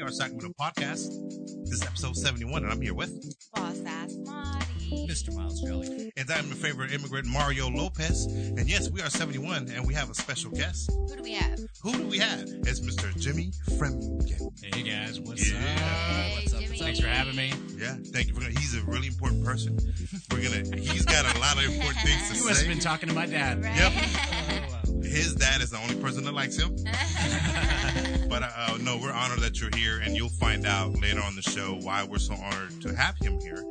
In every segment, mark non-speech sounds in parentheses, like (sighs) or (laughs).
We are Sacramento Podcast. This is episode 71, and I'm here with, Boss ass Marty. Mr. Miles Jelly. and I'm your favorite immigrant, Mario Lopez. And yes, we are 71, and we have a special guest. Who do we have? Who do we have? It's Mr. Jimmy Fremgen. Hey guys, what's Yeah. up? Hey, what's up? Jimmy. Thanks for having me. Yeah, thank you for He's a really important person. We're gonna, he's got a lot of important things to You must have been talking to my dad. Right. Yep. (laughs) Wow. His dad is the only person that likes him. (laughs) But uh, uh, no, we're honored that you're here, and you'll find out later on the show why we're so honored to have him here.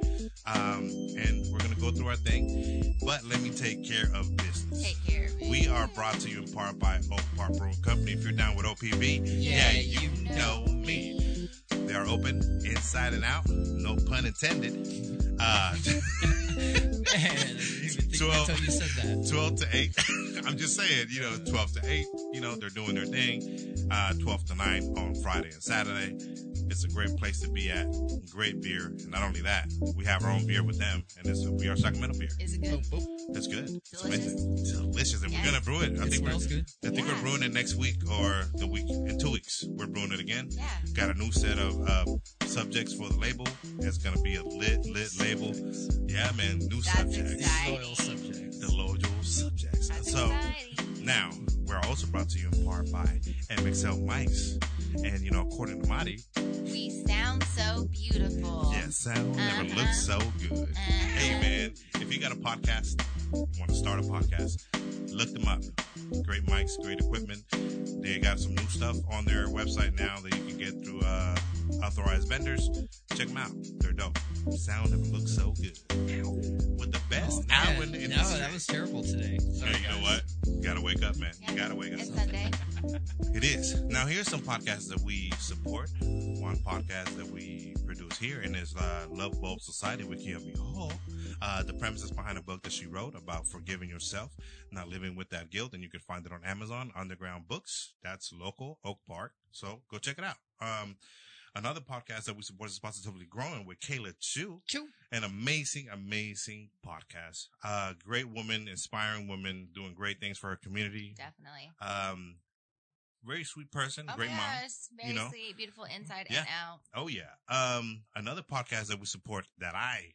Um, and we're gonna go through our thing, but let me take care of business. Take care. We are brought to you in part by Oak Park Brewing Company. If you're down with OPB, Yeah, you, you know know me. They are open inside and out, no pun intended. Uh, (laughs) (laughs) Man, I didn't even think Twelve. until you said that. 12 to 8. I'm just saying, you know, 12 to 8, you know, they're doing their thing. Uh, 12 to 9 on Friday and Saturday. It's a great place to be at. Great beer. And not only that, we have our own beer with them, and it's We Are Sacramento beer. Is it good? Boop, boop. It's good. It's Delicious. amazing. Delicious. And Yes. we're going to brew it. I It think we're, good. I think Yeah. we're brewing it next week or the week in two weeks. We're brewing it again. Yeah. Got a new set of uh, subjects for the label. It's going to be a lit, lit label. Yeah, man. New That's subjects. exciting. Loyal subjects. Subjects. So, now, we're also brought to you in part by MXL Mics. And, you know, according to Marty, We sound so beautiful. yeah, sound never Uh-huh. looks so good. Uh-huh. Hey, man, if you got a podcast, want to start a podcast, look them up. Great mics, great equipment. They got some new stuff on their website now that you can get through uh, authorized vendors. Check them out. They're dope. Sound never looks so good. With the best Oh, man. hour in the no, that was terrible today. Sorry, Hey, you know what? You gotta wake up, man. Yeah. You gotta wake up. It's Sunday. (laughs) It is. Now, here's some podcasts that we support. One podcast that we produce here, and is uh, Love Bulb Society with Kiyomi Hall. Uh, the premises behind a book that she wrote about forgiving yourself, not living with that guilt, and you can find it on Amazon, Underground Books. That's local, Oak Park. So go check it out. Um, another podcast that we support is Positively Growing with Kayla Chu Choo. an amazing, amazing podcast. Uh, great woman, inspiring woman, doing great things for her community. Definitely. Um, very sweet person, Oh great my mom. gosh. Very you know? sweet, beautiful inside Yeah. and out. Oh yeah. Um, another podcast that we support that I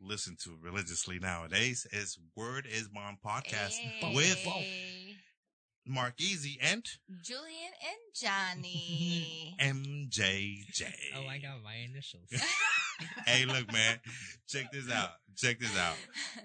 listen to religiously nowadays is Word is Bond podcast Hey. with Mark Easy and Julian and Johnny. (laughs) MJJ. Oh, I got my initials. (laughs) (laughs) hey, look, man, check this out. Check this out.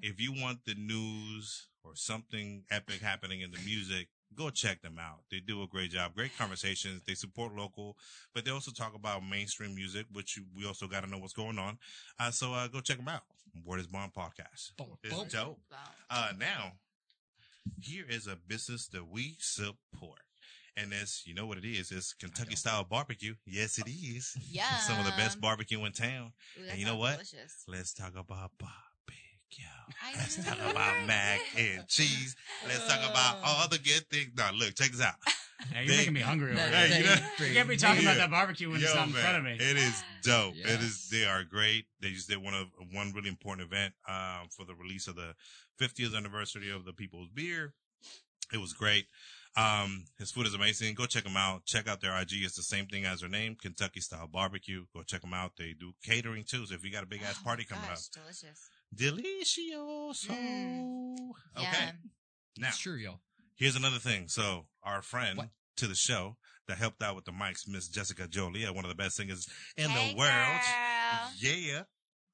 If you want the news or something epic happening in the music, go check them out. They do a great job. Great conversations. They support local, but they also talk about mainstream music, which you, we also got to know what's going on. Uh, so, uh, go check them out. Word is Bond podcast. Boom, It's boom. dope. Uh, now, here is a business that we support. And it's, you know what it is? It's Kentucky style barbecue. Yes, it is. Yum. Some of the best barbecue in town. Ooh, and you know what? Delicious. Let's talk about barbecue. I Let's talk about mac and cheese. Let's talk about all the good things. Now, look, check this out. Hey, you're making me hungry over Hey, you know- You can't be talking Yeah. about that barbecue when it's not in front of me. It is dope. It is. They are great. They just did one of one really important event um, for the release of the 50th anniversary of the People's Beer. It was great. Um, his food is amazing. Go check them out. Check out their IG. It's the same thing as their name, Kentucky Style Barbecue. Go check them out. They do catering too. So if you got a big ass Oh party coming gosh, up, Delicious. delicioso. Mm. Okay. Yum. Now, Sure, yo. Here's another thing. So our friend What? to the show that helped out with the mics, Miss Jessica Jolie, one of the best singers in Hey, the world. girl. Yeah.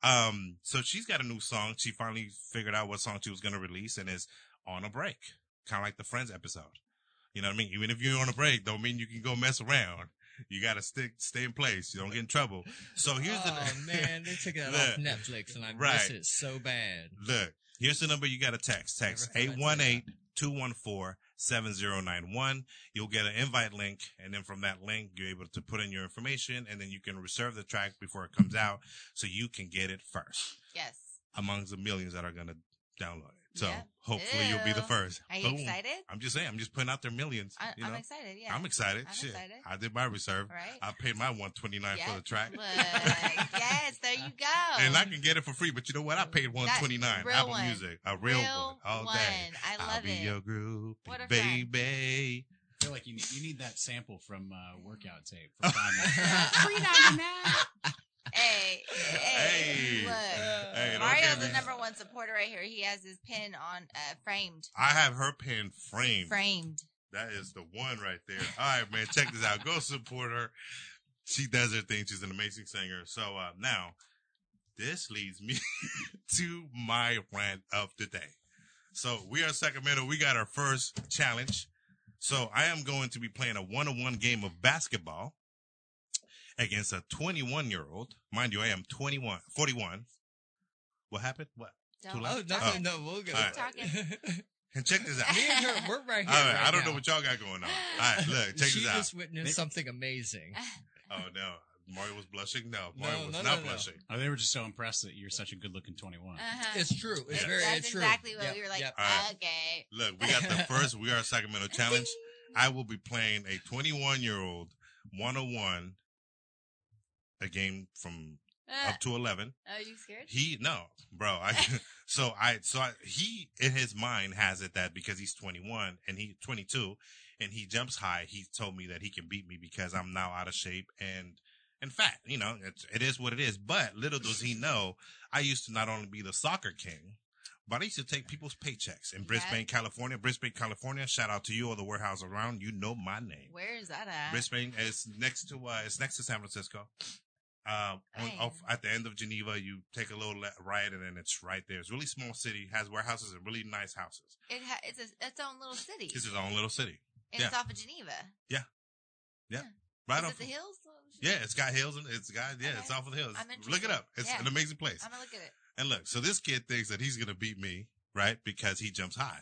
Um, so she's got a new song. She finally figured out what song she was going to release and is on a break. Kind of like the Friends episode. You know what I mean? Even if you're on a break, don't mean you can go mess around. You got to stick, stay in place. You don't get in trouble. So here's oh, the, Oh (laughs) man, they took it Look. off Netflix, and I Right. miss it so bad. Look, here's the number you got to text. Text Never thought I'd say 818-214-7091. You'll get an invite link. And then from that link, you're able to put in your information and then you can reserve the track before it comes out so you can get it first Yes. amongst the millions that are going to download it. So Yeah. hopefully you'll be the first. Are you Boom. excited? I'm just saying, I'm just putting out there millions. I, you I'm know? excited. Yeah. I'm excited. I'm Shit. excited. I did my reserve. Right. I paid my 129 for the track. Look, yes, there you go. (laughs) And I can get it for free, but you know what? I paid 129 real Apple one. Music, a real, one, all one. day. I I'll love be it. your group, What a friend. baby. I feel like you need, you need that sample from uh, workout tape. From Kanye. (laughs) (laughs) Three ninety nine. Hey, hey, Hey. look. Hey, Mario's the number one supporter right here. He has his pin on uh, framed. I have her pin framed. Framed. That is the one right there. All right, man. Check this out. Go support her. She does her thing. She's an amazing singer. So uh, now, this leads me (laughs) to my rant of the day. So we are Sacramento. We got our first challenge. So I am going to be playing a one-on-one game of basketball against a 21 year old. Mind you, I am 21, 41. What happened? What? Don't loud? Oh, talk no, Oh. no, we'll go. All right. Talking. (laughs) And check this out. Me and her, we're right here. All right, right I don't now. know what y'all got going on. All right, look, check she this out. just witnessed something amazing. (laughs) Oh no, Mario was blushing. No, No, Mario was no, not no, no. blushing. oh, they were just so impressed that you're such a good-looking 21. Uh-huh. It's true. It's Yeah. very That's it's true. exactly what Yep, we were like. yep. All right. Okay. Look, we got the (laughs) first We Are Sacramento challenge. I will be playing a 21 year old 101, a game from Uh, up to 11. are you scared? He no, bro. I (laughs) (laughs) so I so I, he in his mind has it that because he's 21 and he 22 and he jumps high, he told me that he can beat me because I'm now out of shape and and fat. You know, it's, it is what it is. But little does he know, I used to not only be the soccer king. But I used to take people's paychecks in Yeah. Brisbane, California. Brisbane, California. Shout out to you or the warehouse around. You know my name. Where is that at? Brisbane is next to uh, it's next to San Francisco. Uh, on, off, at the end of Geneva, you take a little le- right, and then it's right there. It's a really small city, has warehouses and really nice houses. It ha- it's a, its own little city, It's its own little city, and it's off of Geneva. Yeah, yeah, yeah. right is off. it the hills? Yeah, it's got hills and it's got yeah, it's off of the hills. I'm Look it up. It's Yeah. an amazing place. I'm gonna look at it. And look, so this kid thinks that he's gonna beat me, right? Because he jumps high.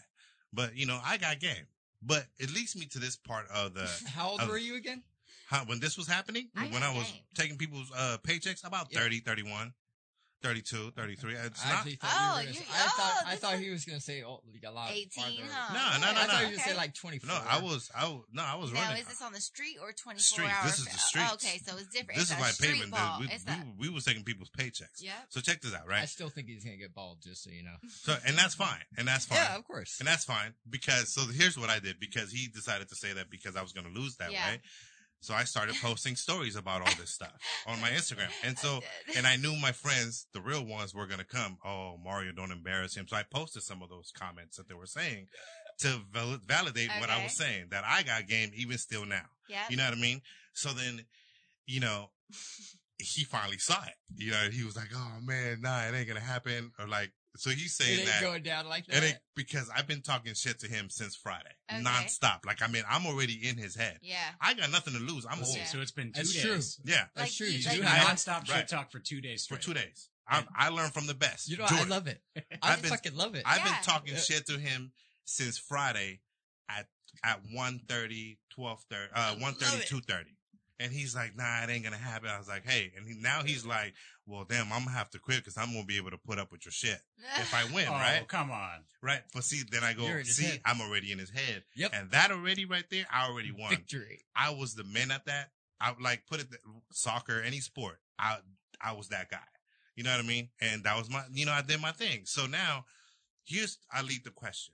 But you know, I got game. But it leads me to this part of the (laughs) How old Um, were you again? Huh, when this was happening, I when I was game. taking people's uh, paychecks, about Yeah. 30, 31, 32, 33. It's I not. actually thought Oh, you were gonna you- say, I thought oh, I thought he was gonna say oh, like a lot 18, farther. huh? No, no, no, I thought no. he was gonna say like twenty four. No, I was, I was, no, I was Now, running. is this on the street or 24 Street. hours? This is the street. Oh, okay, so it's different. This it's is my like street pavement. ball. We, it's we, a, we was taking people's paychecks. Yeah. So check this out, right? I still think he's gonna get bald, just so you know. So, and that's fine. And that's fine. Yeah, of course. And that's fine because, so here's what I did because he decided to say that because I was going to lose that Yeah. way. So I started posting stories about all this stuff on my Instagram. (laughs) And so, I and I knew my friends, the real ones, were going to come. Oh, Mario, don't embarrass him. So I posted some of those comments that they were saying to val- validate what I was saying, that I got game even still now. Yep. You know what I mean? So then, you know, (laughs) he finally saw it. You know, he was like, "Oh man, nah, it ain't gonna happen." Or like, so he's it saying ain't that going down like it that. ain't because I've been talking shit to him since Friday, Okay. nonstop. Like, I mean, I'm already in his head. yeah. I got nothing to lose. I'm Let's old. Yeah. So it's been two That's days. Yeah, That's Like, true. you- You like do you have Non-stop Right. shit talk for two days for two days. I'm, I learned from the best. You know, Do I love it. I been- fucking love it. I've Yeah. been talking Yeah. shit to him since Friday at at 1.30, 12.30, uh, 1.30, Love it. 2.30. And he's like, nah, it ain't gonna happen. I was like, hey, and he, now he's like, well, damn, I'm gonna have to quit because I'm gonna be able to put up with your shit if I win, (laughs) Oh, right? come on. Right. But see, then I go, You're in his see, head. I'm already in his head. Yep. And that already right there, I already (laughs) won. Victory. I was the man at that. I like put it th- soccer, any sport. I I was that guy. You know what I mean? And that was my you know, I did my thing. So now here's I lead the question.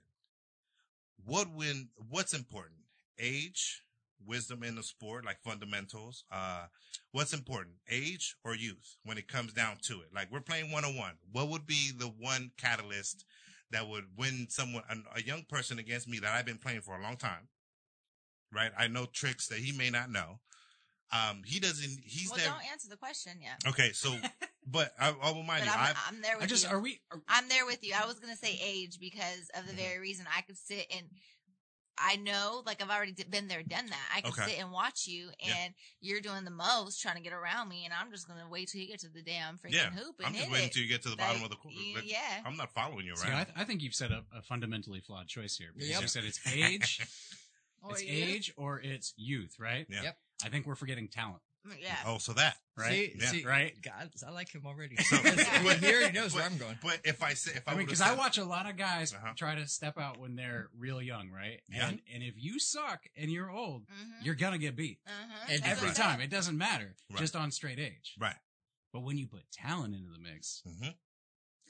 What when? what's important? Age, wisdom in the sport, like fundamentals. Uh what's important? Age or youth when it comes down to it? Like we're playing one on one. What would be the one catalyst that would win someone a, a young person against me that I've been playing for a long time? right? I know tricks that he may not know. Um, he doesn't. He's well, there. don't answer the question yet. Okay, so, (laughs) but I, I will mind But you. I'm, I've, I'm there with I just you. are we? Are, I'm there with you. I was gonna say age because of the Mhm. very reason I could sit and I know, like I've already been there, done that. I can Okay. sit and watch you, Yeah. and you're doing the most trying to get around me, and I'm just gonna wait till you get to the damn freaking yeah, hoop and I'm just hit waiting it. till you get to the bottom of the court. Like, yeah. I'm not following you, see, right? I, th- I think you've set up a fundamentally flawed choice here because Yep. you said it's (laughs) age, oh, it's age, or it's youth, right? Yeah. Yep. I think we're forgetting talent, Yeah. oh, so that. right? See, Yeah. see, Right. God, I like him already. So- (laughs) but he already knows where I'm going. But if I say, if I, I mean, would've because I watch a lot of guys Uh-huh. try to step out when they're real young, right? Yeah. And and if you suck and you're old, Mm-hmm. you're gonna get beat uh-huh. And every Right. Time. It doesn't matter, Right. just on straight age. right. But when you put talent into the mix, hmm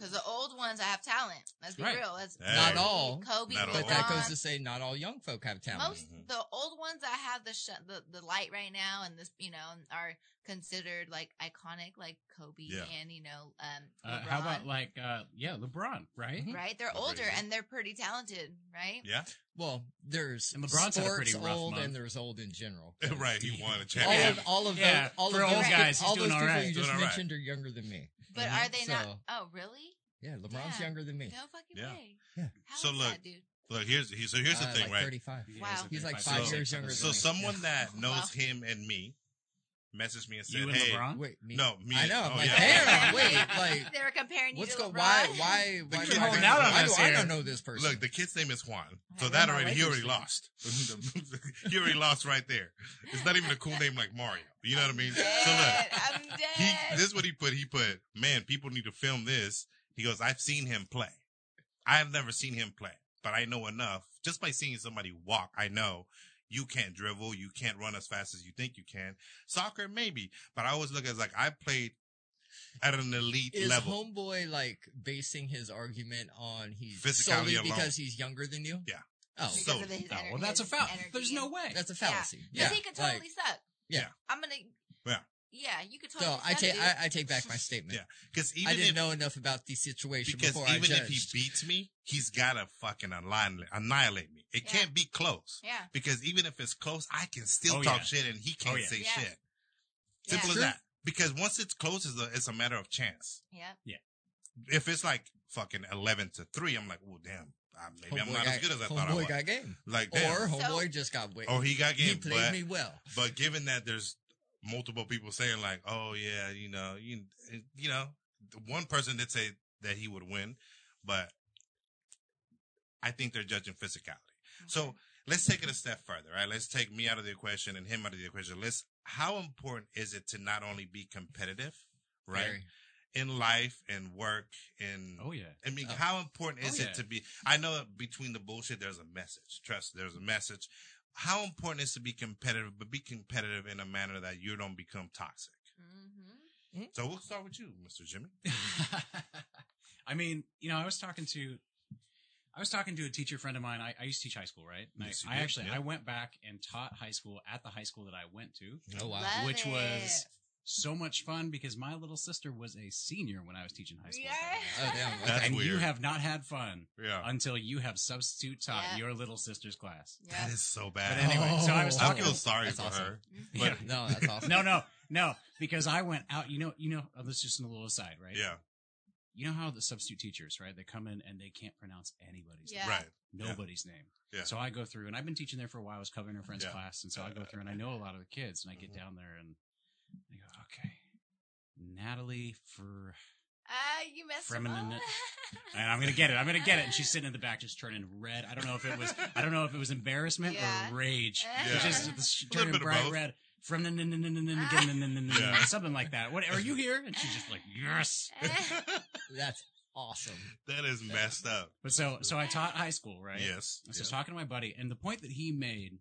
Because the old ones, I have talent. Let's be Right. real. Let's Hey. Not all, Kobe, Not all. But that goes to say not all young folk have talent. Most Mhm. the old ones that have the sh- the the light right now and this you know are considered like iconic like Kobe Yeah. and you know um Uh, LeBron, how about like uh yeah, LeBron, right? Mhm. right they're They're older and they're pretty talented right Yeah, Well, there's And LeBron's had a sports pretty rough old month. and there's old in general. (laughs) right. He won a All championship. of all of Yeah, those, all for of old those, guys, all doing those all people right. you just Doing all right. mentioned are younger than me. But Mhm. are they not oh really Yeah, LeBron's Yeah. younger than me. no fucking Yeah. way Yeah. how So look, that, dude Look, here's he, so here's the Uh, thing, like right? 35. Wow. He's like five So- years younger than So me. someone that knows Wow. him and me messaged me and said, You and "Hey, LeBron? Wait, me? no, me." I know. I'm oh, like, yeah. damn, wait, (laughs) like, they were comparing you what's to go? LeBron. Why? Why? Why, kid do I out on why us do I here. not know this person? Look, the kid's name is Juan. So I that already he already lost. (laughs) he already lost right there. It's not even a cool name like Mario. You know what I mean? So look, Dead. I'm he dead. this is what he put. He put, man, people need to film this. He goes, I've seen him play. I've never seen him play, but I know enough. Just by seeing somebody walk, I know you can't dribble, you can't run as fast as you think you can. Soccer, maybe, but I always look at it like I played at an elite level. is level. homeboy like basing his argument on he's Physicality solely alone. because he's younger than you? Yeah. Oh, Because so- of Oh, well, that's a foul. energy There's no way. that's a fallacy. Because Yeah, he could like, totally suck. Yeah. I'm gonna. Yeah. Yeah, you could totally No, I take. I, I take back my (laughs) statement. Yeah, because I didn't if know enough about the situation because before even I if he beats me, he's gotta fucking annihilate, annihilate me. It Yeah. can't be close. Yeah. Because even if it's close, I can still Oh, talk yeah. shit and he can't Oh, yeah. say Yeah. shit. Simple yeah. as that. Because once it's close, it's a, it's a matter of chance. Yeah. Yeah. If it's like fucking 11 to 3, I'm like, oh, damn. Uh, maybe I'm not got, as good as I thought I homeboy got game, like, damn. or Or, homeboy just got way. he got game. he played But, me well. but given that there's multiple people saying like, oh, yeah, you know, you, you know, one person did say that he would win, but I think they're judging physicality. So let's take it a step further, right? Let's take me out of the equation and him out of the equation. Let's, how important is it to not only be competitive, right? Very. In life and work and, Oh yeah. I mean, Oh. how important oh, is Oh, it yeah. to be, I know that between the bullshit, there's a message. Trust, there's a message. How important is to be competitive, but be competitive in a manner that you don't become toxic? Mm-hmm. So we'll start with you, Mr. Jimmy. (laughs) I mean, you know, I was talking to, I was talking to a teacher friend of mine. I, I used to teach high school, right? And Yes, I, I actually, yeah. I went back and taught high school at the high school that I went to, Oh wow. Love which it. was so much fun because my little sister was a senior when I was teaching high school. Yeah. Oh damn. (laughs) That's Okay. and you have not had fun Yeah. until you have substitute taught Yeah. your little sister's class. Yeah. That is so But bad. anyway, so I was Oh. I feel sorry That's for awesome. her. (laughs) Yeah. No, that's (laughs) awesome. No, no, no, because I went out. You know, you know. Oh, this is just a little aside, right? Yeah. You know how the substitute teachers, right? They come in and they can't pronounce anybody's Yeah. Right. name, nobody's name. Yeah. So I go through, and I've been teaching there for a while. I was covering a friend's Yeah. class, and so I go through, and I know a lot of the kids, and I get Mhm. down there, and I go, okay, Natalie for, Ah, you messed him up. and I'm gonna get it. I'm gonna get it. And she's sitting in the back, just turning red. I don't know if it was, I don't know if it was embarrassment Yeah. or rage. Yeah. It's just it's A little turning bit of bright both. red. From the Yeah. something like that. What are you here? And she's just like, yes. That's awesome. that is messed up. But so so I taught high school, right? Yes. I was Yeah. talking to my buddy, and the point that he made,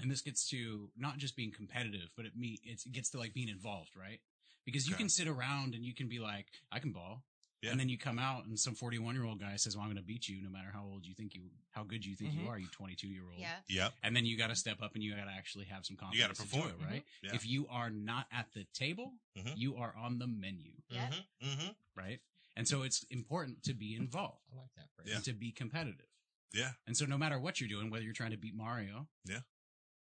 and this gets to not just being competitive, but it me it gets to like being involved, right? Because you Okay. can sit around and you can be like, I can ball. Yeah. And then you come out and some 41 year old guy says, well, I'm going to beat you no matter how old you think you, how good you think Mhm. you are, you 22 year old. yeah. Yep. And then you got to step up and you got to actually have some confidence. You gotta perform. it, right? Yeah. If you are not at the table, Mhm. you are on the menu, Yeah. Mm-hmm. Mm-hmm. right? And so it's important to be involved I like that phrase. Yeah. and to be competitive. Yeah. And so no matter what you're doing, whether you're trying to beat Mario, Yeah.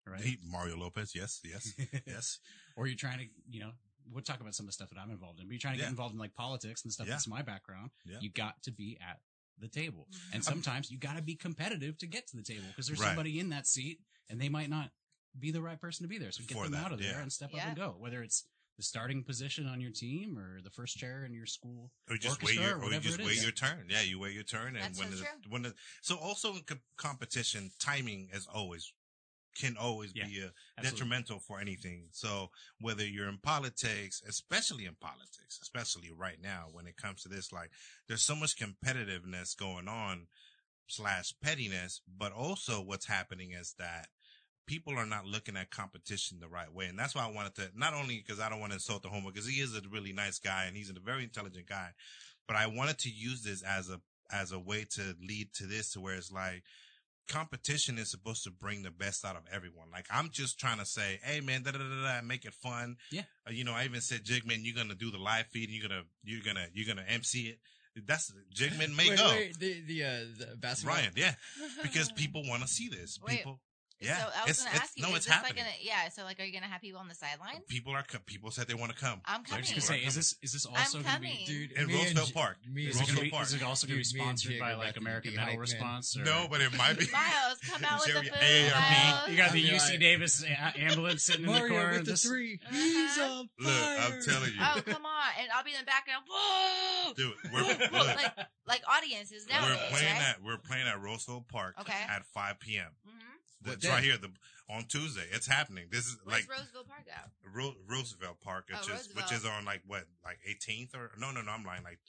Right, Mario Lopez. Yes. Yes. (laughs) yes. or you're trying to, you know, we'll talk about some of the stuff that I'm involved in, but you're trying to Yeah. get involved in like politics and stuff Yeah. that's my background. Yeah. You got to be at the table, Mhm. and sometimes you got to be competitive to get to the table because there's Right. somebody in that seat and they might not be the right person to be there. So get For them that, out of there yeah. and step up and go. Whether it's the starting position on your team or the first chair in your school. Or just wait orchestra your, or or you whatever just it wait is. your turn. Yeah, you wait your turn, and That's when so the, true. when the, so also in co- competition, timing as always can always Yeah, be uh, Absolutely. detrimental for anything. So whether you're in politics, especially in politics, especially right now when it comes to this, like there's so much competitiveness going on slash pettiness, but also what's happening is that people are not looking at competition the right way. And that's why I wanted to, not only because I don't want to insult the homo, because he is a really nice guy and he's a very intelligent guy, but I wanted to use this as a as a way to lead to this to where it's like competition is supposed to bring the best out of everyone. Like I'm just trying to say, hey man, da da da da, make it fun. Yeah. Uh, you know, I even said, Jigman, you're gonna do the live feed. And you're gonna you're gonna you're gonna MC it. That's Jigman may wait, go. wait, the the uh, the basketball. Ryan, yeah, (laughs) because people want to see this. Wait, People, yeah, So I was gonna it's- ask you, no, is it's this like happening. gonna, yeah, so like, are you gonna have people on the sidelines? People are co- people said they want to come. I'm I was coming. just gonna say, is this is this also gonna be? coming. dude. In me and Roosevelt Park. Me Is it, Roosevelt be, Park. is it also going to be Dude, me and sponsored by like American be Medical. Response? Or? No, but it might be. Miles, come out with the Jerry food. AARP. Miles. You got the UC like- Davis ambulance sitting in the Mario corner. with the three. Uh-huh. He's on Look, fire. I'm telling you, Oh, come on. And I'll be in the background. Whoa! dude, we're Well, like, like audiences we're playing at we're playing at Roosevelt Park Okay. at 5 p.m. It's right here, the on Tuesday. It's happening. This is Where's like Roseville Park? Ro- Roosevelt Park, oh, which Oh, is which is on like what, like 18th or no, no, no. I'm lying, like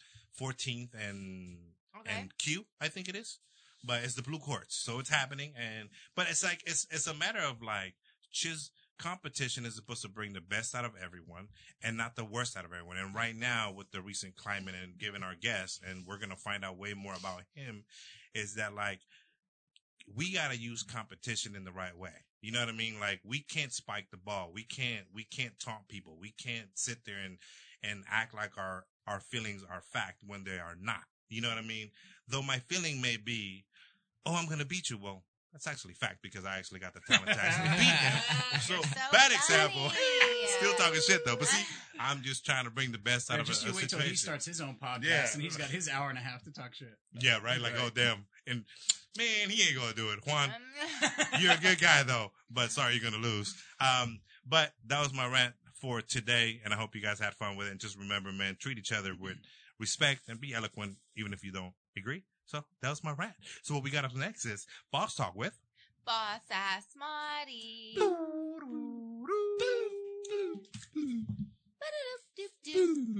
14th and Okay. and Q, I think it is. But it's the blue courts, so it's happening. And but it's like it's it's a matter of like just competition is supposed to bring the best out of everyone and not the worst out of everyone. And right now, with the recent climate and given our guests, and we're gonna find out way more about him, is that like we gotta use competition in the right way. You know what I mean? Like we can't spike the ball. We can't we can't taunt people. We can't sit there and and act like our our feelings are fact when they are not. You know what I mean? Though my feeling may be, oh, I'm gonna beat you. Well, that's actually fact because I actually got the talent to actually (laughs) beat him. So, You're bad example. funny. Still talking shit though, but see, (laughs) I'm just trying to bring the best out Or of just a, you a wait till he starts his own podcast Yeah. and he's got his hour and a half to talk shit. Yeah, right. Like, oh, Right. oh damn, and man, he ain't gonna do it. Juan, (laughs) (laughs) you're a good guy though, but sorry, you're gonna lose. Um, but that was my rant for today, and I hope you guys had fun with it. And just remember, man, treat each other with respect and be eloquent, even if you don't agree. So that was my rant. So what we got up next is boss talk with. Boss ass Marty.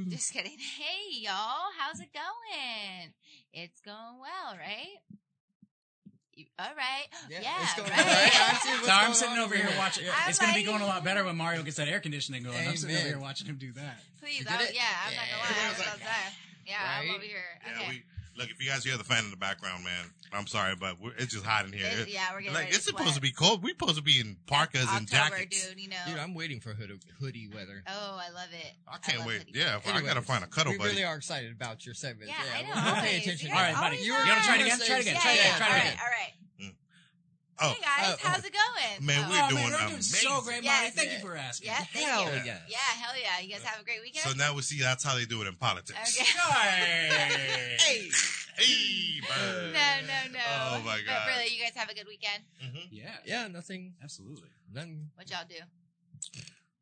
Just kidding. (laughs) Hey y'all, how's it going? It's going well, right? You, all right. Yeah, it's going right. all right. I'm seeing So I'm going sitting over here there. watching. Yeah. It's going to be going a lot better when Mario gets that air conditioning going. I'm sitting over here watching him do that. Please, You I, did it? yeah, I'm not gonna lie. I Yeah. was about to say. Yeah, I'm over here. Yeah, Okay. we look. If you guys hear the fan in the background, man, I'm sorry, but we're, it's just hot in here. It's- yeah, we're getting like ready it's to supposed to be cold. We're supposed to be in parkas and October, jackets. dude. You know. Dude, I'm waiting for hood- hoodie weather. oh, I love it. I can't love wait. hoodie Yeah, weather. I gotta Anyways, find a cuddle we buddy. really are excited about your segment. Yeah, I know. we'll, we'll pay attention. You All guys right, buddy. always You are. want to try it again? Try it again. Try it again. Try it again. all right. Oh, Hey guys, Oh, how's oh. it going? Man, Oh. we're Oh, doing man, we're doing so amazing. great, Yes. Marty. Thank you for asking. Yeah, thank Hell you. yeah. Yeah, hell yeah. You guys have a great weekend. So now we see that's how they do it in politics. Okay. Hey. Hey, bird. No, no, no. Oh, my god. But God. really, you guys have a good weekend. Mhm. Yeah. Yeah, nothing. Absolutely. Nothing. What y'all do?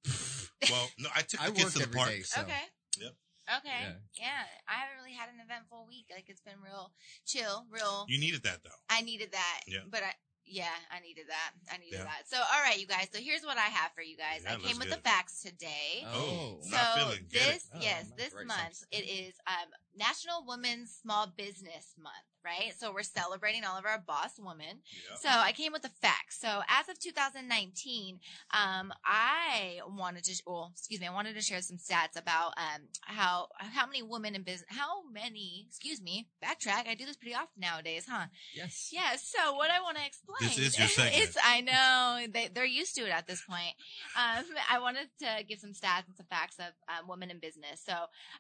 (laughs) Well, no, I took I the kids work to the every park. day, so. Okay. Yep. Okay. Yeah. Yeah. I haven't really had an eventful week. Like it's been real chill, real. You needed that though. I needed that. Yeah. But I. Yeah, I needed that. I needed Yeah. that. So, all right, you guys. So, here's what I have for you guys. Yeah, I came with the it. facts today. Oh, Oh. not so feeling. Get this, Oh, yes, my this month sucks. it is um, National Women's Small Business Month, right? So we're celebrating all of our boss women. Yeah. So I came with the facts. So as of 2019, um, I wanted to, well, excuse me, I wanted to share some stats about um, how how many women in business, how many, excuse me, backtrack. I do this pretty often nowadays, huh? Yes. Yeah. So what I want to explain, This is your (laughs) segment. I know they they're used to it at this point. Um, I wanted to give some stats and some facts of um, women in business. So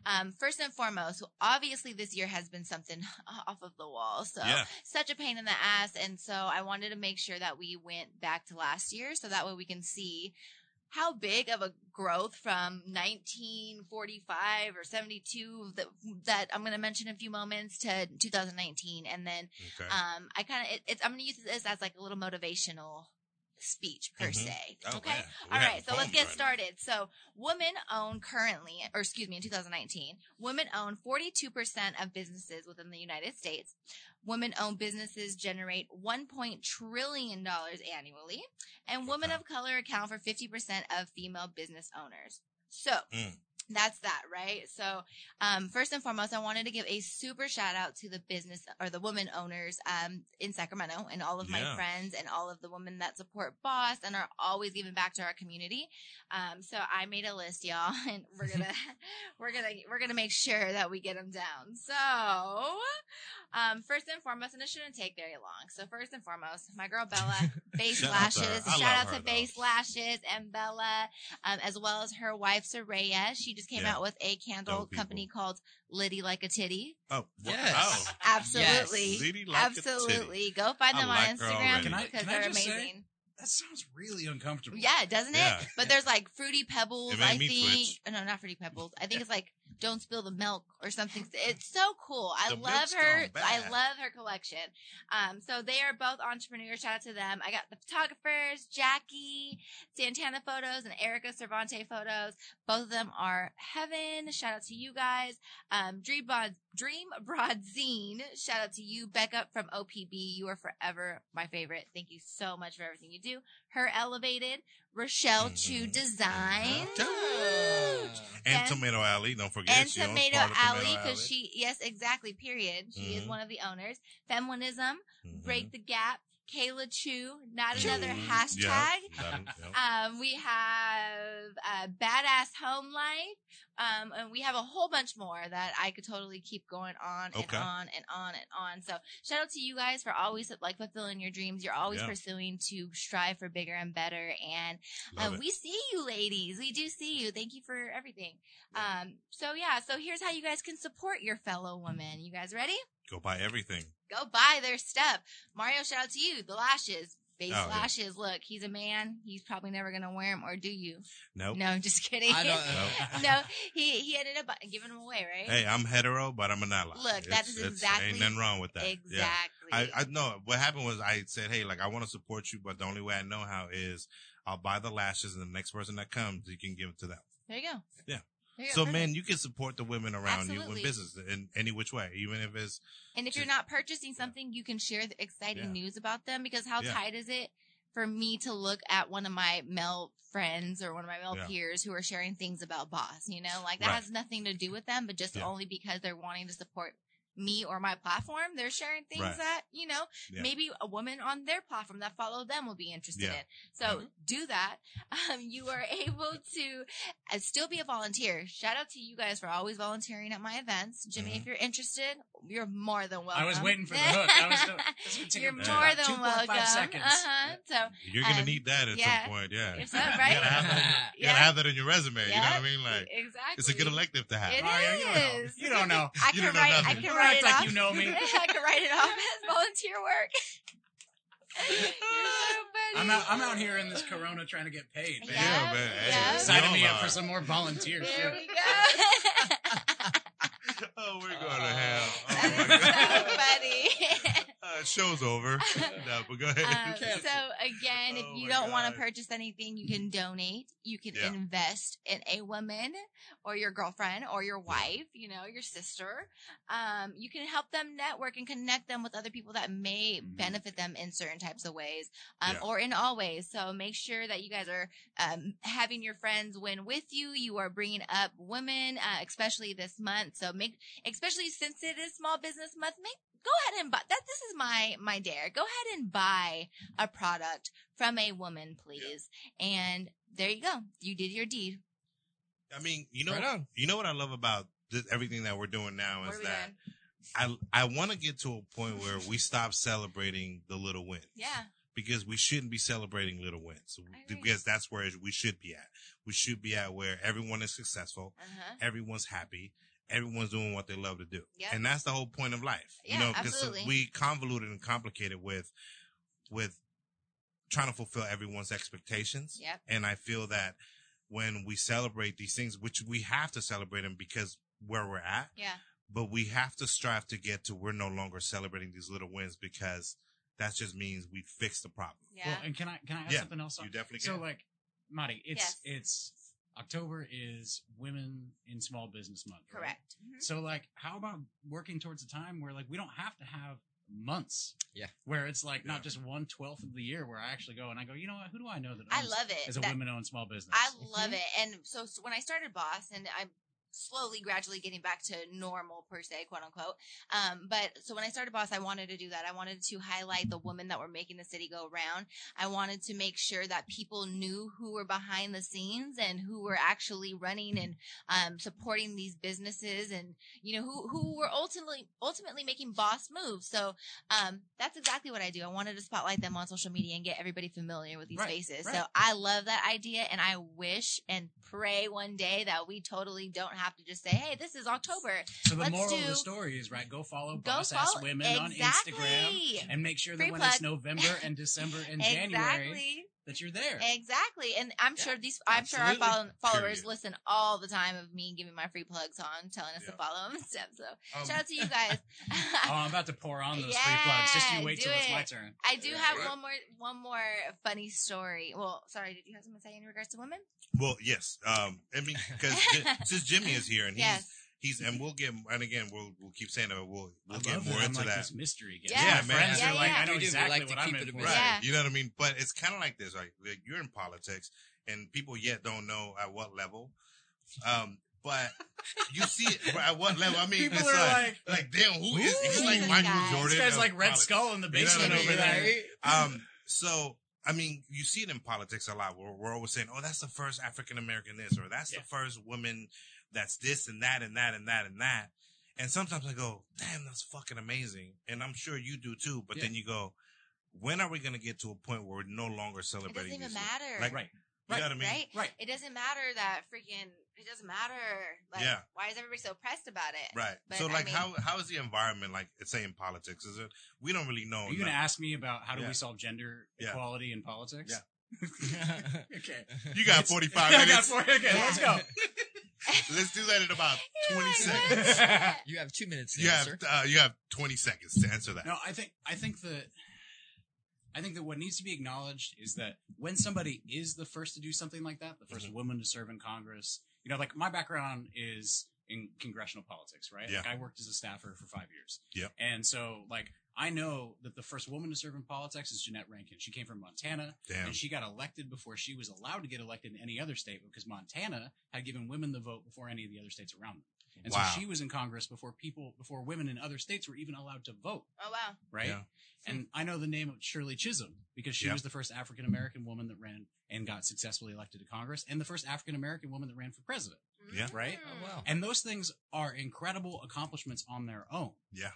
um, first and foremost, obviously this year has been something (laughs) off of the wall. So Yeah. such a pain in the ass, and so I wanted to make sure that we went back to last year, so that way we can see how big of a growth from 1945 or 72 that, that I'm going to mention in a few moments to 2019 and then Okay. um, I kind of, it, it's, I'm going to use this as like a little motivational speech per Mhm. se. Oh, okay. man. We're right. So let's get right now. started. So women own currently, or excuse me, in 2019, women own 42% of businesses within the United States. Women owned businesses generate $1. $1 trillion annually and women Okay. of color account for 50% of female business owners. So Mm. That's that, right? So, um, first and foremost, I wanted to give a super shout out to the business or the woman owners, um, in Sacramento and all of my friends and all of the women that support Boss and are always giving back to our community. Um, so I made a list, y'all, (laughs) and we're gonna, (laughs) we're gonna, we're gonna make sure that we get them down. So, um, first and foremost, and it shouldn't take very long. So first and foremost, my girl Bella, (laughs) Face Shout out to her. Lashes. I Shout out her, to though. Face Lashes and Bella um, as well as her wife Soraya. She just came Yeah. out with a candle Dope company people. called Liddy Like a Titty. Oh, wha- Yes. oh. Absolutely. Liddy Like a Titty. Absolutely. Go find them like on her Instagram. Can I- because can they're just say- amazing. That sounds really uncomfortable. Yeah, doesn't it? Yeah. But there's like fruity pebbles. It made I me think. twitch. No, not fruity pebbles. I think it's like don't spill the milk or something. (laughs) It's so cool. I The love her. I love her collection. Um, so they are both entrepreneurs. Shout out to them. I got the photographers, Jackie Santana photos and Erica Cervante photos. Both of them are heaven. Shout out to you guys. Um, Dream Broad, Dream Broad Zine. Shout out to you, Becca from OPB. You are forever my favorite. Thank you so much for everything you do. Her Elevated, Rochelle Chu Mhm. Design. And And- Tomato Alley, don't forget. And she owns Tomato part Alley, because she, yes, exactly, period. She is Mhm. one of the owners. Feminism, Mhm. Break the Gap, Kayla Chu, not Chu. another hashtag. that- yeah. Um, we have uh, Badass Home Life. Um, and we have a whole bunch more that I could totally keep going on and Okay. on and on and on. So shout out to you guys for always like fulfilling your dreams. You're always Yeah. pursuing to strive for bigger and better. And uh, we see you ladies. We do see you. Thank you for everything. Um, so yeah, so here's how you guys can support your fellow women. You guys ready? Go buy everything. Go buy their stuff. Mario, shout out to you. The lashes. Face Oh, yeah. lashes. Look, he's a man. He's probably never gonna wear them, or do you? Nope. No, just kidding. I don't. (laughs) no, he he ended up giving them away, right? Hey, I'm hetero, but I'm an ally. Look, that is It's- exactly- Ain't nothing wrong with that. exactly. Yeah. I, I know what happened was I said, hey, like I want to support you, but the only way I know how is I'll buy the lashes, and the next person that comes, you can give it to them. there you go. Yeah. There you go. So, Perfect. man, you can support the women around you in business in any which way, even if it's And if you're not purchasing something, you can share the exciting Yeah. news about them because how Yeah. tight is it for me to look at one of my male friends or one of my male Yeah. peers who are sharing things about boss, you know, like that Right. has nothing to do with them, but just Yeah. only because they're wanting to support me or my platform, they're sharing things Right. that, you know, Yeah. maybe a woman on their platform that follow them will be interested Yeah. in. So do that. (laughs) Um, you are able to uh, still be a volunteer. Shout out to you guys for always volunteering at my events. Jimmy, Mhm. if you're interested, you're more than welcome. I was waiting for the (laughs) hook. I was still- this would take you're about more than 2.5 welcome. seconds. Uh-huh. So you're gonna Um, need that at yeah. some point. Yeah, If so, right? You gotta have that, you gotta have that in your resume. You know what I mean? Like exactly. it's a good elective to have. It Mario, you don't know. You don't know. I You can don't know write. I nothing. can Don't write act it like off. you know me. (laughs) I can write it off as volunteer work. You're (laughs) so. I'm out. I'm out here in this Corona trying to get paid. Oh, man. Yeah, Yeah, man. Hey, yeah. we Signing me up for some more volunteer There shit. we go. (laughs) oh, we're going to hell. Oh my god. Uh, show's over. (laughs) no, but go ahead. Um, so again, if Oh you don't want to purchase anything, you can donate. You can Yeah. invest in a woman or your girlfriend or your wife, you know, your sister. Um, you can help them network and connect them with other people that may Mhm. benefit them in certain types of ways, um, Yeah. or in all ways. So make sure that you guys are um, having your friends win with you. You are bringing up women, uh, especially this month. So make, especially since it is Small Business Month, make go ahead and buy that. This is my my dare. Go ahead and buy a product from a woman, please. And there you go. You did your deed. I mean, you know, Right you know what I love about this, everything that we're doing now What is are we that doing? I I want to get to a point where we stop celebrating the little wins. Yeah. Because we shouldn't be celebrating little wins. I agree. Because that's where we should be at. We should be at where everyone is successful, Uh huh. everyone's happy, everyone's doing what they love to do. Yep. And that's the whole point of life. Yeah, you know, because absolutely. we convoluted and complicated with with trying to fulfill everyone's expectations. Yep. And I feel that when we celebrate these things, which we have to celebrate them because where we're at, Yeah. but we have to strive to get to we're no longer celebrating these little wins because that just means we fixed the problem. Yeah. Well, and can I can I add Yeah, something else? You definitely can. So can. like, Marty, it's Yes. it's October is Women in Small Business Month. right? Correct. Mhm. So like, how about working towards a time where like we don't have to have months. Yeah. Where it's like Yeah. not just one twelfth of the year where I actually go and I go, you know what? Who do I know that I love it as a That- women owned small business? I love it. And so, so when I started Boss, and I'm slowly, gradually getting back to normal per se, quote unquote. Um, but so when I started Boss, I wanted to do that. I wanted to highlight the women that were making the city go round. I wanted to make sure that people knew who were behind the scenes and who were actually running and um, supporting these businesses, and you know who who were ultimately ultimately making boss moves. So um, that's exactly what I do. I wanted to spotlight them on social media and get everybody familiar with these Right, faces. right. So I love that idea, and I wish and pray one day that we totally don't have to just say, "Hey, this is October." So the Let's moral of the story is right. Go follow Go Boss follow Ass Women on. Instagram and make sure that Free when plug. it's November and December and (laughs) January exactly, that you're there. exactly. And I'm Yeah, sure these, I'm sure our follow- followers Period. listen all the time of me giving my free plugs on, telling us to follow them and stuff. So Um, shout out to you (laughs) guys. oh, I'm about to pour on those free plugs. Just you wait till do it's my turn. I do Yeah, have right. one more, one more funny story. Well, sorry, did you have something to say in regards to women? Well, yes. Um, I mean, because (laughs) since Jimmy is here and he's Yes. He's and we'll get and again we'll we'll keep saying it. but We'll we'll get love more that I'm into like that. this mystery again. Yeah. Yeah, man. friends Yeah, are like, yeah. I know do. Exactly like what I'm keep in for. mystery. Yeah. You know what I mean? But it's kind of like this, like, like you're in politics, and people yet don't know at what level. Um, but you see it at what level? I mean, People it's are like, like, like, damn, who is? He's like this Michael guy? Jordan. this guy's like Red politics. Skull in the You know basement I mean? over there. Um, so I mean, you see it in politics a lot. Where we're always saying, "Oh, that's the first African American this," or "That's Yeah. the first woman that's this and that and that and that and that." And sometimes I go, "Damn, that's fucking amazing," and I'm sure you do too. But Yeah. then you go, "When are we going to get to a point where we're no longer celebrating? It doesn't even these- matter. Like, Right. You know what I mean? right? Right. It doesn't matter that freaking. It doesn't matter. Like, Yeah. why is everybody so pressed about it? Right. But, so, I like, mean- how how is the environment like? Say in politics, is it? We don't really know. Are you going to ask me about how do Yeah. we solve gender Yeah. equality in politics? Yeah. (laughs) okay. (laughs) You got It's- 45 (laughs) I got minutes. 40 Okay, let's go. (laughs) Let's do that in about (laughs) You're 20 seconds. (laughs) you have two minutes to You have answer. uh, you have 20 seconds to answer that. No, I think I think that I think that what needs to be acknowledged is that when somebody is the first to do something like that, the 1st Mhm. woman to serve in Congress, you know, like my background is in congressional politics, right? Like Yeah. I worked as a staffer for five years. Yep. And so like I know that the first woman to serve in politics is Jeannette Rankin. She came from Montana Damn. and she got elected before she was allowed to get elected in any other state because Montana had given women the vote before any of the other states around them. And Wow. so she was in Congress before people, before women in other states were even allowed to vote Oh wow. right? Yeah. And I know the name of Shirley Chisholm because she Yeah. was the first African American woman that ran and got successfully elected to Congress, and the first African American woman that ran for president. Yeah. Right? Mm. Oh, wow. And those things are incredible accomplishments on their own. Yeah.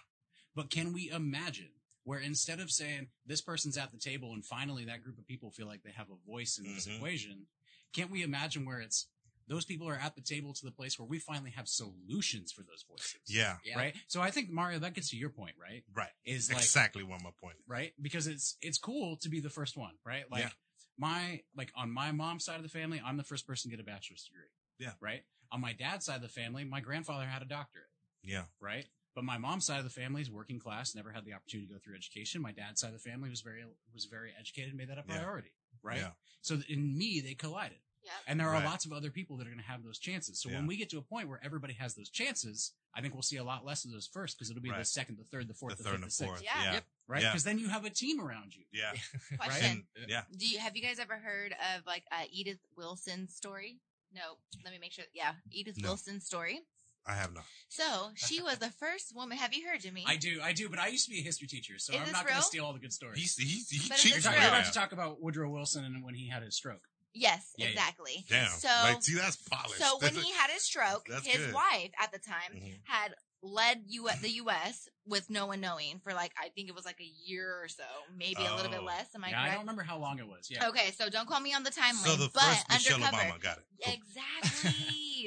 But can we imagine where instead of saying this person's at the table and finally that group of people feel like they have a voice in this Mhm. equation, can't we imagine where it's those people are at the table to the place where we finally have solutions for those voices? Yeah. Yeah. Right? So I think Mario, that gets to your point, right? Right. Is like exactly what my point. right? Because it's it's cool to be the first one, right? Like Yeah. my like on my mom's side of the family, I'm the first person to get a bachelor's degree. Yeah. Right? On my dad's side of the family, my grandfather had a doctorate, Yeah. right? But my mom's side of the family is working class, never had the opportunity to go through education. My dad's side of the family was very was very educated, made that a Yeah. priority, right? Yeah. So in me, they collided. Yep. And there are Right. lots of other people that are going to have those chances. So Yeah. when we get to a point where everybody has those chances, I think we'll see a lot less of those first because it'll be the second, the third, the The fourth, the, third fifth, and the the fourth. sixth, Yeah. Yeah. Yep. right? Yeah. Because then you have a team around you. Yeah. (laughs) Question: And, yeah. Do you have you guys ever heard of like uh, Edith Wilson's story? No. Let me make sure. Yeah, Edith No. Wilson's story. I have not. So she was the first woman. Have you heard, Jimmy? I do, I do, but I used to be a history teacher, so Is I'm this not going real? to steal all the good stories. He's, he's, he But is cheats you're, this talking, right you're about to talk about Woodrow Wilson and when he had his stroke. yes, Yeah, yeah. exactly. Damn. So like, see, that's polished. So when That's he had his stroke, That's his good. wife at the time Mhm. had led U- the U.S. with no one knowing for like I think it was like a year or so, maybe a little bit Oh. less. Am I yeah, I don't remember how long it was. Yeah. Okay, so don't call me on the timeline. so the but first Michelle undercover. Obama got it. Cool. Exactly.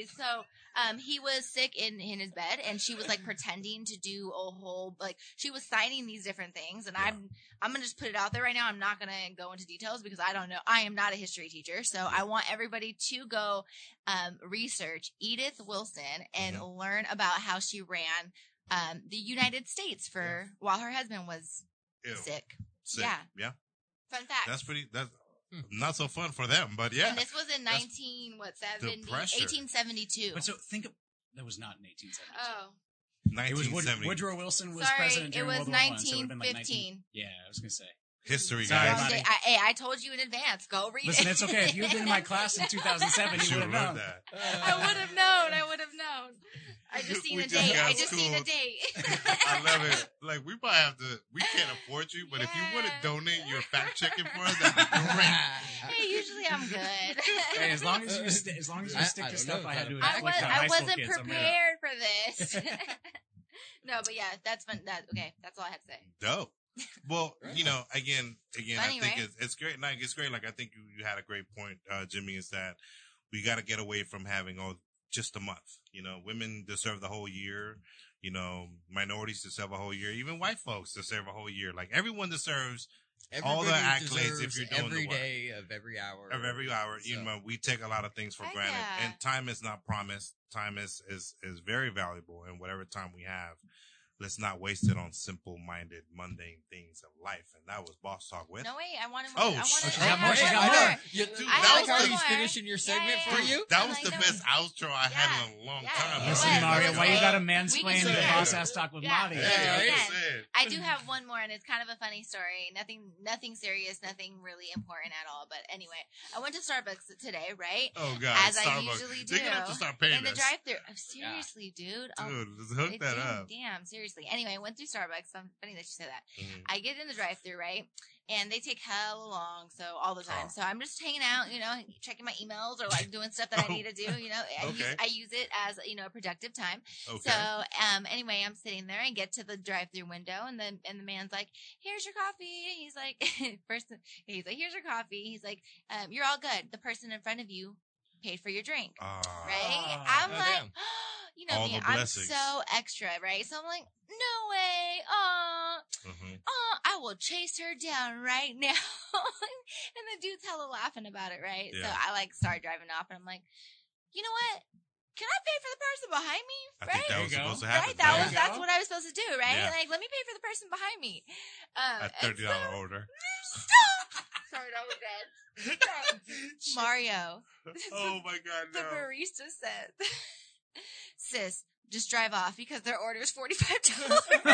So um he was sick in in his bed and she was like (clears throat) pretending to do a whole like she was signing these different things and Yeah. I'm I'm to just put it out there right now. I'm not to go into details because I don't know. I am not a history teacher. So I want everybody to go um research Edith Wilson and Mm-hmm. learn about how she ran um the United States for while her husband was Ew. sick. Sick. Yeah. Yeah. Fun fact. That's pretty, that's Hmm. Hmm. not so fun for them, but yeah. And this was in That's 19 what the 70 pressure. 1872. But so think of that was not in 1872. Oh. It was Wood- 1970. Woodrow Wilson was Sorry, president it during was World War One, so it would've been like 1915. 19 Yeah, I was gonna say. History, Sorry, guys. buddy. I, hey, I told you in advance. Go read Listen, it. it's okay. If you had been in my class in (laughs) 2007, She you would would have have known. that. I would have known. I would have known. I just seen We a just date. I got just seen a date. (laughs) I love it. Like we probably have to. We can't afford you, but if you want to Yeah. donate your fact checking for us, that'd be great. (laughs) hey, usually I'm good. Hey, as long as you st- as long as you I- stick I to stuff know I if had to that- I was on I high school wasn't kids, I'm gonna- prepared for this. no, but yeah, that's fun. That okay. That's all I had to say. Dope. Well, (laughs) you know, again, again, Funny, I think right? it's, it's great. Like it's great. Like I think you, you had a great point, uh, Jimmy. Is that we got to get away from having oh just a month. You know, women deserve the whole year. You know, minorities deserve a whole year. Even white folks deserve a whole year. Like everyone deserves All the Everybody accolades if you're doing the every day of every hour of every hour. You know, we take a lot of things for Heck granted, yeah. and time is not promised. Time is is is very valuable, and whatever time we have, let's not waste it on simple-minded, mundane things of life. And that was Boss Talk with. No wait, I wanted Oh. I sh- wanted, she I got had more, she got more. more. You, Dude, I that was one the- finishing your segment Yeah, for yeah, you. That was like, the no. best outro I had in a long Yeah, time. it Listen, was. Mario, why you gotta We mansplain the say boss it. ass talk with Yeah. Marty? Hey, Yeah. I'm Yeah. I do have one more, and it's kind of a funny story. Nothing, nothing serious, nothing really important at all. But anyway, I went to Starbucks today, right? Oh god, As I Starbucks. usually They're gonna have do. to start paying In the drive-through. Oh, seriously, dude. Oh, Dude, let's hook that up. Damn, seriously. Anyway, I went through Starbucks. I'm funny that you say that. Mhm. I get in the drive-through, right? And they take hell long, so all the time. Oh. So I'm just hanging out, you know, checking my emails or like doing stuff that I need to do. You know, I, use, Okay. I use it as you know a productive time. Okay. So um, anyway, I'm sitting there and get to the drive-through window, and then and the man's like, "Here's your coffee." And he's like, (laughs) first, he's like, "Here's your coffee." He's like, um, "You're all good." The person in front of you paid for your drink Ah. right? Ah. I'm Oh, like, damn. (gasps) you know All me, the I'm so extra, right? So I'm like, no way, uh, Mhm. uh, I will chase her down right now. (laughs) and the dude's hella laughing about it, right? So I like start driving off, and I'm like, you know what? Can I pay for the person behind me? I Right? think that was supposed to happen. Right, that There was that's what I was supposed to do, right? Yeah. Like, let me pay for the person behind me. Um, a thirty dollar so- order. (laughs) Stop! Sorry, that was bad. (laughs) Mario, oh my god, the barista said, (laughs) "Sis, just drive off because their order is forty five dollars." (laughs)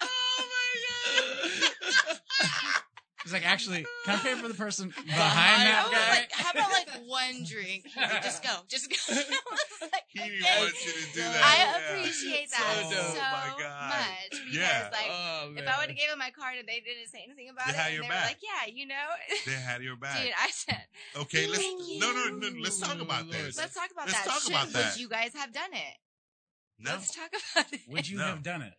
oh my He's like, actually, can I pay for the person (laughs) behind Behind that was guy? like, "How about like one drink? He's like, just go, just go." (laughs) I was like, He didn't "Okay." want you to do that. I Yeah. appreciate that So so, dope. My God. much because, Yeah. like, oh, if I would have gave him my card and they didn't say anything about They it, had and your they back. were like, "Yeah, you know." They had your (laughs) back. Dude, I said, okay, let's no, no, no. Let's talk about this. "Let's talk about Let's that." talk Should- about that. Would you guys have done it? No, Let's talk about it. Would you No. have done it?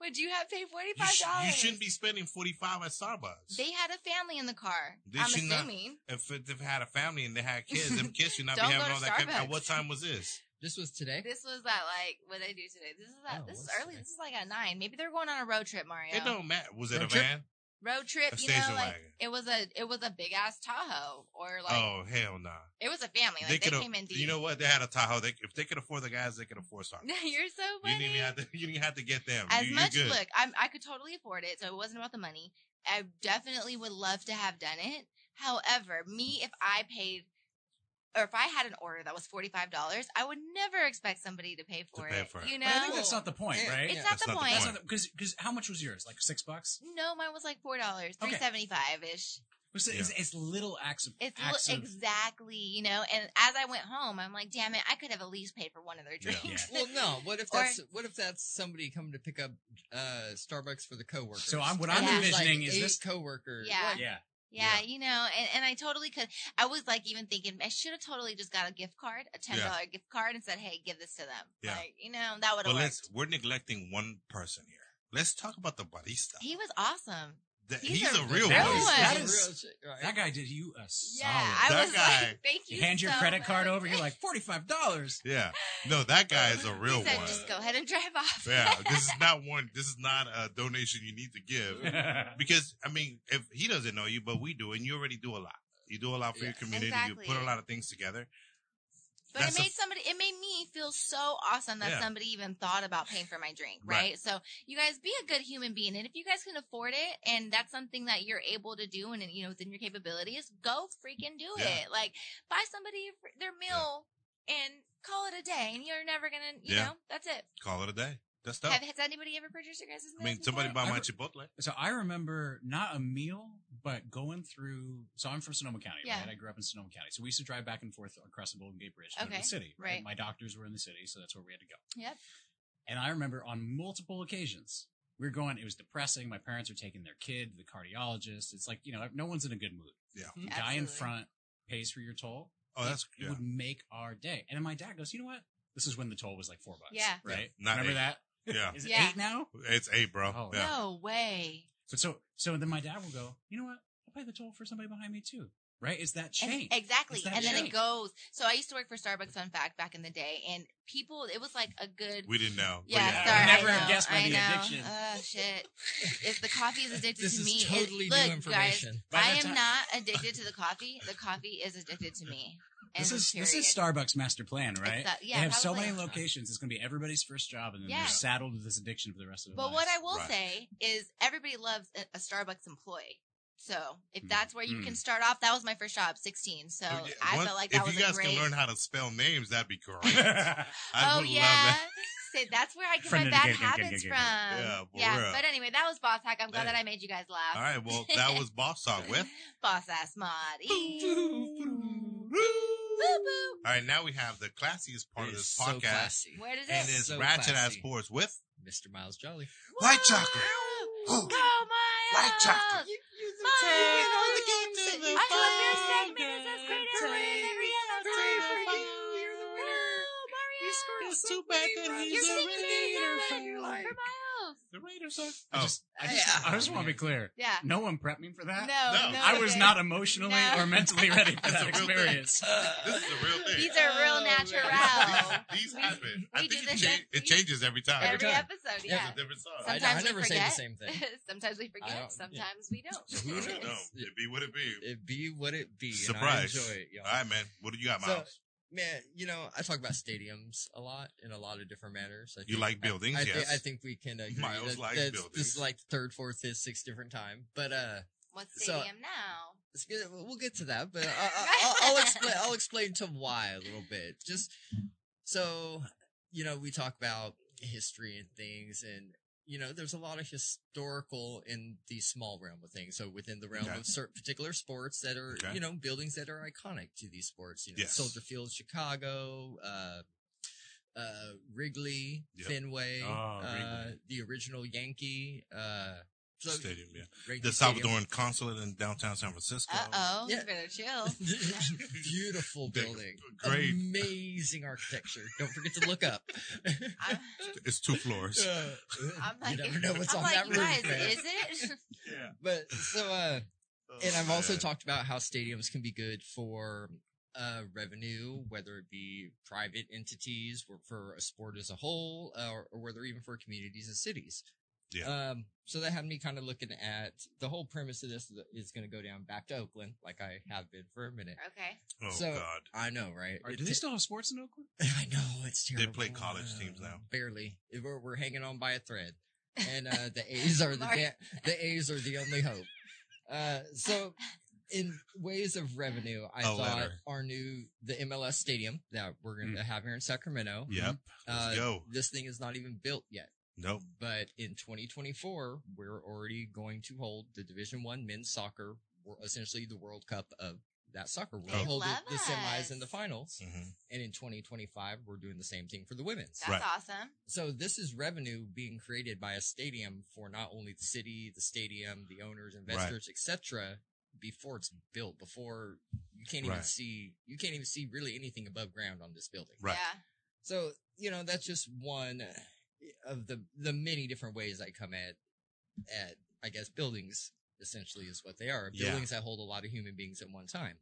Would you have paid forty you, five sh- dollars? you shouldn't be spending forty five at Starbucks. They had a family in the car. They I'm should not- assuming. if it- they've had a family and they had kids, them kids should not be (laughs) Don't having go all to that. Kind at what time was this? This was today. This was at like what did I do today? This is at Oh, this is what's early. today? This is like at nine. Maybe they're going on a road trip, Mario. It don't matter. Was it Road a trip? van? Road trip. You know, like wagon. it was a it was a big ass Tahoe or like oh hell no! it was a family. Like they, could came in deep. You know what? They had a Tahoe. They, if they could afford the guys, they could afford Starbucks. (laughs) You're so You funny. didn't even have to. You didn't have to get them. As you, much look, I'm, I could totally afford it, so it wasn't about the money. I definitely would love to have done it. However, me if I paid or if I had an order that was forty five dollars, I would never expect somebody to pay for, pay it, for it. You know, But I think that's not the point, Yeah. right? it's Yeah. not That's the not the point. That's point. because because how much was yours? Like six bucks? No, mine was like four dollars, three seventy five ish. It's, it's, it's little acts of It's acts li- of exactly, you know. And as I went home, I'm like, damn it, I could have at least paid for one of their Yeah. drinks. Well, no. What if Or- that's what if that's somebody coming to pick up uh, Starbucks for the coworkers? So I'm what I'm And envisioning like is eight this- coworkers. Yeah. Yeah. Yeah, Yeah. you know, and, and I totally could. I was like even thinking I should have totally just got a gift card, a ten dollar gift card, and said, "Hey, give this to them." Yeah. Like you know, that would But have let's. worked. We're neglecting one person here. Let's talk about the barista. He was awesome. That- he's he's, a a, real That one. is- that Real is- shit, right? That guy did you a solid. Yeah, I That was guy- like, "Thank you." You hand your so credit card over, you're like forty five dollars. (laughs) Yeah. No, that guy is a real he said, one. "Just go ahead and drive off." Yeah. This is (laughs) not one. This is not a donation you need to give (laughs) because I mean, if he doesn't know you, but we do, and you already do a lot. You do a lot for your community. Exactly. You put a lot of things together. But That's it a- made somebody, it made me feel so awesome that Yeah. somebody even thought about paying for my drink, Right. right? So you guys be a good human being. And if you guys can afford it and that's something that you're able to do and, you know, within your capabilities, go freaking do Yeah. it. Like buy somebody their meal and call it a day. And you're never gonna, you Yeah. know, that's it. Call it a day. That's tough. Have, has anybody ever purchased your guys' I mean, somebody buy my Chipotle. So I remember not a meal, but going through. So I'm from Sonoma County, Yeah. right? I grew up in Sonoma County. So we used to drive back and forth across the Golden Gate Bridge to to Okay, the city. right. My doctors were in the city, so that's where we had to go. Yep. And I remember on multiple occasions, we were going, it was depressing. My parents were taking their kid to the cardiologist. It's like, you know, no one's in a good mood. Yeah. The guy in front pays for your toll. Oh, that's it, yeah. would make our day. And then my dad goes, you know what? This is when the toll was like four bucks. Yeah. Right? Yeah, not Remember eight. that? Yeah. Is it Yeah. eight now? It's eight, bro. Oh, yeah. No way. But so, so then my dad will go, you know what? I'll pay the toll for somebody behind me too. Right? It's that And- chain. exactly. That And then it goes. So I used to work for Starbucks, fun fact, back in the day. And people, it was like a good. We didn't know. Yeah, yeah, sorry. I never I have know, guessed by I the know. addiction. Oh, shit. If the coffee is addicted This to is me, it- totally new look, information. Guys, I am time- not addicted to the coffee. The coffee is addicted to me. This And is this is. Starbucks master plan, right? Exa- yeah, they have so many locations. It's going to be everybody's first job, and then Yeah. they're saddled with this addiction for the rest of their But lives. But what I will Right. say is everybody loves a, a Starbucks employee. So if Mm. that's where you Mm. can start off, that was my first job, 16. So Yeah, I one- felt like that if was you guys a great. can learn how to spell names, that'd be great. (laughs) yeah, oh would yeah. love that. Say that's where I get Friend my bad gang, gang, gang, habits gang, from. gang. Yeah, for. But anyway, that was Boss Hack. I'm glad Hey. that I made you guys laugh. All right, well, that was Boss Talk with. (laughs) Boss ass mod. All right, now we have the classiest part It of is this so podcast, classy. Where does and it? it's So Ratchet Ass classy. Sports with. Mr. Miles Jolly. White chocolate. Go Ooh. Miles! White chocolate. Miles! I love your segment. It's as great as every other time for you. Mario. It's too bad that he's You're a singing Raider this fan. For Miles. The Raiders suck. I Oh, just, I just, Yeah. I just want to be clear. Yeah. No one prepped me for that. no. No. I was didn't. emotionally No. or mentally (laughs) ready for That's that a real thing. experience. (laughs) this is a real thing. These are real Oh, natural. These, these We- happen. I we think it, this cha- every- it changes every time. Every time. episode, It's yeah. a different song. I, Sometimes I we never say the forget. same thing. (laughs) Sometimes we I forget. don't- Sometimes we don't. Who I don't knows? know. It be what it be. It be what it be. Surprise. And I enjoy it, y'all. All right, man. What do you got, So- Miles? Man, you know, I talk about stadiums a lot in a lot of different manners. I You think- like buildings, I, I, thi- yes. I think we can agree Miles that, likes that buildings. this is like third, fourth, fifth, sixth different time. But uh, What So- stadium now? We'll get to that. But I, I, I'll, I'll explain. I'll explain to why a little bit. Just so you know, we talk about history and things, and you know, there's a lot of historical in the small realm of things. So within the realm Okay. of certain particular sports that are, Okay. you know, buildings that are iconic to these sports. You know, Yes. Soldier Field, Chicago. Uh, uh, Wrigley, Yep. Fenway, Oh, uh, Wrigley. the original Yankee, uh, so Stadium, yeah. Wrigley The Stadium. Salvadoran consulate in downtown San Francisco. Uh oh. Yeah. Better chill. (laughs) Beautiful Big- building. great. Amazing architecture. Don't forget to look up. I'm, (laughs) It's two floors. I'm like, you never know what's I'm on like, that you roof, guys, man. is it? (laughs) yeah. But so, uh, and I've also talked about how stadiums can be good for uh, revenue, whether it be private entities or for a sport as a whole, uh, or, or whether even for communities and cities. Yeah. Um, so that had me kind of looking at the whole premise of this is going to go down back to Oakland, like I have been for a minute. Okay. Oh, so- God. I know, right? Are- do they still have sports in Oakland? (laughs) I know it's terrible. They play college teams now. Barely. We're, we're hanging on by a thread, and uh, the (laughs) A's are the da- the A's are the only hope. Uh, so, in ways of revenue, I A thought letter. our new the MLS stadium that we're going to have here in Sacramento. Yep. Let's Uh, go. This thing is not even built yet. Nope. But in 2024, we're already going to hold the Division One men's soccer, wor- essentially the World Cup of that soccer. We'll hold love the, the semis and the us. finals. hmm And in 2025, we're doing the same thing for the women's. That's Right. awesome. So this is revenue being created by a stadium for not only the city, the stadium, the owners, investors, etc. Before it's built, before you can't even Right. see, you can't even see really anything above ground on this building. Right. Yeah. So you know that's just one of the the many different ways I come at at I guess buildings essentially is what they are Yeah. buildings that hold a lot of human beings at one time.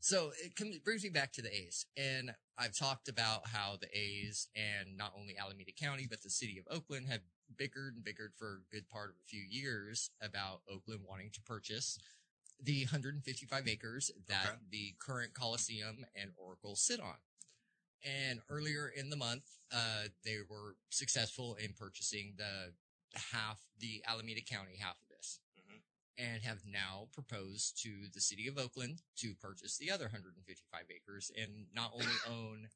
So it comes brings me back to the A's, and I've talked about how the A's and not only Alameda County but the city of Oakland have bickered and bickered for a good part of a few years about Oakland wanting to purchase the 155 acres that Okay. the current Coliseum and Oracle sit on. And earlier in the month, uh, they were successful in purchasing the half, the Alameda County half of this. Mhm. and have now proposed to the city of Oakland to purchase the other 155 acres and not only (coughs) own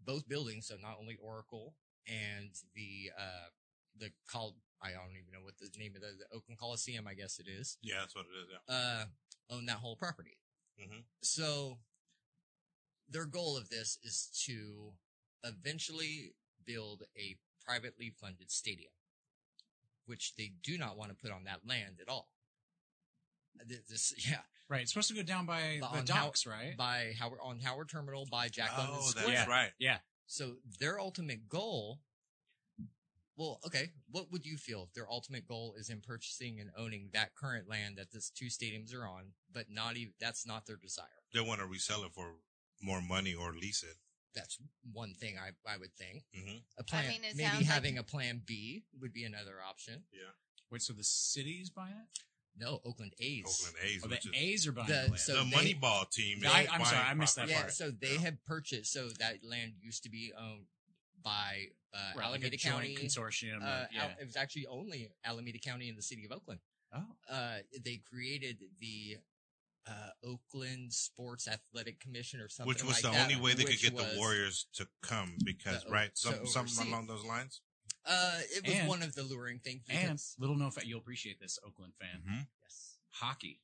both buildings, so not only Oracle and the uh the col I don't even know what the name of the, the Oakland Coliseum, I guess it is, Yeah, that's what it is. Yeah. uh, own that whole property. Mhm. So their goal of this is to eventually build a privately funded stadium, which they do not want to put on that land at all. This, (laughs) yeah, Right. It's supposed to go down by But the on how- docks, right? by Howard on Howard Terminal by Jack oh, London Oh, Square. that's right. Yeah. So their ultimate goal, well, okay, what would you feel if their ultimate goal is in purchasing and owning that current land that these two stadiums are on, but not even that's not their desire. They want to resell it for more money or lease it. That's one thing I I would think. hmm A plan, mean, it maybe sounds like- having a plan B would be another option. Yeah. Wait, so the city's buying it? No, Oakland A's. Oakland A's, Oh, which the is A's are buying The- the, land. so the they- Moneyball team. Yeah, I- is I'm sorry, I missed that property. Yeah, part. so they Yeah. have purchased. So that land used to be owned by uh, Right, like a Alameda joint County. consortium. Uh, of, yeah. Al- it was actually only Alameda County and the city of Oakland. oh, uh, they created the uh, Oakland Sports Athletic Commission or something like that. which was like the that, only way they could get the Warriors to come because The- right, some something along those lines. Uh, it was And- one of the luring things. and little known fact, you'll appreciate this, Oakland fan. Mm-hmm. yes, Hockey.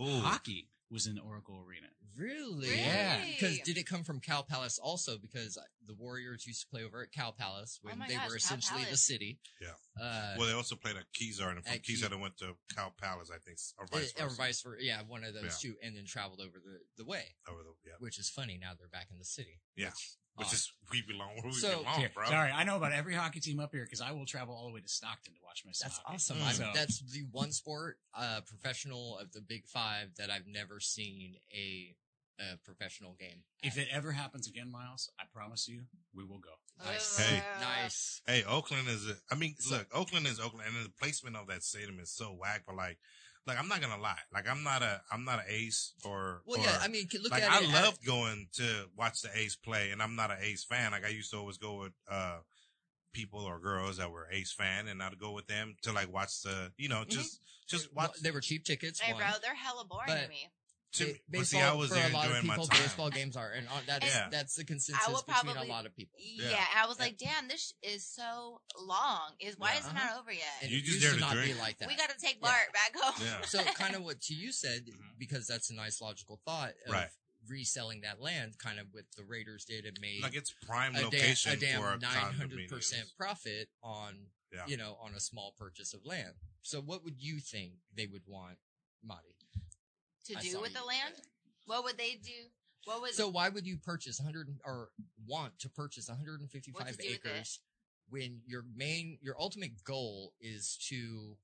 Ooh, Hockey was in Oracle Arena. really, Really? Yeah. Because did it come from Cow Palace also? Because the Warriors used to play over at Cow Palace when Oh they gosh, were essentially the city. Yeah. Uh, well, they also played at Kezar, and from At Kezar they went to Cow Palace, I think, or or vice versa. vice versa. Yeah, one of those Yeah. two, and then traveled over the, the way, Over the, yeah, which is funny. Now they're back in the city. Yeah. Which- which odd. is we belong where we So- belong, Here, bro. sorry, I know about every hockey team up here because I will travel all the way to Stockton to watch my That's hockey. awesome. Mm. So- that's the one sport, uh, professional of the Big Five that I've never seen a, a professional game. If it ever happens again, Miles, I promise you, we will go. Nice. Hey. Nice. Hey, Oakland is. A, I mean, So- look, Oakland is Oakland, and the placement of that stadium is so whack. But like, like I'm not gonna lie, like I'm not a, I'm not an ace or. Well, or, yeah, I mean, look like at I it. loved going to watch the A's play, and I'm not an A's fan. Like I used to always go with uh people or girls that were A's fan, and I'd go with them to like watch the, you know, just just Well, watch. They were cheap tickets. Hey, one. bro, they're hella boring to me. To, Ba- but see, baseball, I was for a lot of enjoying people, (laughs) time. baseball games are, and that's Yeah. that's the I consensus will between probably a lot of people. Yeah, Yeah. I was Yeah. like, damn, this is so long. Is why Yeah. is it Uh-huh. not over yet? And You just used there to to not drink. be like that. we got to take Yeah. BART back home. Yeah. so (laughs) kind of what to you said Mhm. because that's a nice logical thought of Right. reselling that land, kind of what the Raiders did and made Like it's prime a, da- location a damn for a nine hundred percent profit on Yeah. you know on a small purchase of land. So what would you think they would want, Marty? To I do saw with you. the land? What would they do? What would So why would you purchase 100 or want to purchase 155 to do with acres when your main your ultimate goal is to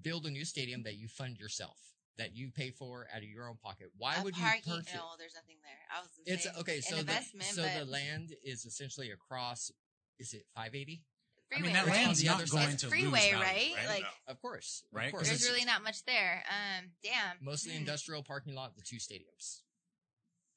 build a new stadium that you fund yourself that you pay for out of your own pocket? Why a would you parking? purchase? No, there's nothing there. I was gonna It's say okay. an So the investment, so but the land is essentially across. Is it 580? I freeway. mean, that It's on land's not going it's to freeway, lose value, right? right? Like No. Of course, of course. there's really not much there. Um, damn. mostly Hmm. industrial parking lot. The two stadiums.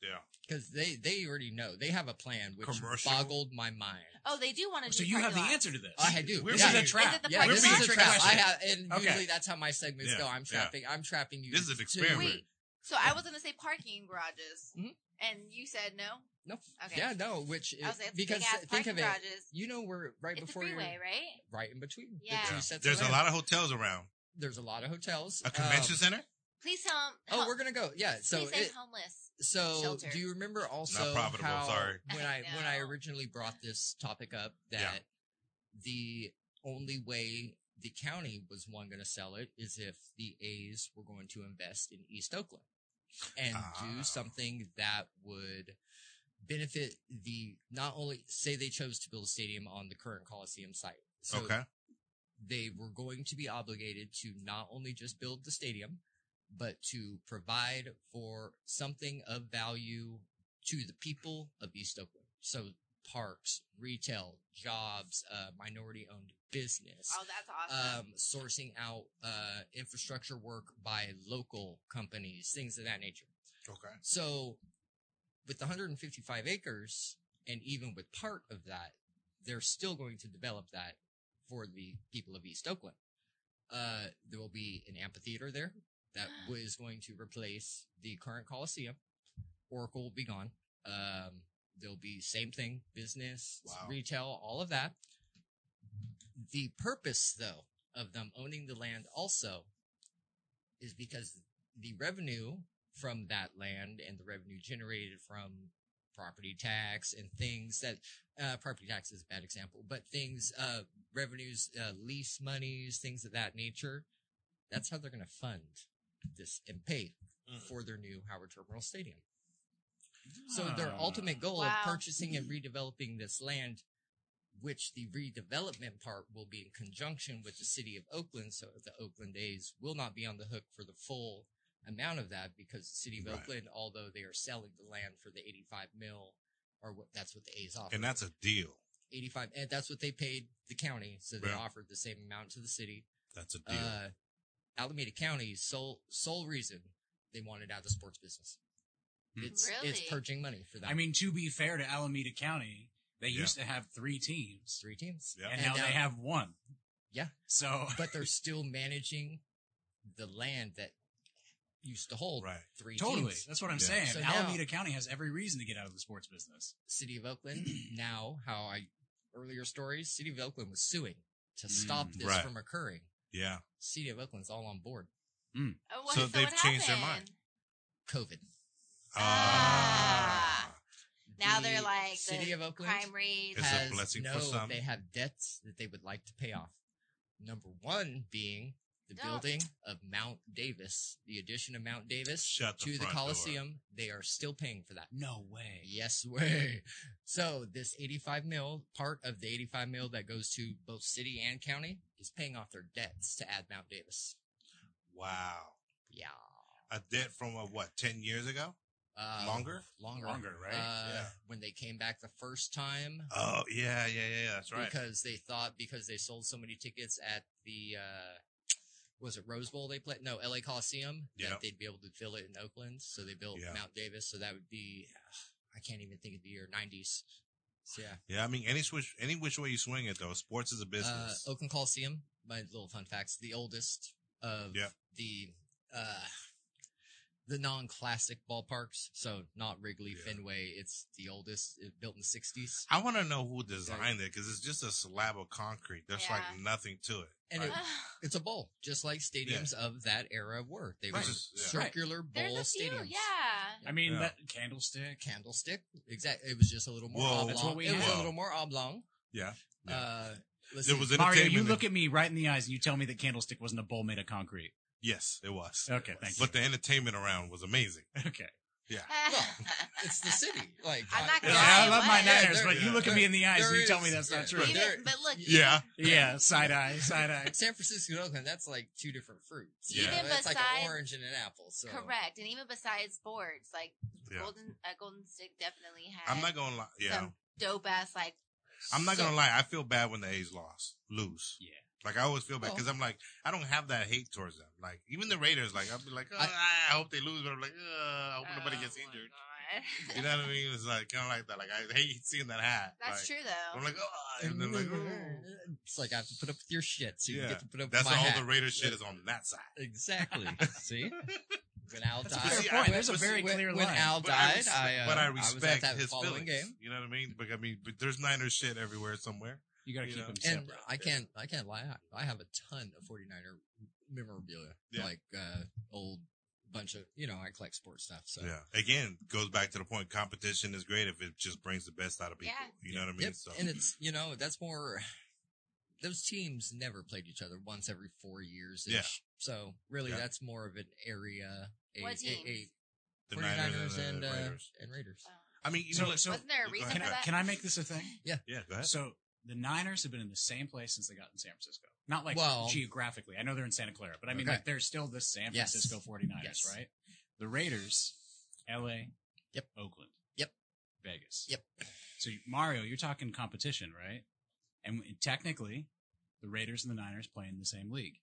Yeah. Because they they already know they have a plan, which Commercial? boggled my mind. Oh, they do want to. So do you have the answer to this. I do. We're This yeah. is a being- trap. Is the Yeah, this is a trap. I have, and Okay. usually that's how my segments Yeah, go. I'm yeah. trapping. I'm trapping you. This is an to- experiment. Wait. So I was gonna say parking garages, Mhm. and you said no. No. Okay. Yeah, no. Which I was like, because think of it, garages. you know, we're right It's a before freeway, you're right? right in between Yeah. the two Yeah. sets. There's a lot of hotels around. There's a lot of hotels. A convention Um, center? Please tell them. Oh, we're gonna go. Yeah. So please say it, homeless. so shelter. do you remember also profitable, how sorry. (laughs) when I I when I originally brought this topic up that Yeah. the only way the county was one going to sell it is if the A's were going to invest in East Oakland and Ah. do something that would benefit the not only say they chose to build a stadium on the current Coliseum site. So okay. they were going to be obligated to not only just build the stadium, but to provide for something of value to the people of East Oakland. So parks, retail, jobs, uh, minority owned business, Oh, that's awesome. um, sourcing out uh, infrastructure work by local companies, things of that nature. Okay. So, with the 155 acres, and even with part of that, they're still going to develop that for the people of East Oakland. Uh, there will be an amphitheater there that (gasps) is going to replace the current Coliseum. Oracle will be gone. Um, there'll be same thing, business, Wow. retail, all of that. The purpose, though, of them owning the land also is because the revenue from that land and the revenue generated from property tax and things that uh, property tax is a bad example, but things, uh, revenues, uh, lease monies, things of that nature. That's how they're going to fund this and pay Mm. for their new Howard Terminal Stadium. So their Ah. ultimate goal Wow. of purchasing and (laughs) redeveloping this land, which the redevelopment part will be in conjunction with the city of Oakland, so the Oakland A's will not be on the hook for the full amount of that because the city of Right. Oakland, although they are selling the land for the 85 mil, or what that's what the A's offer. And that's a deal. 85, and that's what they paid the county, so they Yeah. offered the same amount to the city. That's a deal. Uh, Alameda County's sole sole reason they wanted out of the sports business. Hmm. It's Really? it's purging money for them. I mean, to be fair to Alameda County, they Yeah. used to have three teams, three teams, Yeah. and, now, they have one. Yeah. So but they're (laughs) still managing the land that used to hold right. three totally, teams. that's what I'm Yeah. saying. So now- Alameda County has every reason to get out of the sports business. City of Oakland (clears throat) now, how I earlier stories, City of Oakland was suing to stop Mm, this right. from occurring. Yeah. City of Oakland's all on board. Oh, what- So they've what changed their mind. COVID. Ah. Now The they're like City the of Oakland crime rates. It's a has blessing for no, some. They have debts that they would like to pay off. Number one being the Don't. building of Mount Davis, the addition of Mount Davis Shut the to the front door. Coliseum. They are still paying for that. No way. Yes way. So this 85 mil, part of the 85 mil that goes to both city and county is paying off their debts to add Mount Davis. Wow. Yeah. A debt from uh, what, 10 years ago? Uh, Longer? Longer. Longer, right? Uh, Yeah. When they came back the first time, Oh, yeah, yeah, yeah, that's right. because they thought because they sold so many tickets at the uh was it Rose Bowl they played? No, LA Coliseum. That they'd be able to fill it in Oakland, so they built Yeah. Mount Davis. So that would be, I can't even think of the year, nineties. So yeah, yeah, I mean, any switch, any which way you swing it, though, sports is a uh, business. Oakland Coliseum. My little fun facts: the oldest of the uh the non-classic ballparks. So not Wrigley, Yeah. Fenway. It's the oldest, it, built in the sixties. I want to know who designed it because it's just a slab of concrete. There's like nothing to it. And Right. it, (sighs) it's a bowl, just like stadiums of that era were. They Right. were Just- yeah. circular There's bowl few, stadiums. yeah. I mean, Yeah. that candlestick. Candlestick, exactly. It was just a little more Whoa. oblong. That's what we it was had. a little more oblong. Yeah. Yeah. Uh, let's There was Mario, entertainment. you look at me right in the eyes and you tell me that candlestick wasn't a bowl made of concrete. Yes, it was. Okay, thank you. But the entertainment around was amazing. Okay. Yeah. (laughs) it's the city. Like I'm not gonna I lie, love my what? Yeah, Niners, but you yeah. look at me in the eyes and There you tell me that's yeah. not true. But Even, but look, Yeah. (laughs) Yeah, side eye, side eye. San Francisco and Oakland, that's like two different fruits. Yeah. You know, Even It's like an besides- orange and an apple. So correct, and even besides sports, like Yeah. Golden uh, Golden Stick definitely had. I'm not going to lie. Yeah. some dope ass like. I'm not So- going to lie. I feel bad when the A's lost, lose. Yeah. Like I always feel bad Well- because I'm like I don't have that hate towards them. Like even the Raiders, like I'll be like, oh, I- I, hope they lose, but I'm like, uh, I hope nobody Oh gets injured. You know what I mean? It's like kind of like that. Like I hate seeing that hat. That's like, true though. I'm like, oh, and then like, oh. (laughs) It's like I have to put up with your shit, so you Yeah. get to put up That's with my all hat. the Raiders shit is on that side. Exactly. (laughs) See? When Al That's died, fair See. I- There's a but see, very when, clear when line. Al But I, died, res- I, uh, but I was at respect that his following feelings. game. You know what I mean? But I mean, but there's Niners shit everywhere somewhere. You got to keep know. them And separate. I can't, I can't lie. I, I have a ton of 49er memorabilia, Yeah. like uh, old bunch of, you know, I collect sports stuff. So Yeah. Again, goes back to the point. Competition is great if it just brings the best out of people. Yeah. You know what I mean? Yep. So And it's, you know, that's more. Those teams never played each other once every four years. Yeah. So really, Yeah. that's more of an area. A, What a, teams? a, the 49ers Niners and, the uh, Raiders. and Raiders. Oh. I mean, you So- know, so- Wasn't there a reason. Can for I, that? can I make this a thing? Yeah. Yeah, go ahead. So the Niners have been in the same place since they got in San Francisco. Not like Well- geographically. I know they're in Santa Clara, but I mean Okay. like they're still the San Yes. Francisco 49ers, Yes. right? The Raiders, LA, Yep. Oakland, Yep. Vegas. Yep. So Mario, you're talking competition, right? And technically, the Raiders and the Niners play in the same league.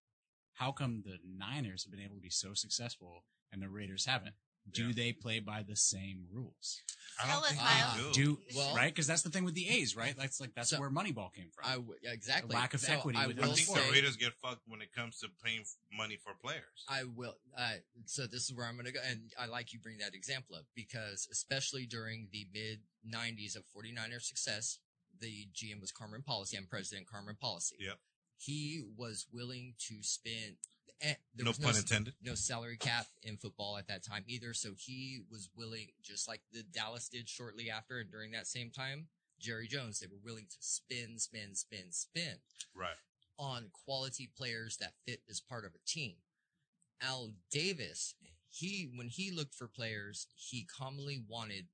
How come the Niners have been able to be so successful and the Raiders haven't? Do Yeah. they play by the same rules? I Tell don't us, think Miles. they do. Do Well- right? Because that's the thing with the A's, right? That's like that's So- where Moneyball came from. I w- yeah, exactly lack of So equity I within I think say, the Raiders get fucked when it comes to paying money for players. I will. Uh, so this is where I'm going to go, and I like you bring that example up because especially during the mid '90s of 49er success, the GM was Carmen Policy. I'm President Carmen Policy. Yep. He was willing to spend. Eh, there no was pun intended. no salary cap in football at that time either. So he was willing, just like the Dallas did shortly after and during that same time, Jerry Jones, they were willing to spin, spin, spin, spin Right. on quality players that fit as part of a team. Al Davis, he when he looked for players, he commonly wanted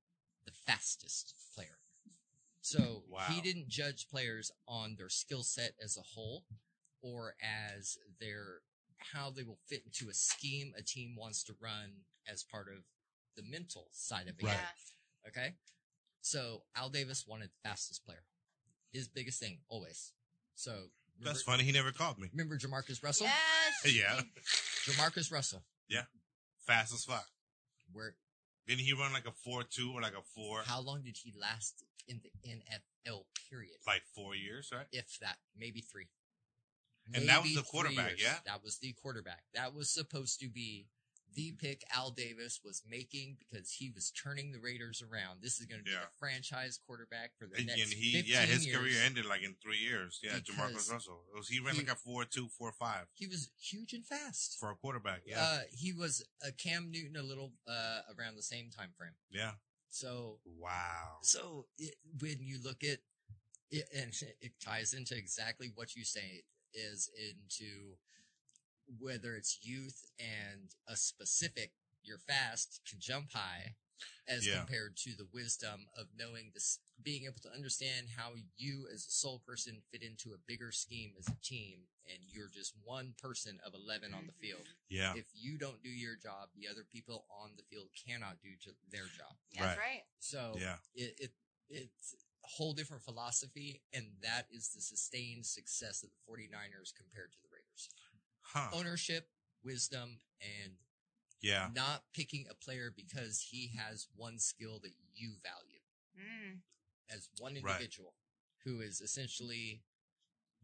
the fastest player. So Wow. he didn't judge players on their skill set as a whole or as their how they will fit into a scheme a team wants to run as part of the mental side of it. Right. Yeah. Okay. So Al Davis wanted the fastest player. His biggest thing, always. So That's funny. He never called me. remember JaMarcus Russell? Yes. Yeah. (laughs) JaMarcus Russell. Yeah. Fast as fuck. Where Didn't he run like a four two or like a four? how long did he last in the NFL period? Like four years, right? if that, maybe three. And that was the quarterback, years. yeah? That was the quarterback. That was supposed to be the pick Al Davis was making because he was turning the Raiders around. This is going to be Yeah. the franchise quarterback for the And, next and he, 15 yeah, his years. career ended like in three years. Yeah, JaMarcus Russell. Was, he ran he- like a four two, four five He was huge and fast. for a quarterback. Yeah, Uh, he was a Cam Newton a little uh, around the same time frame. yeah. So Wow. So it, when you look at it, and it ties into exactly what you say is into whether it's youth and a specific, you're fast, can jump high, as Yeah. compared to the wisdom of knowing this, being able to understand how you as a sole person fit into a bigger scheme as a team, and you're just one person of 11 on the field. Yeah. If you don't do your job, the other people on the field cannot do to their job. That's Right. right. So Yeah. it, it it's a whole different philosophy, and that is the sustained success of the 49ers compared to the Raiders. Huh. Ownership, wisdom, and Yeah. not picking a player because he has one skill that you value Mm. as one Right. individual who is essentially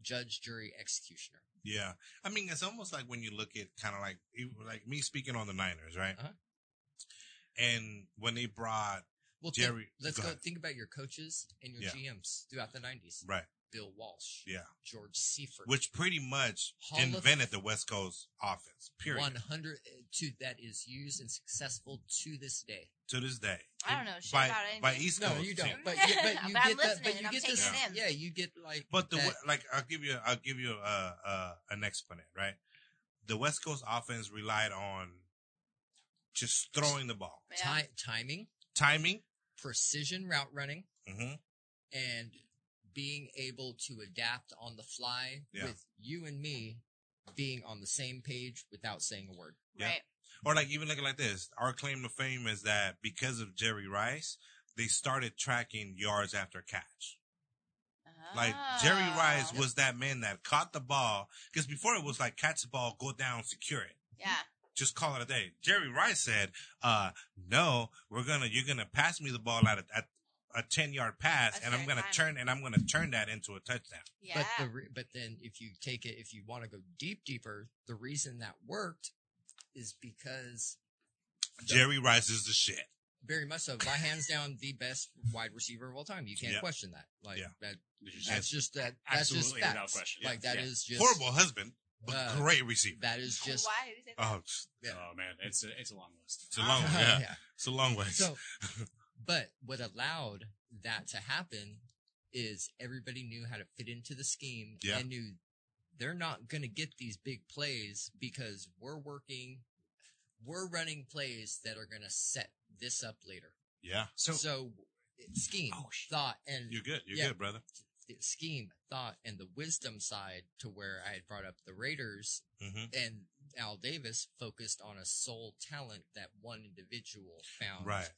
judge, jury, executioner. Yeah. I mean, it's almost like when you look at kind of like, like me speaking on the Niners, right? Uh-huh. And when they brought, Well, think- let's go go, think about your coaches and your Yeah. GMs throughout the 90s. right. Bill Walsh, Yeah. George Seifert, Which pretty much Hall of- invented the West Coast offense, period. 100 to that is used and successful to this day. to this day. I don't know shit by, about anything. By East Coast. No, Coast. you don't. But, you- but you But I'm get that. But you I'm get this. it. Yeah, you get like. But the that- like, I'll give you, I'll give you uh, uh, an exponent, right? The West Coast offense relied on just throwing the ball, Yeah. ti- timing, timing. precision route running, hmm and being able to adapt on the fly Yeah. with you and me being on the same page without saying a word. Yeah. Right. Or like even looking like this, our claim to fame is that because of Jerry Rice, they started tracking yards after catch. Like Jerry Rice Oh. was that man that caught the ball because before it was like catch the ball, go down, secure it. Yeah. Just call it a day. Jerry Rice said, uh, no, we're gonna, you're gonna pass me the ball at a, at a 10 yard pass A and I'm gonna time. turn, and I'm gonna turn that into a touchdown. Yeah. But the re- but then if you take it, if you want to go deep deeper, the reason that worked is because Jerry Rice is the shit. very much so, by hands down the best wide receiver of all time. You can't Yeah. question that. Like Yeah. that. Which That's just that. That's just Absolutely, without facts. question. Like Yeah. that Yeah. is just Horrible husband, but Uh, great receiver. That is just Why did he? Oh, Yeah. Oh man, it's a it's a long list. it's a long way. Yeah. It's a long way. So, (laughs) but what allowed that to happen is everybody knew how to fit into the scheme Yeah. and knew they're not going to get these big plays because we're working, we're running plays that are going to set this up later. yeah. So, So, scheme, Oh, shit. thought, and You're good. You're Yeah. good, brother. The scheme, thought, and the wisdom side to where I had brought up the Raiders hmm and Al Davis focused on a sole talent that one individual found. Right.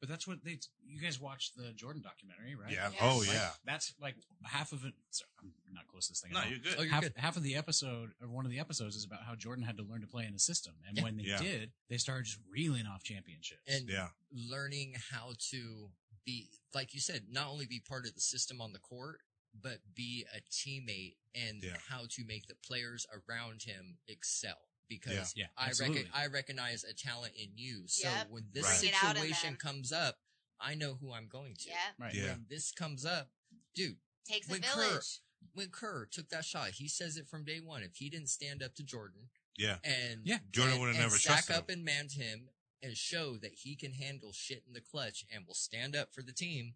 But that's what they. You guys watched the Jordan documentary, right? Yeah. Yes. Oh Like, yeah. That's like half of it. So I'm not close to this thing. No, at all. you're good. Oh, you're half, good. half of the episode or one of the episodes is about how Jordan had to learn to play in a system, and Yeah. when they Yeah. did, they started just reeling off championships. And Yeah. learning how to be, like you said, not only be part of the system on the court, but be a teammate and Yeah. how to make the players around him excel. Because Yeah, I rec- I recognize a talent in you. So Yep. when this Right. Bring it out in situation comes up, I know who I'm going to. Yeah. right. Yeah. When this comes up, dude, Takes a When Kerr- village. when Kerr took that shot, he says it from day one. If he didn't stand up to Jordan Yeah. and Yeah. Jordan would've never stack trusted up and man him and show that he can handle shit in the clutch and will stand up for the team,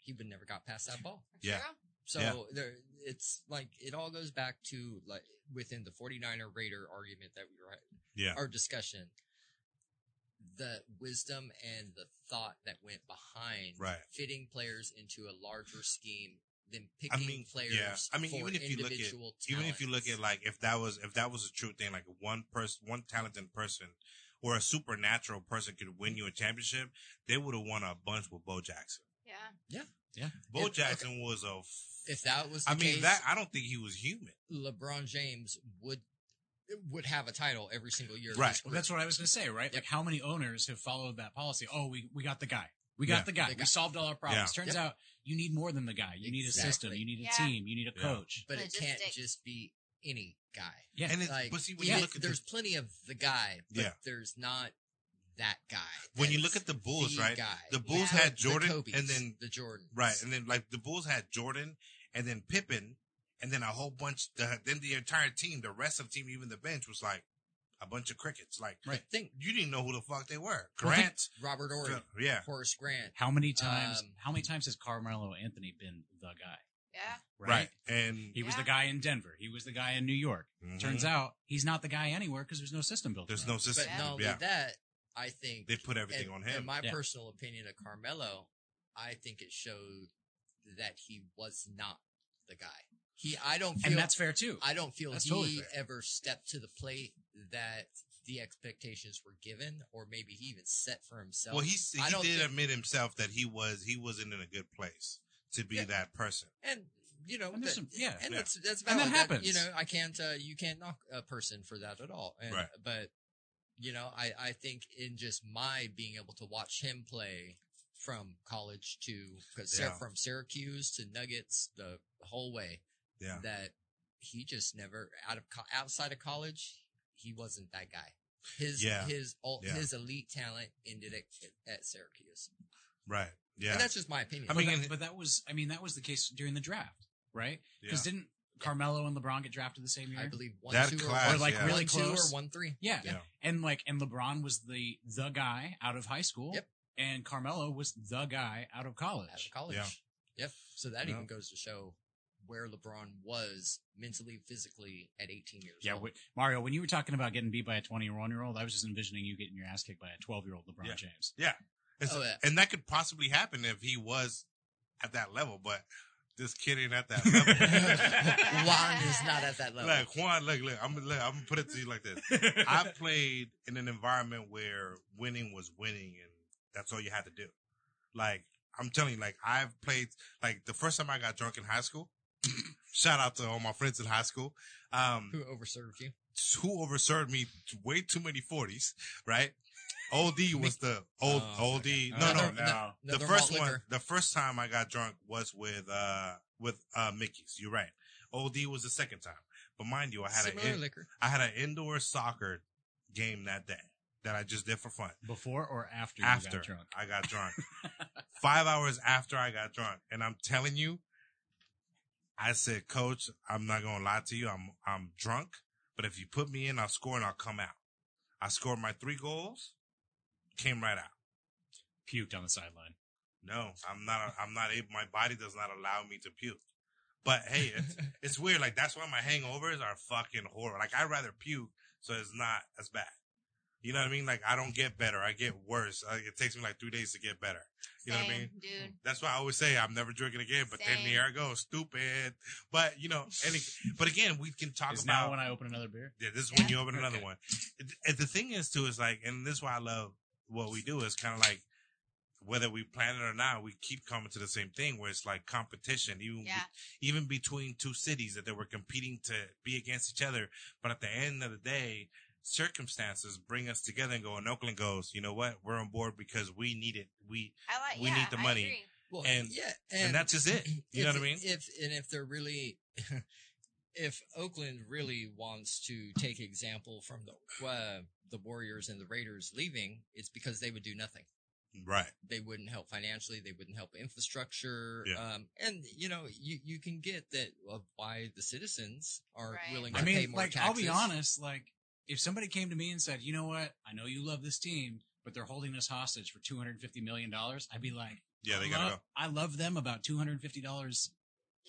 he would never got past that ball. (laughs) Yeah. So Yeah. there, it's like it all goes back to like within the 49er Raider argument that we were at, Yeah. our discussion. The wisdom and the thought that went behind Right. fitting players into a larger scheme than I picking mean, players. yeah. I mean, even if you look at even if you look at like if that was if that was a true thing, like one person, one talented person, or a supernatural person could win you a championship, they would have won a bunch with Bo Jackson. Yeah. Yeah. Yeah. Bo If- Jackson was a. F- if that was, the I mean case, that I don't think he was human. LeBron James would would have a title every single year. Right. Well, that's what I was going to say, right? Yep. Like, how many owners have followed that policy? Oh, we, we got the guy. We got Yeah. the guy. The We guy. solved all our problems. Yeah. Turns Yep. out you need more than the guy. You need a system. You need a Yeah. team. You need a Yeah. coach. but it can't Logistics. just be any guy. Yeah. And it's, Like, but see when yeah, you look at there's the, plenty of the guy, but Yeah. there's not that guy. when you look at the Bulls, the right? Guy. The Bulls Yeah. had The Jordan, Kobe's, and then the Jordan, right, and then like the Bulls had Jordan, and then Pippen, and then a whole bunch. The, then the entire team, the rest of the team, even the bench, was like a bunch of crickets. Like I think you didn't know who the fuck they were. Well, think- Grant, Robert Horry, yeah, Horace Grant. How many times? Um, how many times has Carmelo Anthony been the guy? Yeah. Right, and He was Yeah. the guy in Denver. He was the guy in New York. mhm, Turns out he's not the guy anywhere because there's no system built. there's around no system. But Yeah. not only yeah, that, I think they put everything and- on him. In my Yeah. personal opinion of Carmelo, I think it showed that he was not the guy. He, I don't feel, and that's fair too. I don't feel That's he totally ever stepped to the plate that the expectations were given, or maybe he even set for himself. well, he I he don't did think- admit himself that he was he wasn't in a good place to be Yeah. that person. and you know, And that- some- yeah. and Yeah. that's that's And that valid. happens. you know, I can't, uh, you can't knock a person for that at all. And, Right. But you know, I I think in just my being able to watch him play from college to because Yeah. from Syracuse to Nuggets the whole way Yeah, that he just never out of outside of college he wasn't that guy. His Yeah. his ul- Yeah. his elite talent ended at, at Syracuse, right. Yeah, and that's just my opinion. I But mean, that- but that was, I mean, that was the case during the draft, right? yeah. Because didn't Carmelo and LeBron get drafted the same year? I believe one That two class, or, Or, like, yeah. really one two close? or one three. yeah. Yeah. and like, and LeBron was the the guy out of high school. Yep. And Carmelo was the guy out of college. out of college. Yeah. Yep. So that Yeah. even goes to show where LeBron was mentally, physically at 18 years Yeah, old. wh- Mario, when you were talking about getting beat by a 21 year old, I was just envisioning you getting your ass kicked by a 12 year old LeBron Yeah. James. It's- Oh, yeah. and that could possibly happen if he was at that level, but this kid ain't at that level. (laughs) Juan is not at that level. Look, Juan, look, look, I'm, look, I'm gonna put it to you like this. I (laughs) played in an environment where winning was winning, and that's all you had to do. Like I'm telling you, like I've played. Like the first time I got drunk in high school. (laughs) shout out to all my friends in high school. Um, Who overserved you? who overserved me way too many forties, right? Old was the old Oh, old okay. No, no, Another- no. no. The Another first one, liquor. the first time I got drunk was with uh with uh Mickey's. You're right. Old was the second time, but mind you, I had Similar an liquor. I had an indoor soccer game that day that I just did for fun. Before or after, after you got drunk? I got drunk, (laughs) five hours after I got drunk, and I'm telling you, I said, Coach, I'm not gonna lie to you, I'm I'm drunk, but if you put me in, I'll score and I'll come out. I scored my three goals, came right out. Puked on the sideline. No, I'm not. I'm not able. My body does not allow me to puke. But hey, it's, (laughs) it's weird. Like that's why my hangovers are fucking horrible. Like I'd rather puke, so it's not as bad. You know what I mean? Like I don't get better. I get worse. Like, it takes me like three days to get better. You know what I mean? dude. That's why I always say I'm never drinking again. But then Same. here I go, stupid. But you know, any. But again, we can talk Is about now when I open another beer? yeah, this is when you open (laughs) another Okay. one. It- And the thing is too is like, and this is why I love what we do is kind of like, whether we plan it or not, we keep coming to the same thing where it's like competition, even Yeah. even between two cities that they were competing to be against each other. But at the end of the day, circumstances bring us together and go. And Oakland goes, you know what? We're on board because we need it. We I like. We yeah, need the money. Well, And- yeah, and, that's just it. (clears throat) You if, know what I mean? If and if they're really, (laughs) if Oakland really wants to take example from the uh, the Warriors and the Raiders leaving, it's because they would do nothing. right. They wouldn't help financially. They wouldn't help infrastructure. Yeah. Um, and you know, you you can get that of why the citizens are Right. willing to I pay mean, more like, taxes. I'll be honest. Like, if somebody came to me and said, "You know what? I know you love this team, but they're holding us hostage for two hundred fifty million dollars," I'd be like, Yeah, they I gotta love, go. I love them about two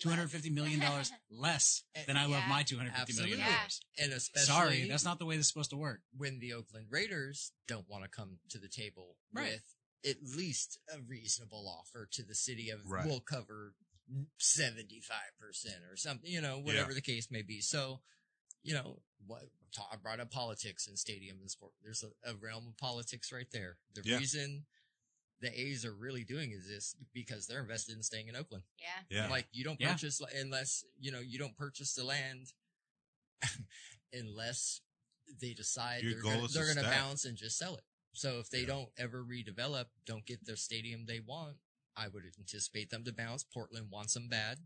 hundred fifty dollars, two hundred fifty million dollars (laughs) less than I love my two hundred fifty million Absolutely. dollars. And especially Sorry, that's not the way this is supposed to work. when the Oakland Raiders don't want to come to the table Right. with at least a reasonable offer to the city of Right. we'll cover 75% or something, you know, whatever the case may be. So, you know, what ta- I brought up politics and stadium and sport. There's a, a realm of politics right there. The Yeah. reason the A's are really doing is this because they're invested in staying in Oakland. Yeah. Yeah. Like you don't Yeah. purchase unless you know you don't purchase the land (laughs) unless they decide Your they're gonna, is to they're going to stack. bounce and just sell it. So if they Yeah. don't ever redevelop, don't get their stadium they want, I would anticipate them to bounce. Portland wants them bad.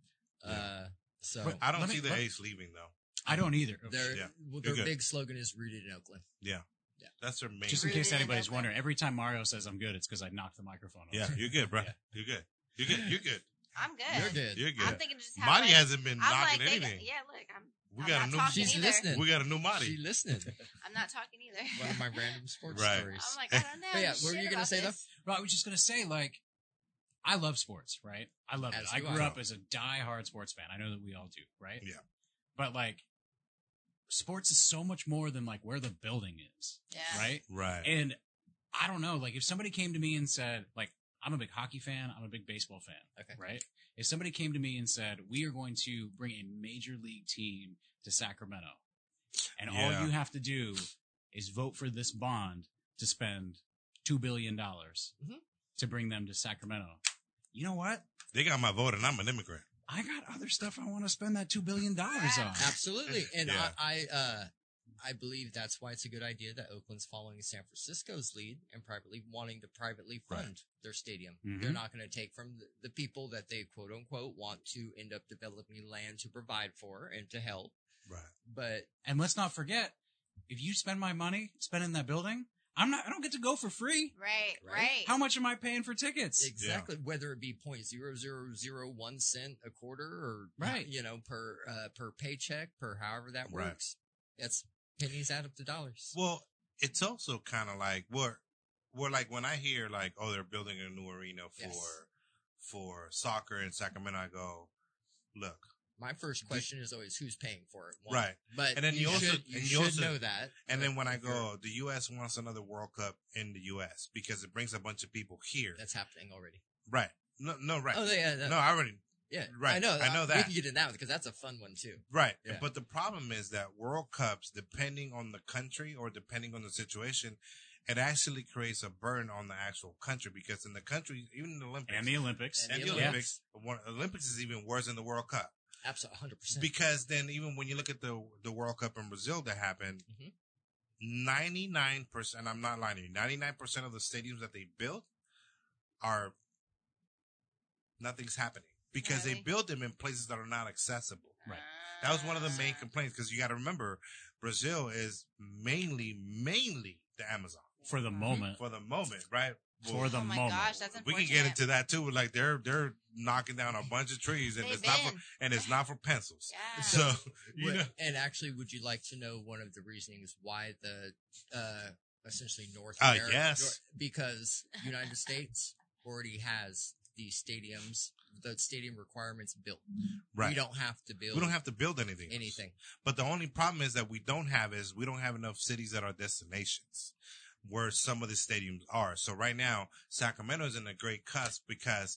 Yeah. Uh, so But I don't Let me- see the A's leaving though. I don't either. their Yeah. well, their big slogan is rooted in Oakland. That's their main. Just in case anybody's wondering, every time Mario says I'm good, it's because I knocked the microphone. yeah, you're good, bro. (laughs) Yeah. You're good. You're good. You're good. (laughs) I'm good. You're good. You're good. I'm thinking just how Marty like, hasn't been I'm knocking like, they got- anything. yeah, look, I'm We I'm got a new. She's either. listening. We got a new She Marty. listening. I'm not talking either. (laughs) One of my random sports Right. stories. I'm like, I don't know. But yeah, what were you gonna about say, though? this. Well, I was just gonna say, like, I love sports, right? I love As it. I grew I. up as a die-hard sports fan. I know that we all do, right? Yeah. But like, sports is so much more than like where the building is, Yeah. right? Right. And I don't know, like, if somebody came to me and said, like, I'm a big hockey fan, I'm a big baseball fan, Okay. right? If somebody came to me and said, we are going to bring a major league team to Sacramento, and all you have to do is vote for this bond to spend $2 billion Mhm. to bring them to Sacramento. You know what? They got my vote, and I'm an immigrant. I got other stuff I want to spend that $2 billion on. Absolutely. (laughs) And Yeah. I, I, uh, I believe that's why it's a good idea that Oakland's following San Francisco's lead and privately wanting to privately Right. fund their stadium. Mhm. They're not going to take from the, the people that they quote unquote want to end up developing land to provide for and to help. Right. But And let's not forget, if you spend my money spending that building, I'm not, I don't get to go for free. Right, Right? right. How much am I paying for tickets? exactly whether it be point zero zero zero one cent a quarter or Right. you know per uh, per paycheck per however that works. Right. works. That's pennies add up to dollars. Well, it's also kind of like we're we're like when I hear like oh they're building a new arena for Yes. for soccer in Sacramento, I go, look, My first question is always who's paying for it. One. Right. But And then you, you also- should, you and you should also- know that. and then when I If you're- go, the U.S. wants another World Cup in the U.S. because it brings a bunch of people here. that's happening already. right. No, no, right. Oh yeah, no, no, I already yeah, right. I know. I know uh, that. We can get in that because that's a fun one too. Right. Yeah. But the problem is that World Cups, depending on the country or depending on the situation, it actually creates a burden on the actual country because in the country, even in the Olympics, and the Olympics. and the the Olympics. Olympics, one, Olympics is even worse than the World Cup Absolutely, hundred percent. because then even when you look at the the World Cup in Brazil that happened, Mhm. ninety nine percent. I'm not lying to you. Ninety nine percent of the stadiums that they built are nothing's happening because they Really? build them in places that are not accessible. Right. That was one of the main Ah. complaints because you got to remember Brazil is mainly, mainly the Amazon for the moment. for the moment, right? For the oh my moment. gosh, that's we can get into that too. Like they're they're knocking down a bunch of trees and They've it's not for and it's not for pencils. Yeah. So (laughs) you What- know, and actually, would you like to know one of the reasonings why the uh, essentially North Uh, America? yes. Because United States already has these stadiums, the stadium requirements built. right? We don't have to build. We don't have to build anything. else. anything. But the only problem is that we don't have is we don't have enough cities that are destinations where some of the stadiums are. So right now, Sacramento is in a great cusp because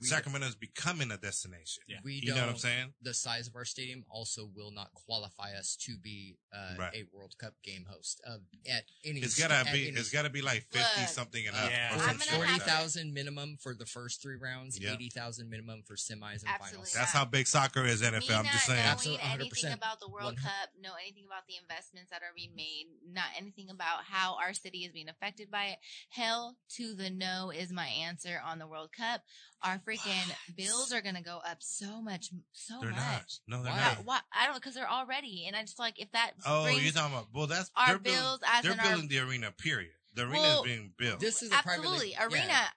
Sacramento is becoming a destination. Yeah. We You know what I'm saying? The size of our stadium also will not qualify us to be uh, Right. a World Cup game host uh, at any. It's st- gotta at be. any It's gotta be like fifty Look, something and Uh, up. Yeah. or I'm some gonna shit like forty that. thousand minimum for the first three rounds, Yeah. eighty thousand minimum for semis and Absolutely. finals. That's how big soccer is. Me NFL. I'm not just saying. Absolutely, anything 100%. about the World One hun- Cup, know anything about the investments that are being made, not anything about how our city is being affected by it. Hell to the no is my answer on the World Cup. Our freaking What? bills are gonna go up so much, so They're much. not. No, they're Why? Not. why? I don't because they're already, and I just like if that Oh, you're talking about? Well, that's our they're building. bills as They're in our building the arena. Period. The arena Well, is being built. This is a absolutely privately, arena. yeah.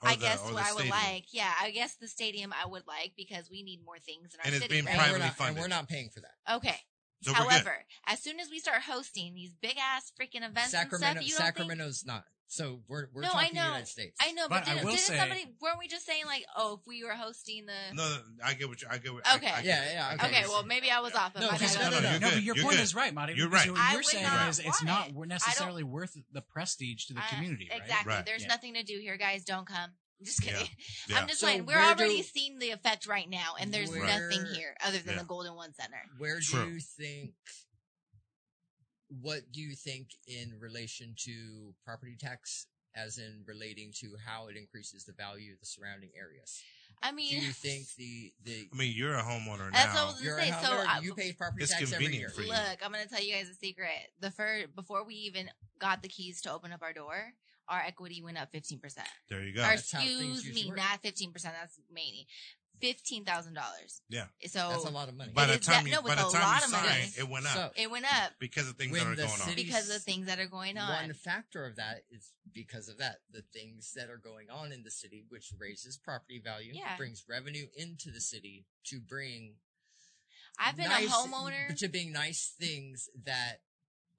Or I the- guess what I would like, yeah, I guess the stadium I would like because we need more things in our And it's city, being right? And we're, privately and funded. we're not paying for that. Okay. So. However, as soon as we start hosting these big ass freaking events Sacramento, and stuff, you don't think Sacramento's not. So we're we're No, I talking know. United States. I know, but, But didn't, will didn't say- somebody weren't we just saying like, oh, if we were hosting the No, no, I get what you. I get what. Okay. I, get Yeah, yeah, okay. Okay, well maybe I was off. but No, my because- bad. no, no, you're no, good. but your You're point good. is right, Marty. You're right. What I you're would saying not is it's want not it. we're I don't- necessarily worth the prestige to the Uh, community, right? Exactly. Right. There's Yeah. nothing to do here, guys. Don't come. I'm just kidding. Yeah. (laughs) I'm just So saying we're already do- seeing the effect right now, and there's Where- nothing here other than Yeah. the Golden One Center. Where do True. you think? What do you think in relation to property tax, as in relating to how it increases the value of the surrounding areas? I mean, Do mean, you think the the I mean, you're a homeowner now. That's now. what I was you're gonna a say. So I- you pay property It's tax every year. for you. Look, I'm gonna tell you guys a secret. The first before we even got the keys to open up our door, our equity went up 15 percent. there you go. Or That's excuse me, work. not 15 percent. That's Maney. Fifteen thousand dollars. Yeah. So That's a lot of money. by it the time that- you, no, by it's the a time lot you of money. it went up So- it went up because of things that are going on. because of things that are going on. One factor of that is because of that, the things that are going on in the city, which raises property value, Yeah. brings revenue into the city to bring I've been nice- a homeowner. to being nice things that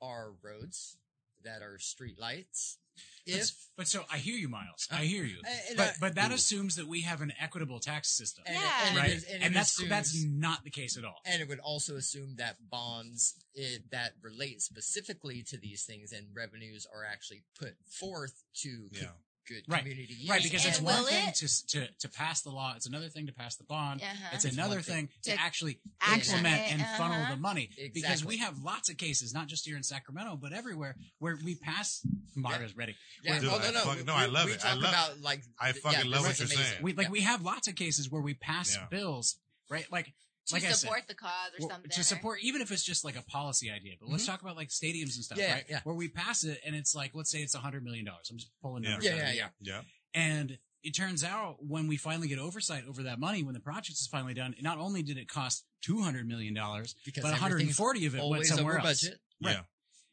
are roads, that are street lights. But, If but so I hear you, Miles. Uh, I hear you. and But I- but that assumes that we have an equitable tax system, and, Yeah. and right? is- and, and that's assumes- that's not the case at all. and it would also assume that bonds it, that relate specifically to these things and revenues are actually put forth to Yeah. Good Right. community use. Right, because And it's one thing it- to, to to pass the law. It's another thing to pass the bond. Uh-huh. It's It's another one thing. thing to, To actually implement it, and funnel uh-huh. the money. Because we have lots of cases, not just here in Sacramento, but everywhere, where we pass. Maria's ready. Yeah, Dude, oh, no, I no. fucking- no, we, I love we it. I love- about like I fucking yeah, love this what is you're amazing. saying. We like Yeah. we have lots of cases where we pass bills, right? Like to like I said, support the cause or Well, something. to or- support even if it's just like a policy idea but let's mm-hmm. talk about like stadiums and stuff Yeah, right yeah. where we pass it and it's like let's say it's a hundred million dollars i'm just pulling Yeah. numbers Yeah, out of yeah, the yeah. Yeah. and it turns out when we finally get oversight over that money when the project is finally done not only did it cost 200 million dollars but everything's 140 of it went somewhere over else budget. Right. Yeah.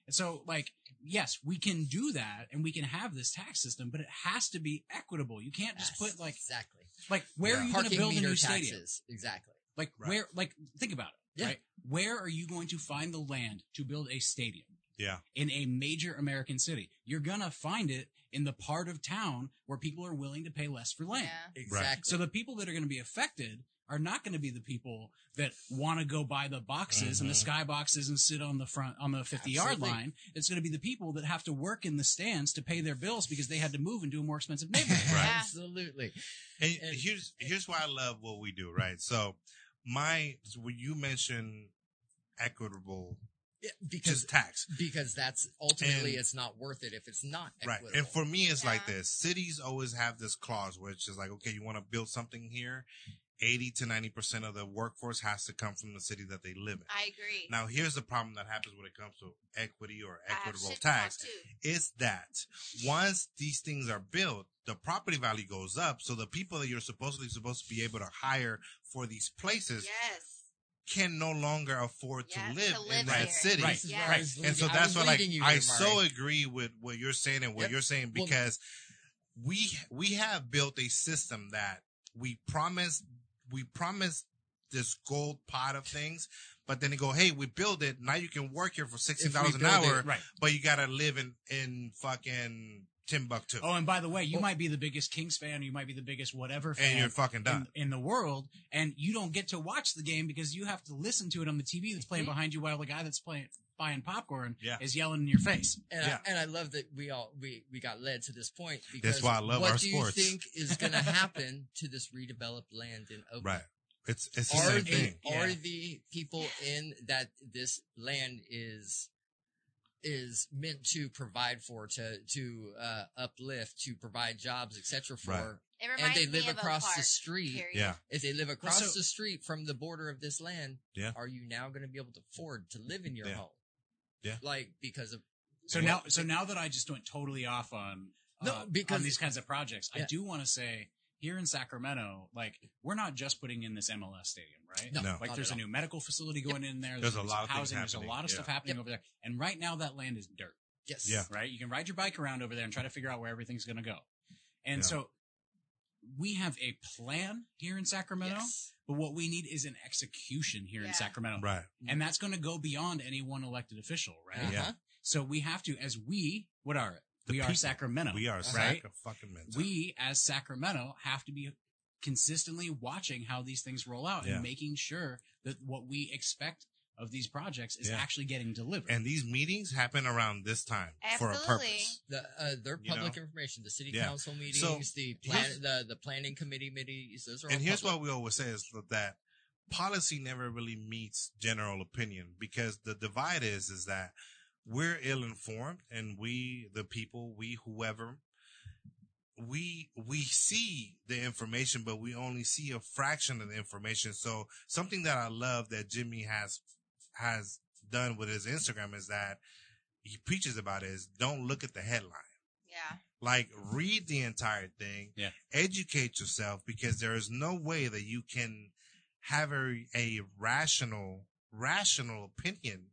and so like yes we can do that and we can have this tax system but it has to be equitable you can't just Yes, put like exactly like where Yeah. are you going to build a meter new stadium. Exactly. Like Right. where, like think about it, Yeah. right? Where are you going to find the land to build a stadium Yeah. in a major American city? You're gonna find it in the part of town where people are willing to pay less for land. yeah. Exactly. So the people that are going to be affected are not going to be the people that want to go buy the boxes and the Mhm. sky boxes and sit on the front on the 50 yard line. It's going to be the people that have to work in the stands to pay their bills because they had to move into a more expensive (laughs) neighborhood. Right. (laughs) Absolutely. And, And- here's here's why I love what we do, right? So my when you mention equitable Yeah, just because tax, because that's ultimately And- it's not worth it if it's not right? And for me, it's like this: cities always have this clause, which is like, okay, you want to build something here, eighty to ninety percent of the workforce has to come from the city that they live in. I agree. Now, here's the problem that happens when it comes to equity or equitable shit to talk tax. is that once these things are built, the property value goes up. So the people that you're supposedly supposed to be able to hire for these places Yes. can no longer afford to live, to live in that here. city. Right. This is Yeah. where I Right. And so leading- I that's was what like leading you I so agree with what you're saying and what Yep. you're saying Well- because we we have built a system that we promise we promise this gold pot of things, but then they go, hey, we build it. Now you can work here for sixteen dollars an hour, it, Right. but you gotta live in in fucking Timbuktu, Oh, and by the way, you might be the biggest Kings fan, or you might be the biggest whatever fan. and you're fucking done. in, in the world, and you don't get to watch the game because you have to listen to it on the TV that's playing Mhm. behind you while the guy that's playing buying popcorn Yeah. is yelling in your face. And, Yeah. I, and I love that we all we, we got led to this point because That's why I love what our do sports. you think is (laughs) going to happen to this redeveloped land in Oakland? Right. It's it's the Are same the, thing. are Yeah. the people in that this land is is meant to provide for to to uh, uplift to provide jobs etc for Right. It and reminds they me live of a across the street period. Yeah. if they live across so- the street from the border of this land Yeah. are you now going to be able to afford to live in your Yeah. home Yeah. like because of So what- now, so now that I just went totally off on No, uh, because- on these kinds of projects, I do want to say here in Sacramento, like we're not just putting in this MLS stadium, right? No, No. Like there's a all. new medical facility going in there. There's a lot of housing. There's a lot of yeah. stuff happening Yep. over there, and right now that land is dirt. yes Yeah. right? You can ride your bike around over there and try to figure out where everything's going to go. And Yeah. so we have a plan here in Sacramento, yes. But what we need is an execution here Yeah. in Sacramento. Right. And that's going to go beyond any one elected official, right? Uh-huh. Yeah. So we have to, as we, what are it? The we are. Sacramento. We are right? Sac fucking mental. We, as Sacramento, have to be consistently watching how these things roll out Yeah. and making sure that what we expect of these projects is Yeah. actually getting delivered. and these meetings happen around this time for a Absolutely. purpose. The, uh, their You public know? information, the city Yeah. council meetings, So, the plan, the the planning committee meetings. Those are And here's public. what we always say is that policy never really meets general opinion because the divide is is that we're ill informed and we the people we whoever we we see the information but we only see a fraction of the information so something that i love that jimmy has has done with his instagram is that he preaches about is don't look at the headline. Yeah. like read the entire thing. Yeah. educate yourself because there is no way that you can have a, a rational rational opinion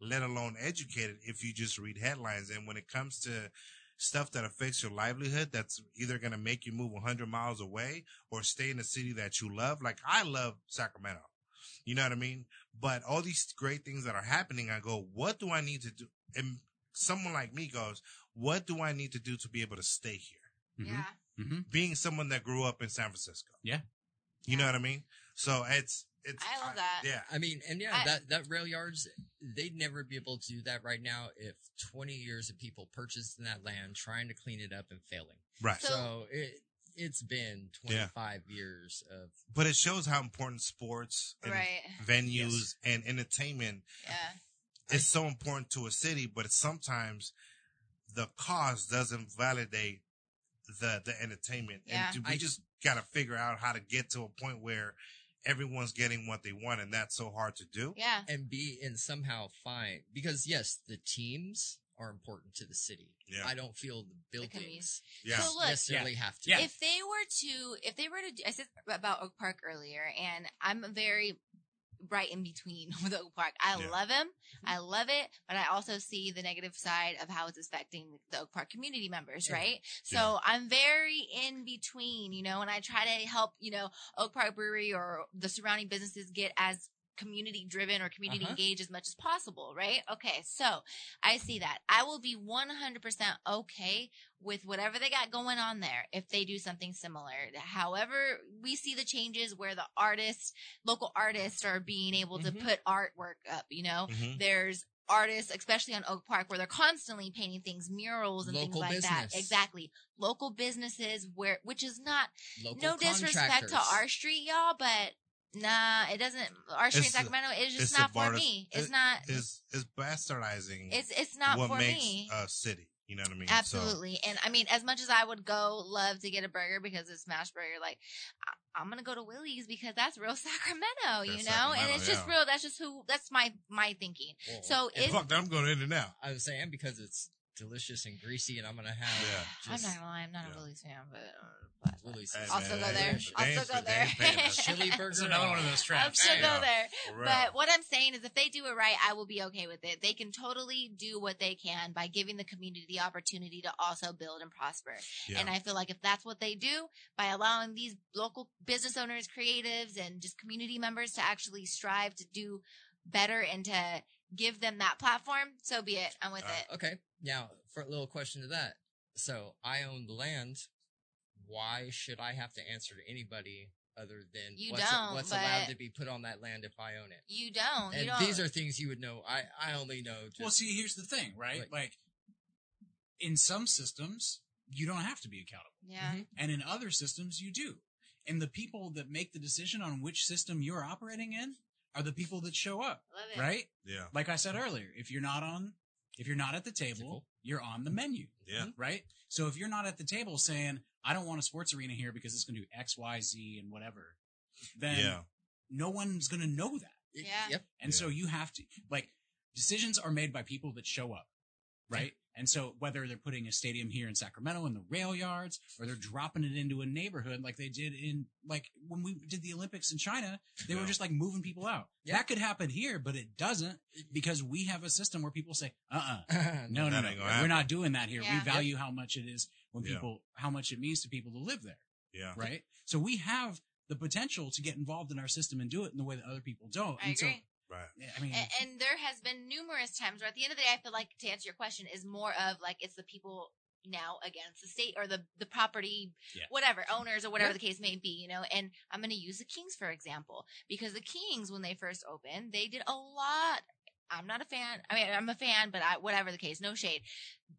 let alone educated if you just read headlines. And when it comes to stuff that affects your livelihood that's either going to make you move 100 miles away or stay in a city that you love like i love sacramento. You know what i mean but all these great things that are happening i go what do i need to do and someone like me goes what do i need to do to be able to stay here Mhm. Yeah. Mhm. being someone that grew up in San Francisco. Yeah. You know what I mean? So it's, it's, I love that. Yeah. I mean, and yeah, I- that that rail yards, they'd never be able to do that right now if 20 years of people purchasing that land, trying to clean it up and failing. Right. So- So it it's been Yeah. 25 years of but it shows how important sports and Right. venues and entertainment Yeah. is so important to a city, but sometimes the cost doesn't validate the, the entertainment. Yeah. And we I- just got to figure out how to get to a point where everyone's getting what they want. And that's so hard to do. Yeah. and be and somehow find because yes, the teams are important to the city. Yeah. I don't feel the commu- buildings Yeah. So look, necessarily have to. Yeah. if they were to if they were to i said about oak park earlier and i'm very right in between (laughs) with oak park i Yeah. love him mm-hmm. i love it but i also see the negative side of how it's affecting the oak park community members Yeah. right so Yeah. i'm very in between you know and i try to help you know oak park brewery or the surrounding businesses get as community driven or community Uh-huh. engaged as much as possible right okay so i see that i will be 100% okay with whatever they got going on there if they do something similar. However, we see the changes where the artists, local artists are being able to Mhm. put artwork up, you know? Mhm. There's artists, especially on Oak Park, where they're constantly painting things, murals and things Local like that. Exactly. Local businesses where, which is not, Local no disrespect to our street, y'all, but nah, it doesn't, our street in It's a- Sacramento is just not for me. It's it- not, Is, is bastardizing it's, it's not what for makes me. a city. You know what I mean? Absolutely. And I mean, as much as I would go love to get a burger because it's smash burger, like I, I'm going to go to Willie's because that's real (laughs) Sacramento, you That's know? and Sacramento, it's just real. That's just who, that's my, my thinking. Well, So So, if, fuck that, I'm going in and out. I was saying because it's delicious and greasy, and I'm gonna have Yeah. I'm not going to lie, I'm not yeah. a Willie's fan, but, uh, but Willie's. Hey, I'll man, still go there. man, I'll still go there. ain't paying us. (laughs) chili burger. It's another one of those traps. I'll still Hey, go there. But what I'm saying is if they do it right, I will be okay with it. They can totally do what they can by giving the community the opportunity to also build and prosper. Yeah. And I feel like if that's what they do by allowing these local business owners, creatives, and just community members to actually strive to do better and to give them that platform, so be it. I'm with Uh, it. Okay. Now, for a little question to that. So, I own the land. Why should I have to answer to anybody other than You what's, don't, what's allowed to be put on that land if I own it. You don't. you And don't. these are things you would know. I I only know. Just, Well, see, here's the thing, right? Like- Like, in some systems, you don't have to be accountable, yeah. Mhm. and in other systems, you do. And the people that make the decision on which system you're operating in are the people that show up, Love it. right? Yeah. Like I said earlier, if you're not on, if you're not at the table, Table. you're on the menu, Yeah. Mm-hmm. right? So if you're not at the table saying, I don't want a sports arena here because it's going to do X, Y, Z, and whatever, then Yeah. no one's going to know that. Yeah. Yep. And Yeah. so you have to like decisions are made by people that show up, right? And so whether they're putting a stadium here in Sacramento in the rail yards or they're dropping it into a neighborhood like they did in like when we did the Olympics in China, they were just like moving people out. Yeah. That could happen here, but it doesn't because we have a system where people say, uh uh-uh. (laughs) uh no, no, That no, we're happen." not doing that here. Yeah. We value how much it is when Yeah. people how much it means to people to live there." Yeah. right? So we have the potential to get involved in our system and do it in the way that other people don't. I and agree. Right. So, I mean, and, and there has been numerous times where at the end of the day, I feel like to answer your question is more of like it's the people now against the state or the the property, Yeah. whatever owners or whatever Yeah. the case may be, you know. And I'm going to use the Kings for example because the Kings when they first opened, they did a lot. I'm not a fan. I mean, I'm a fan, but I, whatever the case, no shade.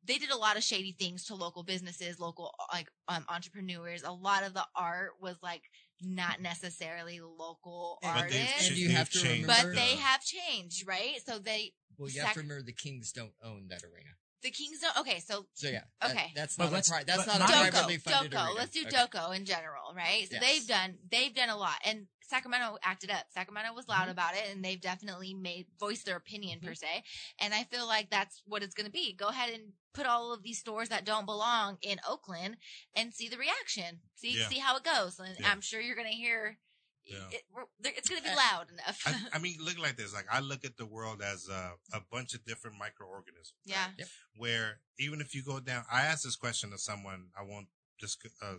They did a lot of shady things to local businesses, local like um, entrepreneurs. A lot of the art was like not necessarily local But But they've, artists And you they've have to changed but they have changed, right? So they, Well, you have to remember the Kings don't own that arena. the Kings don't. Okay, so So yeah. that- Okay. that's But not a let's- pri- that's but not a my- privately DOCO, funded DOCO. arena. Let's do Okay. DOCO in general, right? So Yes. they've done, they've done a lot, and Sacramento acted up. Sacramento was loud Mhm. about it, and they've definitely made voiced their opinion Mm-hmm. per se. And I feel like that's what it's going to be. Go ahead and put all of these stores that don't belong in Oakland and see the reaction. See Yeah. see how it goes, and Yeah. I'm sure you're going to hear. Yeah. It, it's going to be Uh, loud enough. I, I (laughs) mean, look like this. Like I look at the world as a, a bunch of different microorganisms. right? yeah. Yep. Where even if you go down, I asked this question to someone. I won't just uh,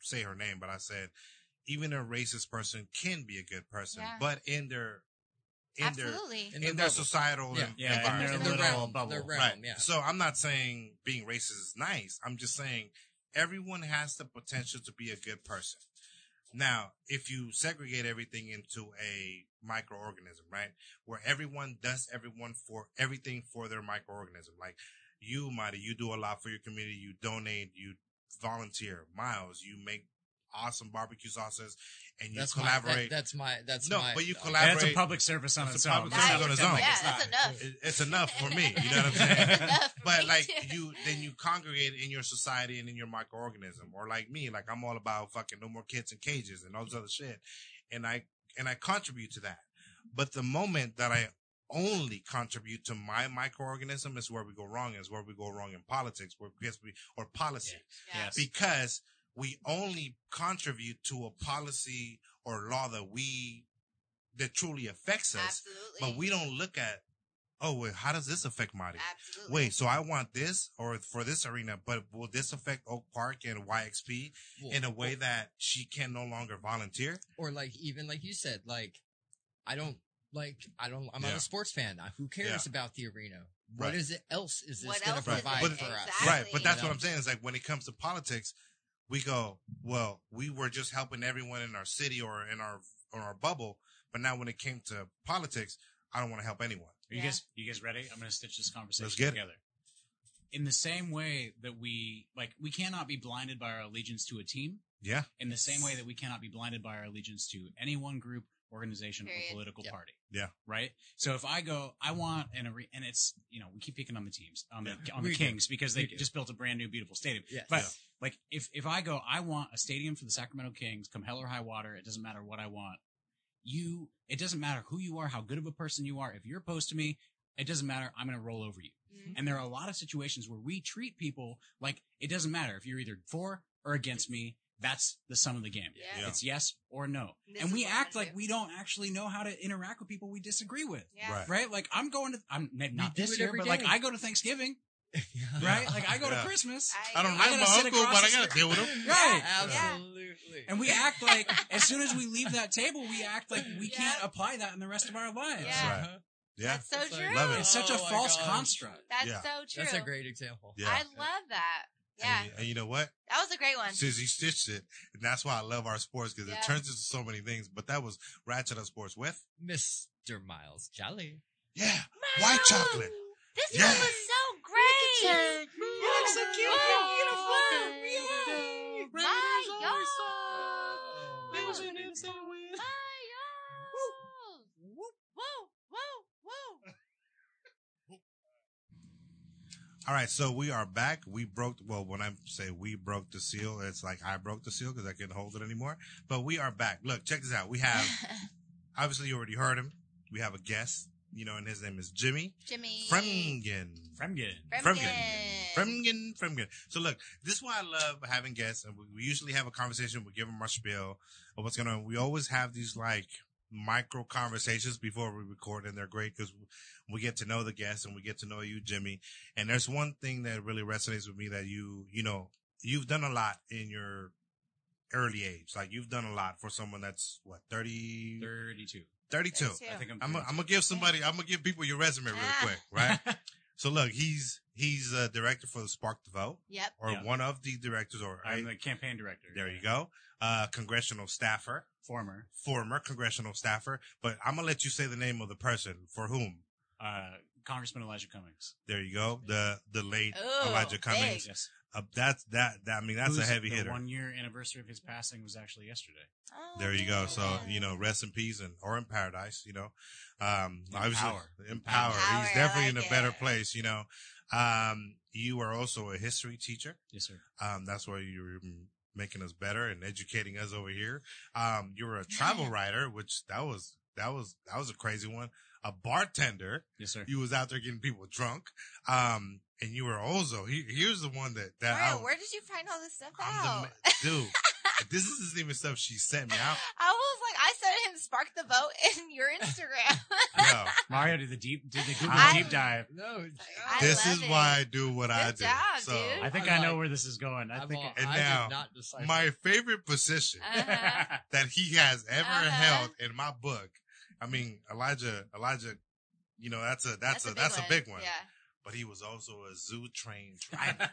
say her name, but I said, even a racist person can be a good person, Yeah. but in their in their In in, their their bubble. societal Yeah. en- Yeah, in environment, their In you the little realm, bubble. the realm, Right. yeah. So I'm not saying being racist is nice. I'm just saying everyone has the potential to be a good person. Now, if you segregate everything into a microorganism, right, where everyone does everyone for everything for their microorganism, like you, Marty, you do a lot for your community. You donate, you volunteer. Miles, you make awesome barbecue sauces, and you That's my, that, that's my. That's No, my. but you collaborate. that's a public service on It's its a own. public service on its own. Yeah, it's that's not. enough. It- it's enough for me. You know what I'm (laughs) saying? It's enough for but like too. you then you congregate in your society and in your microorganism or like me like i'm all about fucking no more kids in cages and all this other shit and i and i contribute to that but the moment that i only contribute to my microorganism is where we go wrong is where we go wrong in politics where because we or policy Yeah. Yes. because we only contribute to a policy or law that we that truly affects us Absolutely. but we don't look at oh wait how does this affect Marty? Absolutely. Wait, so I want this or for this arena, but will this affect Oak Park and YXP well, in a way that she can no longer volunteer? or like even like you said, like I don't like I don't. I'm not a sports fan. Who cares about the arena? Right. What is it else is this going to provide But- for us? Exactly. Right, but that's You what know? I'm saying is like when it comes to politics, we go, well, we were just helping everyone in our city or in our or our bubble, but now when it came to politics, I don't want to help anyone. Are you Yeah. guys, you guys ready? I'm going to stitch this conversation Let's get it. together. In the same way that we, like, we cannot be blinded by our allegiance to a team. Yeah, In the same way that we cannot be blinded by our allegiance to any one group, organization, Period. or political Yep. party. Yeah. Right. So if I go, I want an arena, and it's you know we keep picking on the teams on the on the We do. Kings because they We do. just built a brand new beautiful stadium. Yes. But Yeah. like if if I go, I want a stadium for the Sacramento Kings, come hell or high water, it doesn't matter what I want. You, it doesn't matter who you are, how good of a person you are. If you're opposed to me, it doesn't matter. I'm going to roll over you. Mhm. And there are a lot of situations where we treat people like it doesn't matter if you're either for or against me. That's the sum of the game. Yeah. Yeah. It's yes or no. This and we act like do. we don't actually know how to interact with people we disagree with. Yeah. Right. Right? Like I'm going to, I'm n- not do this year, every but like. I go to Thanksgiving, (laughs) Yeah. right? Like I go Yeah. to Christmas. I don't I know gotta my uncle, but I gotta deal with him. (laughs) Right. Absolutely. And we act like as soon as we leave that table, we act like we Yeah. can't apply that in the rest of our lives. Yeah. Right. Yeah, That's so It's like- true. Love it. It's such a Oh false gosh. construct. That's Yeah. so true. That's a great example. yeah. I love that. Yeah. And, you- and you know what? That was a great one. Since you stitched it, and that's why I love our sports because Yeah. it turns into so many things. But that was Ratchet on Sports with Mr. Miles Jolly. yeah, white chocolate. This Yeah. one was so great. You look so cute. Whoa. Oh, beautiful. Whoa. My God. Oh. Whoa, whoa, whoa. All right, so we are back. We broke. Well, when I say we broke the seal, it's like I broke the seal because I couldn't hold it anymore. But we are back. Look, check this out. We have (laughs) obviously you already heard him. We have a guest, you know, and his name is Jimmy Jimmy. Fremgen. Fremgen. Fremgen. Fremgen, Fremgen. So look, this is why I love having guests, and we, we usually have a conversation. We give them our spiel of what's going on. We always have these like micro conversations before we record, and they're great because we get to know the guests and we get to know you, Jimmy. And there's one thing that really resonates with me that you, you know, you've done a lot in your early age. Like you've done a lot for someone that's what 30, 32. 32. I think I'm. I'm gonna give somebody. I'm gonna give people your resume real Ah. quick, right? (laughs) so look, he's he's a director for the Spark the Vote, Yep. or Yeah. one of the directors, or I'm the campaign director. there you go, uh, congressional staffer, Former. former congressional staffer. But I'm gonna let you say the name of the person for whom. Uh, Congressman Elijah Cummings. There you go, the the late Ooh, Elijah Cummings. big. Yes. Uh, that's that, that. I mean, that's a heavy the hitter. One year anniversary of his passing was actually yesterday. Oh, There you go. So man. you know, rest in peace and or in paradise. You know, um, In obviously power. in power. Power, He's definitely like in a better place. You know, um, you are also a history teacher. Yes, sir. Um, that's why you're making us better and educating us over here. Um, you were a travel writer, which that was that was that was a crazy one. A bartender. Yes, sir. You was out there getting people drunk. Um, and you were also he, here's the one that that Mario, I, where did you find all this stuff I'm out? ma- dude. (laughs) this isn't even stuff she sent me out. (laughs) I was like, I sent him spark the vote (laughs) in your Instagram. No. Mario did the deep did the Google I- deep dive. No, I this is it. why I do what I do. job, so dude. I think I'm I know like- where this is going. I I'm think all, And I now, did not my favorite position Uh-huh. that he has ever Uh-huh. held in my book. I mean, Elijah, Elijah, you know, that's a, that's, a, that's a big one. Yeah. But he was also a zoo trained (laughs) driver.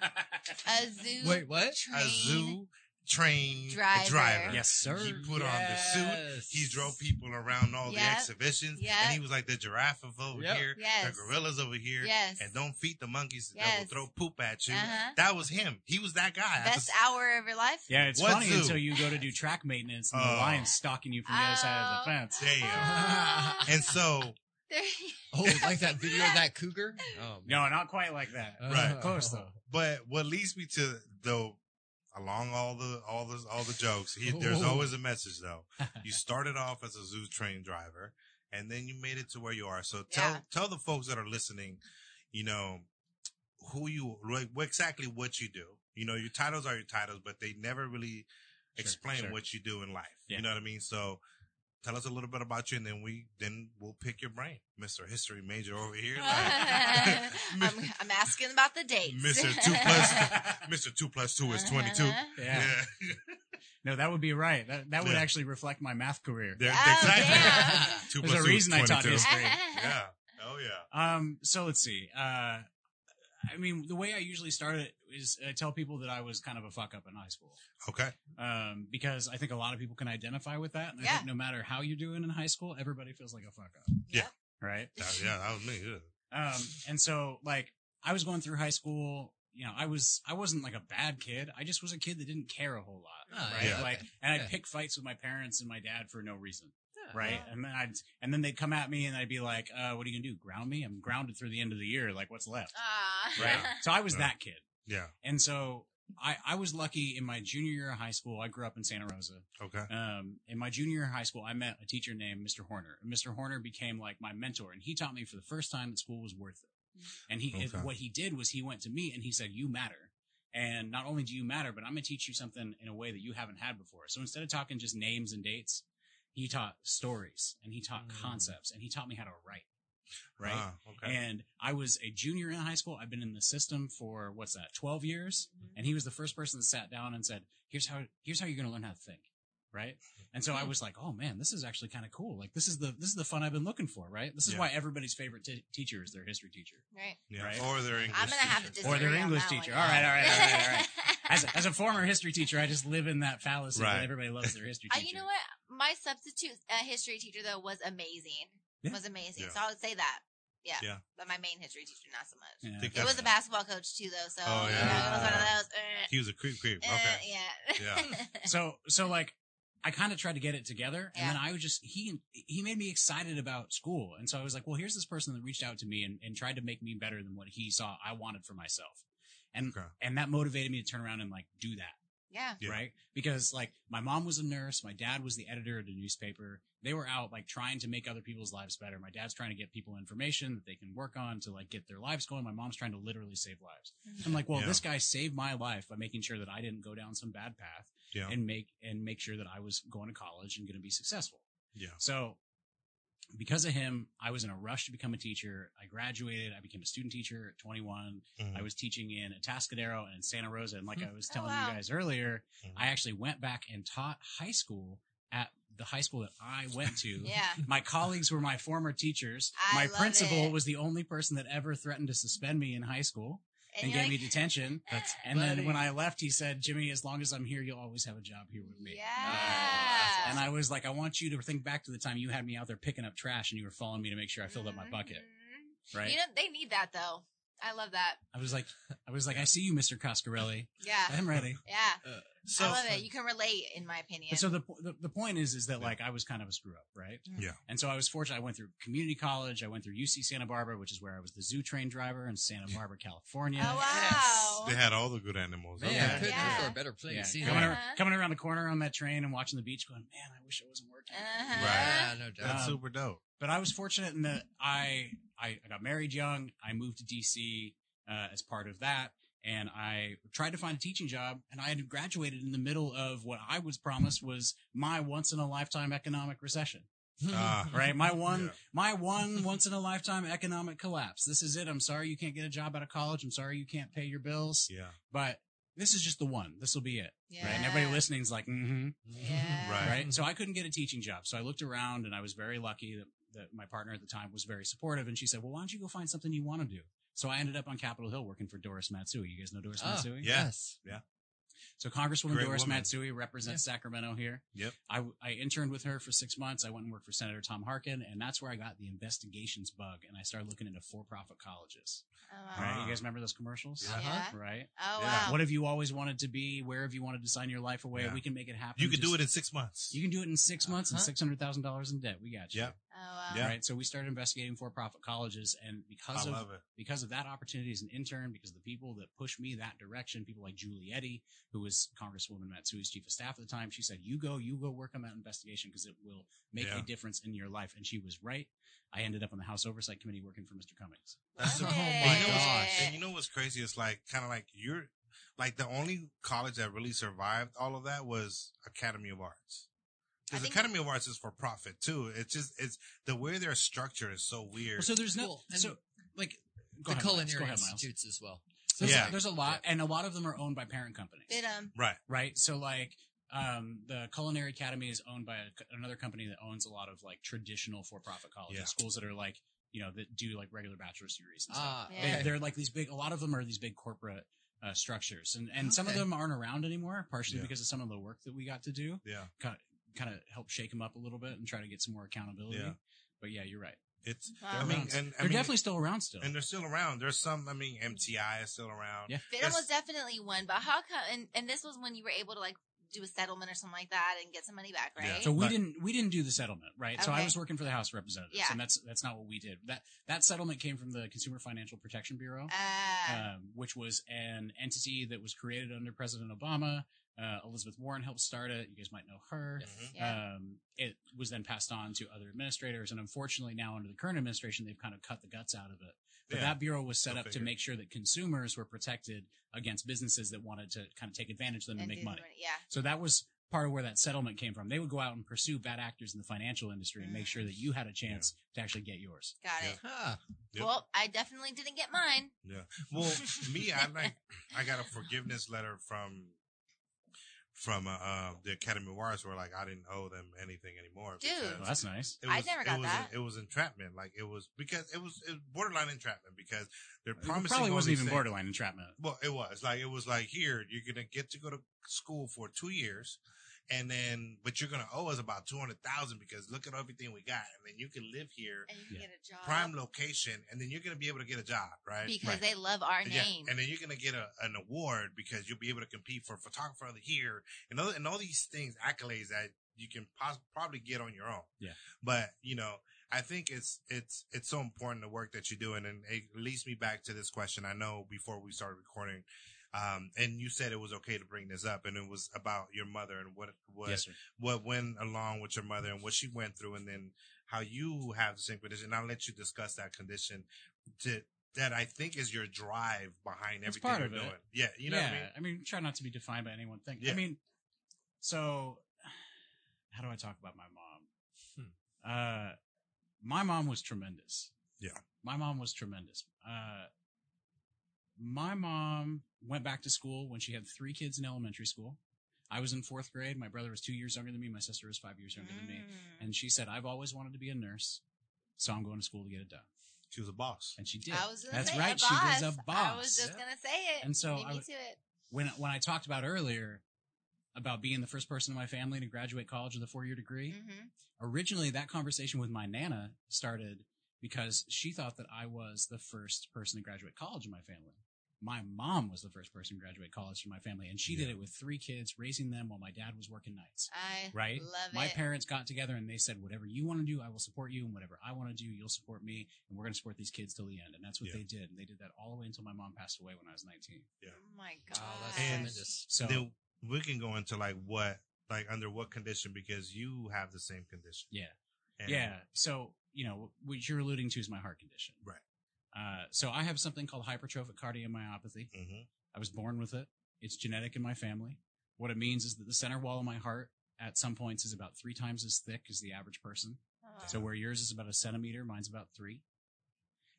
A zoo. Wait, what? Train. a zoo trained Driver. driver. yes, sir. He put on the suit. He drove people around all the exhibitions. Yep. And he was like the giraffe over Yep. here, Yes. the gorillas over here. Yes. And don't feed the monkeys that Yes. will throw poop at you. Uh-huh. That was him. He was that guy. Best just- hour of your life. Yeah, it's What funny zoo? until you go to do track maintenance and the Oh. lion's stalking you from the other side of Oh. the fence. Damn. (laughs) and so (laughs) There- Oh, like that (laughs) video of that cougar? Oh, No, not quite like that. Right. Close though. But what leads me to though, along all the all the all the jokes, he, there's Oh. always a message though. (laughs) You started off as a zoo train driver, and then you made it to where you are. So tell Yeah. tell the folks that are listening, you know, who you like, exactly what you do. You know, your titles are your titles, but they never really Sure, explain sure. what you do in life. Yeah. You know what I mean? So. Tell us a little bit about you, and then we then we'll pick your brain, Mister History Major over here. (laughs) (laughs) I'm, I'm asking about the dates. Mister Two Plus (laughs) Mister Two Plus Two is twenty two. Uh-huh. Yeah. Yeah. No, that would be right. That that would actually reflect my math career. There- Oh, exactly. damn. Two There's plus a reason I taught history. Yeah. Oh yeah. Um, so let's see. Uh, I mean, the way I usually start it is I tell people that I was kind of a fuck up in high school. Okay. Um, because I think a lot of people can identify with that. And I Yeah. think no matter how you're doing in high school, everybody feels like a fuck up. Yeah. Right. That- yeah, that was me. Yeah. Um, and so like I was going through high school, you know, I was, I wasn't like a bad kid. I just was a kid that didn't care a whole lot. Oh, right. yeah. Like, Okay. and I'd pick fights with my parents and my dad for no reason. Yeah. Right. And then I'd, and then they'd come at me and I'd be like, uh, what are you gonna do? Ground me? I'm grounded through the end of the year. Like what's left? Ah. Right. (laughs) So I was Yeah. that kid. Yeah. And so I, I was lucky in my junior year of high school. I grew up in Santa Rosa. Okay. Um, in my junior year of high school, I met a teacher named Mr. Horner. And Mr. Horner became like my mentor, and he taught me for the first time that school was worth it. And he, Okay. what he did was he went to me and he said, "You matter." And not only do you matter, but I'm going to teach you something in a way that you haven't had before. So instead of talking just names and dates, he taught stories and he taught Mm. concepts and he taught me how to write. Right. Ah, okay. And I was a junior in high school. I've been in the system for what's that, 12 years. And he was the first person that sat down and said, here's how, here's how you're going to learn how to think. right? And so I was like, oh man, this is actually kind of cool. Like this is the this is the fun I've been looking for, right? This is Yeah. why everybody's favorite t- teacher is their history teacher Right. Yeah. Right. Or their English I'm gonna have to teacher. Or their English teacher. one, All right. All right. All right. All right. (laughs) as a, as a former history teacher, I just live in that fallacy Right. that everybody loves their history Uh, you know what? My substitute uh, history teacher though was amazing. Yeah. Was amazing. Yeah. So I would say that. Yeah. Yeah. But my main history teacher, not so much. Yeah. It was a basketball coach too, though. So Oh, you yeah. know, it was one of those. Uh, He was a creep creep. uh, Okay. yeah. Yeah. (laughs) So so like I kind of tried to get it together, and then I was just he he made me excited about school, and so I was like, well, here's this person that reached out to me and, and tried to make me better than what he saw I wanted for myself, and Okay. and that motivated me to turn around and like do that. Yeah. Yeah. right? Because like my mom was a nurse, my dad was the editor of the newspaper. They were out like trying to make other people's lives better. My dad's trying to get people information that they can work on to like get their lives going. My mom's trying to literally save lives. Mm-hmm. I'm like, well, Yeah. this guy saved my life by making sure that I didn't go down some bad path Yeah. and make and make sure that I was going to college and going to be successful. Yeah. So because of him, I was in a rush to become a teacher. I graduated. I became a student teacher at 21. Mhm. I was teaching in Atascadero and in Santa Rosa. And like I was (laughs) Oh, telling wow. you guys earlier, Mhm. I actually went back and taught high school at the high school that I went to. (laughs) Yeah. My colleagues were my former teachers. I my love principal it. was the only person that ever threatened to suspend me in high school and, you're gave me detention. That's And then when I left, he said, Jimmy, as long as I'm here, you'll always have a job here with me. Yeah. And I was like, I want you to think back to the time you had me out there picking up trash and you were following me to make sure I filled up my bucket. Mhm. Right. You know, they need that though. I love that. I was like, I was like, I see you, Mr. Coscarelli. Yeah. I'm ready. Yeah. So I love it. You can relate, in my opinion. And so the, the the point is, is that like I was kind of a screw up, right? Yeah. And so I was fortunate. I went through community college. I went through UC Santa Barbara, which is where I was the zoo train driver in Santa Barbara, California. oh wow. they had all the good animals. Man, Yeah. couldn't Yeah. wish for a better place. Yeah, either. coming, Uh-huh. ar- coming around the corner on that train and watching the beach, going, man, I wish it wasn't working. Uh-huh. Yeah, no doubt. That's Um, super dope. But I was fortunate in that I I, I got married young. I moved to DC uh, as part of that, and I tried to find a teaching job. And I had graduated in the middle of what I was promised was my once in a lifetime economic recession. Ah, (laughs) Right, my one, Yeah. my one once in a lifetime economic collapse. This is it. I'm sorry you can't get a job out of college. I'm sorry you can't pay your bills. yeah. But this is just the one. This will be it. Yeah. Right, and everybody listening is like, mm-hmm Yeah. Right. right? And so I couldn't get a teaching job. So I looked around and I was very lucky that, that my partner at the time was very supportive. And she said, well, why don't you go find something you want to do? So I ended up on Capitol Hill working for Doris Matsui. You guys know Doris Oh, Matsui? yes. Yeah. So Congresswoman Great Doris woman. Matsui represents Sacramento here. Yep. I, I interned with her for six months. I went and worked for Senator Tom Harkin, and that's where I got the investigations bug. And I started looking into for-profit colleges. Oh, wow. Right? You guys remember those commercials? Yeah. Yeah. Right. Oh Yeah. wow. What have you always wanted to be? Where have you wanted to sign your life away? Yeah. We can make it happen. You could do it in six months. You can do it in six months and Uh-huh. six hundred thousand dollars in debt. We got you. Yeah. Oh wow. Yeah. Right. So we started investigating for-profit colleges, and because I of because of that opportunity as an intern, because of the people that pushed me that direction, people like Julie Eddy, who was Congresswoman Matsui's chief of staff at the time, she said, "You go, you go work on that investigation because it will make Yeah. a difference in your life." And she was right. I ended up on the House Oversight Committee working for Mr. Cummings. That's Love so- it. and you know gosh. And you know what's crazy? It's like kind of like you're like the only college that really survived all of that was Academy of Arts. I Because Academy of Arts is for profit too. It's just it's the way they're structured is so weird. So there's no Cool. So like the ahead, culinary Go ahead, Miles. institutes as well. There's, Yeah. there's a lot, and a lot of them are owned by parent companies. Bit um. right. right? So like um, the Culinary Academy is owned by a, another company that owns a lot of like traditional for-profit colleges, Yeah. schools that are like you know that do like regular bachelor's degrees and stuff. Ah, Yeah. they, they're like these big. A lot of them are these big corporate uh, structures, and and some of them aren't around anymore, partially Yeah. because of some of the work that we got to do. Yeah. Kind of, help shake them up a little bit and try to get some more accountability. Yeah. But yeah, you're right. It's Wow. I mean, and I They're mean, definitely still around still. and they're still around. There's some. I mean, MTI is still around. Yeah. FIDM That's- was definitely one, but how come? And, and this was when you were able to like do a settlement or something like that and get some money back, Yeah. right? So we But- didn't we didn't do the settlement, right? So I was working for the House of Representatives, Yeah. and that's that's not what we did. That that settlement came from the Consumer Financial Protection Bureau, uh, um, which was an entity that was created under President Obama. Uh, Elizabeth Warren helped start it. You guys might know her. Yes. yeah. Um, it was then passed on to other administrators, and unfortunately, now under the current administration, they've kind of cut the guts out of it. But Yeah. that bureau was set Go up to make sure that consumers were protected against businesses that wanted to kind of take advantage of them and, make didn't money. Yeah. So that was part of where that settlement came from. They would go out and pursue bad actors in the financial industry and make sure that you had a chance to actually get yours. Got Yeah. it. Ah, Yep. Well, I definitely didn't get mine. Yeah. Well, me, I (laughs) like, I got a forgiveness letter from, from uh, uh, the Academy of Arts where like I didn't owe them anything anymore. Dude. Well, that's nice. it I was- never got it was, that. It was entrapment. Like it was because it was, it was borderline entrapment because they're It promising. probably all wasn't these even things. borderline entrapment. Well, it was like it was like here you're gonna get to go to school for two years, and then but you're gonna owe us about two hundred thousand because look at everything we got, and then you can live here, And you can Yeah. get a job. prime location, and then you're gonna be able to get a job, right? because Right. they love our Yeah, name. and then you're gonna get a, an award because you'll be able to compete for photographer of the year and all, and all these things accolades that you can pos- probably get on your own. Yeah. But you know, I think it's it's it's so important the work that you're doing, and it leads me back to this question. I know before we started recording, um, and you said it was okay to bring this up, and it was about your mother and what what Yes, what went along with your mother and what she went through, and then how you have the same condition. I'll let you discuss that condition to, that I think is your drive behind It's everything part you're it. doing. Yeah, you know yeah, what I mean. I mean, try not to be defined by any one thing. Yeah. I mean, so how do I talk about my mom? Uh, my mom was tremendous. Yeah. My mom was tremendous. Uh, my mom went back to school when she had three kids in elementary school. I was in fourth grade. My brother was two years younger than me. My sister was five years younger than me. Mm. And she said, I've always wanted to be a nurse. So I'm going to school to get it done. She was a boss. And she did. I was That's say right. A She was boss. a boss. I was just Yeah. gonna say it. And so I me it. when when I talked about earlier about being the first person in my family to graduate college with a four year degree, hmm originally that conversation with my nana started because she thought that I was the first person to graduate college in my family. My mom was the first person to graduate college in my family, and she did it with three kids, raising them while my dad was working nights. I Right? love My it. parents got together and they said, "Whatever you want to do, I will support you, and whatever I want to do, you'll support me, and we're going to support these kids till the end." And that's what Yeah. they did. And they did that all the way until my mom passed away when I was 19. Yeah. oh my god. Oh, that's And- tremendous. So then we can go into like what, like under what condition because you have the same condition. yeah, And Yeah. So, you know, what you're alluding to is my heart condition. Right. Uh, so I have something called hypertrophic cardiomyopathy. Mhm. I was born with it. It's genetic in my family. What it means is that the center wall of my heart at some points is about three times as thick as the average person. Oh. So where yours is about a centimeter, mine's about three.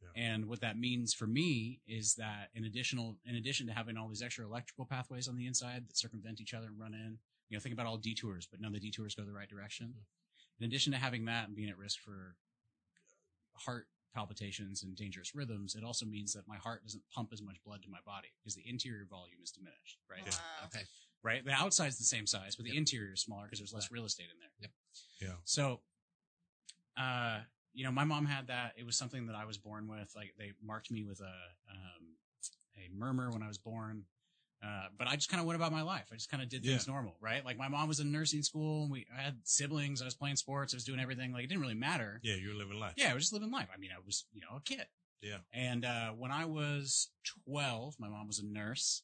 Yeah. And what that means for me is that in additional, in addition to having all these extra electrical pathways on the inside that circumvent each other and run in, you know, think about all detours, but none of the detours go the right direction. In addition to having that and being at risk for heart palpitations and dangerous rhythms, it also means that my heart doesn't pump as much blood to my body because the interior volume is diminished, right? Yeah. Okay. Right? The outside's the same size, but the Yep. interior is smaller because there's less real estate in there. Yep. Yeah. So, uh, you know, my mom had that. It was something that I was born with. Like they marked me with a um, a murmur when I was born. Uh, but I just kind of went about my life. I just kind of did things normal, right? Like my mom was in nursing school and we I had siblings. I was playing sports. I was doing everything. Like it didn't really matter. Yeah, you're living life. Yeah, I was just living life. I mean, I was, you know, a kid. Yeah. And uh, when I was 12, my mom was a nurse.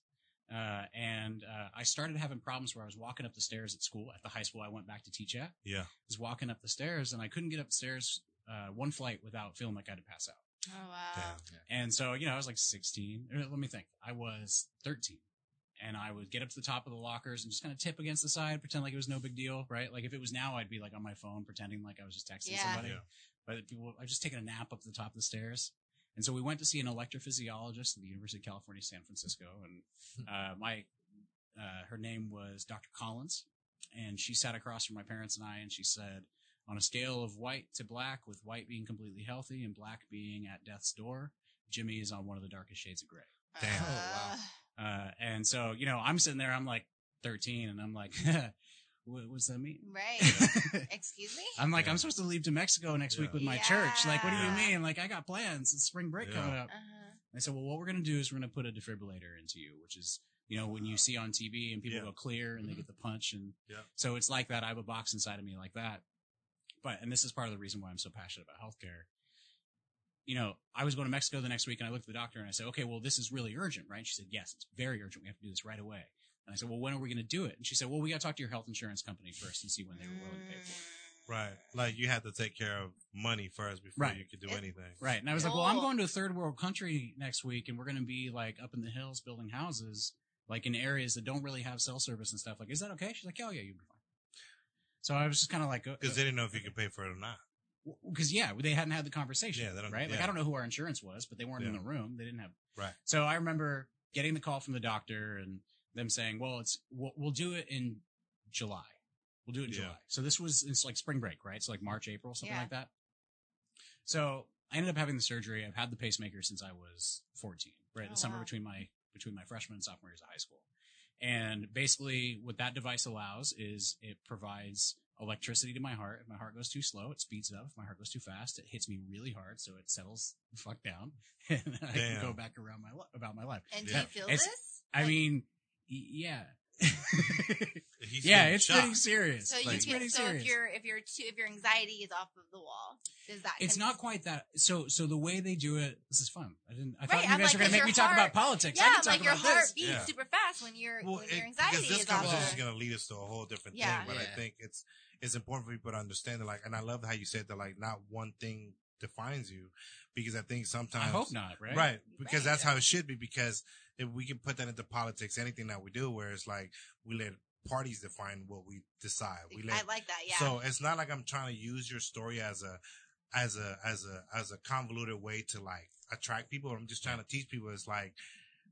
Uh, and uh, I started having problems where I was walking up the stairs at school, at the high school I went back to teach at. Yeah. I was walking up the stairs and I couldn't get up the stairs uh, one flight without feeling like I had to pass out. Oh wow. Damn. And so, you know, I was like 16. Let me think. I was 13. And I would get up to the top of the lockers and just kind of tip against the side, pretend like it was no big deal, right? Like if it was now, I'd be like on my phone pretending like I was just texting Yeah. somebody. Yeah. But people, I was just taken a nap up at the top of the stairs. And so we went to see an electrophysiologist at the University of California, San Francisco. And uh, my, uh, her name was Dr. Collins. And she sat across from my parents and I, and she said, on a scale of white to black, with white being completely healthy and black being at death's door, Jimmy is on one of the darkest shades of gray. Damn. Oh, wow. Uh, and so, you know, I'm sitting there, I'm like 13, and I'm like, (laughs) what, what's that mean? Right. (laughs) Excuse me. I'm like, Yeah. I'm supposed to leave to Mexico next week with my church. Like, what do you mean? Like, I got plans. It's spring break Yeah. coming up. Uh-huh. I said, well, what we're going to do is we're going to put a defibrillator into you, which is, you know, when you see on TV and people Yeah. go clear and they Mhm. get the punch. And Yeah. so it's like that. I have a box inside of me like that. But, and this is part of the reason why I'm so passionate about healthcare. You know, I was going to Mexico the next week and I looked at the doctor and I said, okay, well, this is really urgent, right? She said, yes, it's very urgent. We have to do this right away. And I said, well, when are we going to do it? And she said, well, we got to talk to your health insurance company first and see when they were willing to pay for it. Right. Like you had to take care of money first before Right. you could do It- anything. Right. And I was like, well, I'm oh. going to a third world country next week and we're going to be like up in the hills building houses, like in areas that don't really have cell service and stuff. Like, is that okay? She's like, oh, yeah, you'll be fine. So I was just kind of like, uh, Because uh, they didn't know if you could pay for it or not. Because yeah, they hadn't had the conversation. Yeah, they don't- right? Like. I don't know who our insurance was, but they weren't in the room. They didn't have. Right. So I remember getting the call from the doctor and them saying, "Well, it's we'll, we'll do it in July. We'll do it in Yeah. July." So this was it's like spring break, right? So like March, April, something Yeah. like that. So I ended up having the surgery. I've had the pacemaker since I was 14, right? Oh, the summer wow. between my between my freshman and sophomore years of high school. And basically, what that device allows is it provides electricity to my heart. If my heart goes too slow, it speeds it up. If my heart goes too fast, it hits me really hard, so it settles the fuck down, (laughs) and I can go back around my about my life. And do you feel It's- this? I Like, mean, yeah, He's (laughs) yeah, it's shocked. pretty serious. so you like- it's can, pretty so serious. if your if your too, if your anxiety is off of the wall, does that? it's not quite that. So, so the way they do it, this is fun. I didn't. I Right, thought you I'm guys like, were going 'cause to make your me talk heart- about politics. Yeah, I can talk like your about heart this. beats Yeah. super fast when your Well, when your anxiety because this is off. conversation is going to lead us to a whole different Yeah. thing, but I think it's it's important for people to understand that, like, and I love how you said that, like, not one thing defines you, because I think sometimes I hope not. Right. right? Because Right. that's how it should be. Because if we can put that into politics, anything that we do, where it's like we let parties define what we decide, we I let. like that. Yeah. So it's not like I'm trying to use your story as a as a as a as a convoluted way to like attract people. I'm just trying to teach people. It's like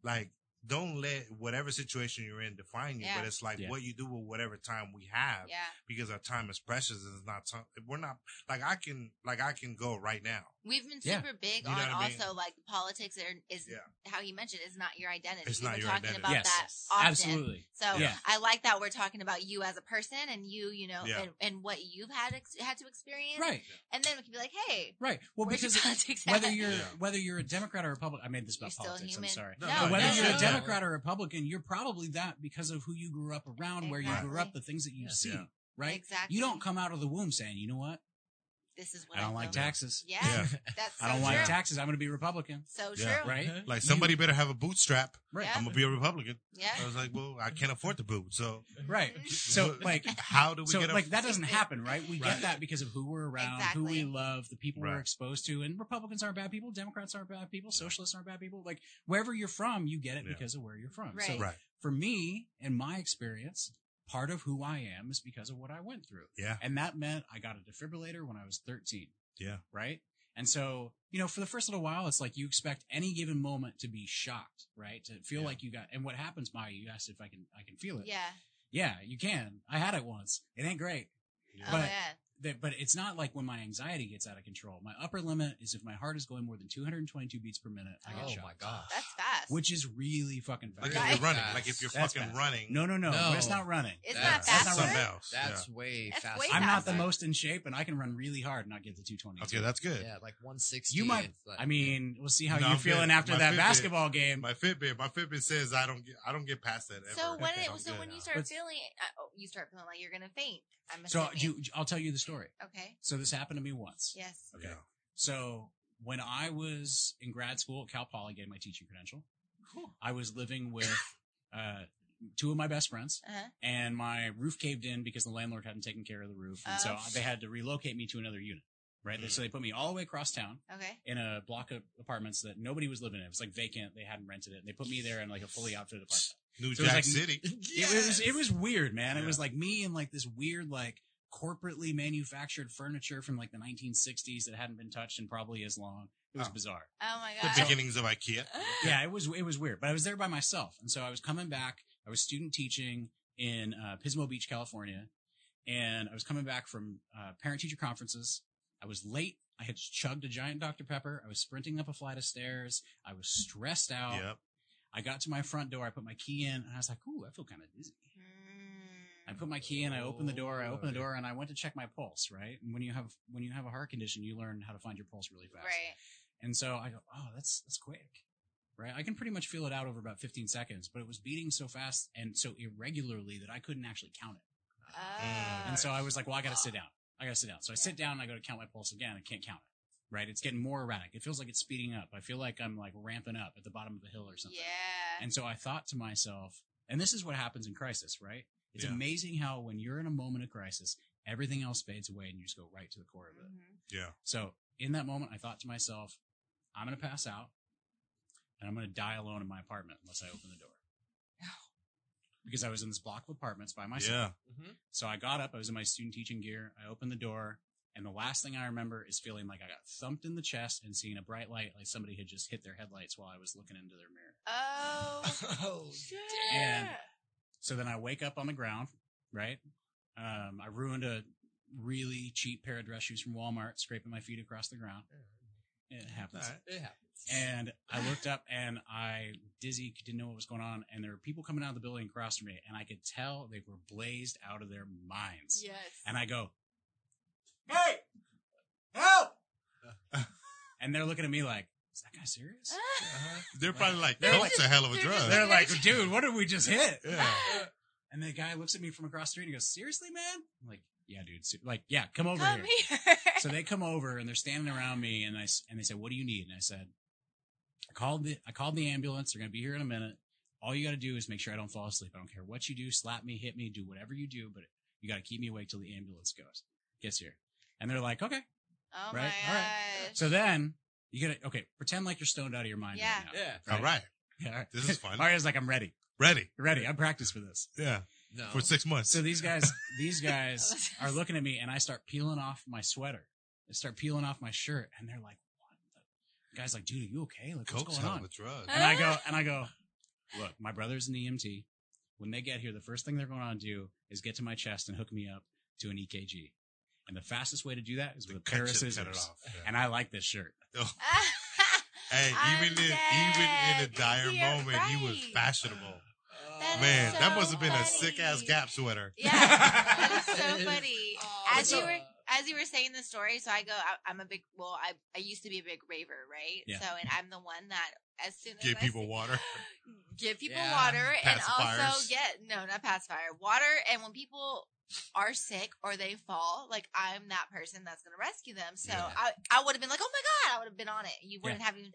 like don't let whatever situation you're in define you, Yeah. but it's like Yeah. what you do with whatever time we have yeah. because our time is precious and it's not time, we're not like I can like I can go right now. We've been Yeah. super big You know on what I mean? also like politics are, is Yeah. how you mentioned is not your identity. It's We've not been your talking identity. about Yes. that often. Absolutely. So Yeah. I like that we're talking about you as a person and you, you know, Yeah. and, and what you've had ex- had to experience. Right. And then we can be like, hey, Right. Well, where's your because (laughs) politics whether at? you're Yeah. whether you're a Democrat or Republican, I made this You're about still politics. human. I'm sorry. No, No, no, whether no, you're no, a no. Democrat or Republican, you're probably that because of who you grew up around, where you grew up, the things that you Yeah. see. Yeah. Right. Exactly. You don't come out of the womb saying, you know what? This is what I I, don't like feel. taxes. Yeah, Yeah. that's so I don't true. like taxes. I'm going to be Republican. So true. Yeah. Right. Like somebody better have a bootstrap. Right. Yeah. I'm gonna be a Republican. Yeah. I was like, well, I can't afford the boot, so Right. (laughs) So like how do we so get a like that doesn't happen, right? We Right. get that because of who we're around, who we love, the people we're exposed to, and Republicans aren't bad people, Democrats aren't bad people, socialists aren't bad people. Like wherever you're from, you get it Yeah. because of where you're from. Right. So right? for me, in my experience, part of who I am is because of what I went through. Yeah, And that meant I got a defibrillator when I was 13, yeah, right? And so, you know, for the first little while, it's like you expect any given moment to be shocked, right? To feel Yeah. like you got, and what happens, Maya, you asked if I can, I can feel it. Yeah. Yeah, you can. I had it once. It ain't great. yeah. Oh But- yeah. That, but it's not like when my anxiety gets out of control. My upper limit is if my heart is going more than 222 beats per minute, I get Oh shot. my gosh. That's fast. Which is really fucking fast. like fast. if you're running, Fast. like if you're That's fucking fast. running. No, no, no, No. That's not running. Isn't That's- that that's faster? something else. That's yeah. way That's faster. way I'm not the most in shape, and I can run really hard and not get to 222. Okay, that's good. Yeah, like 160. You might. like- I mean, we'll see how No, you're I'm feeling good. after My that Fitbit- basketball game. My Fitbit, my Fitbit says I don't get, I don't get past that. So when it, so when you start feeling, uh, oh, you start feeling like you're gonna faint. I'm So assuming. you, I'll tell you the story. Okay. So this happened to me once. Yes. Okay. Yeah. So when I was in grad school at Cal Poly, getting my teaching credential, I was living with (laughs) uh, two of my best friends, Uh-huh. and my roof caved in because the landlord hadn't taken care of the roof, and so Oh. they had to relocate me to another unit. Right, Mm. so they put me all the way across town Okay. in a block of apartments that nobody was living in. It was like vacant; they hadn't rented it. And they put me there in like a fully outfitted apartment. New So it was Jack like- City. (laughs) It, was it was weird, man. It was like me and like this weird like corporately manufactured furniture from like the 1960s that hadn't been touched in probably as long. It was Oh. bizarre. Oh my god! The beginnings of IKEA. Yeah, it was it was weird, but I was there by myself, and so I was coming back. I was student teaching in uh, Pismo Beach, California, and I was coming back from uh, parent teacher conferences. I was late. I had chugged a giant Dr Pepper. I was sprinting up a flight of stairs. I was stressed out. Yep. I got to my front door. I put my key in, and I was like, "Ooh, I feel kind of dizzy." I put my key in. I opened the oh, door. I opened the Oh, door, and I went to check my pulse. Right, and when you have when you have a heart condition, you learn how to find your pulse really fast. Right. And so I go, oh, that's that's quick, right? I can pretty much feel it out over about 15 seconds, but it was beating so fast and so irregularly that I couldn't actually count it. Oh. And so I was like, well, I got to sit down. I got to sit down. So I sit down and I go to count my pulse again. I can't count it, right? It's getting more erratic. It feels like it's speeding up. I feel like I'm like ramping up at the bottom of the hill or something. Yeah. And so I thought to myself, and this is what happens in crisis, right? It's Yeah. amazing how when you're in a moment of crisis, everything else fades away and you just go right to the core of it. Mhm. Yeah. So in that moment, I thought to myself, I'm going to pass out and I'm going to die alone in my apartment unless I open the door. (sighs) Because I was in this block of apartments by myself. Yeah. Mhm. So I got up. I was in my student teaching gear. I opened the door And the last thing I remember is feeling like I got thumped in the chest and seeing a bright light, like somebody had just hit their headlights while I was looking into their mirror. Oh, (laughs) oh, shit. And- So then I wake up on the ground, right? Um, I ruined a really cheap pair of dress shoes from Walmart, scraping my feet across the ground. It happens. All right. it happens. And I (laughs) looked up and I dizzy, didn't know what was going on. And there were people coming out of the building across from me, and I could tell they were blazed out of their minds. yes. And I go, "Hey, help!" (laughs) and they're looking at me like, "Is that guy serious?" Uh-huh. (laughs) They're probably like, They're coke's just- a hell of a they're drug. just They're like, "Dude, what did we just hit?" yeah. (laughs) And the guy looks at me from across the street and he goes, "Seriously, man?" I'm like, "Yeah, dude. Se- Like, yeah, come over Come here." here. so they come over and they're standing around me and I, and they say, "What do you need?" And I said, "I called the I called the ambulance. They're gonna be here in a minute. All you got to do is make sure I don't fall asleep. I don't care what you do. Slap me, hit me, do whatever you do, but you got to keep me awake till the ambulance goes gets here." And they're like, "Okay." oh Right, my all right. So then you gotta okay, pretend like you're stoned out of your mind. Yeah. Right now. Yeah. All right. Yeah, all right. This is fun. Aria's like, I'm ready. Ready. Ready. I'm practiced for this. Yeah. No. For six months. So these guys, these guys (laughs) are looking at me, and I start peeling off my sweater. I start peeling off my shirt, and they're like, "What?" The guy's like, "Dude, are you okay? Like, what's Coke's going hell on?" of a drug. And I go, and I go, (laughs) "Look, my brother's an EMT. When they get here, the first thing they're going to do is get to my chest and hook me up to an EKG. And the fastest way to do that is with a pair of Cut it- cut it scissors. off. Yeah. And I like this shirt. (laughs) Hey, (laughs) I'm even in even in a dire You're moment, he was fashionable. That Man, is that must have been a sick ass. Gap sweater. Yeah, that is so (laughs) funny. As you were as you were saying the story, so I go. I, I'm a big. Well, I I used to be a big raver, right? Yeah. So, and I'm the one that as soon as Give I people see- water. Give people Yeah. water, and also Pacifiers. get no, not pacifier, water. And when people are sick or they fall, like I'm that person that's going to rescue them. So Yeah. I I would have been like, oh my god, I would have been on it. You wouldn't have even.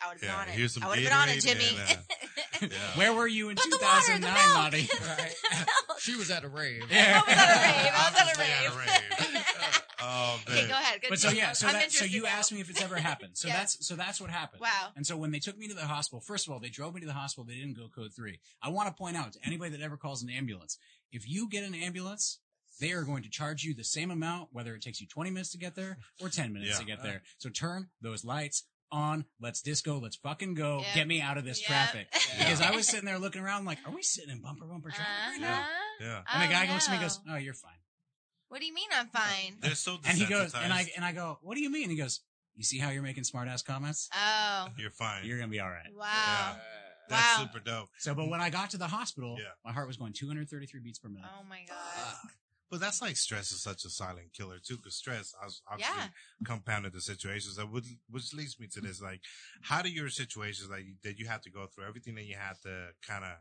I would have been on it. here's some I would have been on it, Jimmy. and, uh, (laughs) Yeah. Where were you in But the water, the 2009, milk. Lottie? Right. (laughs) she was at a rave. Yeah. I was at a rave. I was Obviously at at a a rave. (laughs) rave. Oh (laughs) okay, go ahead. Good But so yeah, so I'm that so you now. asked me if it's ever happened. So (laughs) Yeah. that's so that's what happened. Wow. And so when they took me to the hospital, first of all, they drove me to the hospital. They didn't go code three. I want to point out to anybody that ever calls an ambulance, if you get an ambulance, they are going to charge you the same amount, whether it takes you 20 minutes to get there or 10 minutes Yeah. to get there. So turn those lights on. Let's disco. Let's fucking go. Yep. Get me out of this Yep. traffic. (laughs) Yeah. Because I was sitting there looking around like, are we sitting in bumper bumper traffic right now? Uh-huh. Yeah. And the Oh, guy looks at me and goes, oh, you're fine. What do you mean I'm fine? They're so And he goes, and I, and I go, what do you mean? He goes, you see how you're making smart ass comments? Oh, You're fine. You're going to be all right. wow. That's wow. super dope. So, but when I got to the hospital, Yeah. my heart was going 233 beats per minute. Oh my god. But that's like stress is such a silent killer too, because stress os- obviously Yeah. compounded the situations. That would, which leads me to this: like, how do your situations like that you have to go through everything that you have to kind of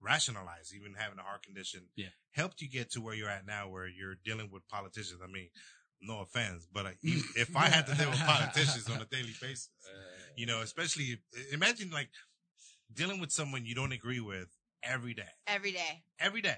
rationalize, even having a heart condition, Yeah. helped you get to where you're at now, where you're dealing with politicians. I mean, no offense, but uh, if (laughs) if I had to deal with politicians on a daily basis, you know, especially imagine like dealing with someone you don't agree with every day, Every day. every day,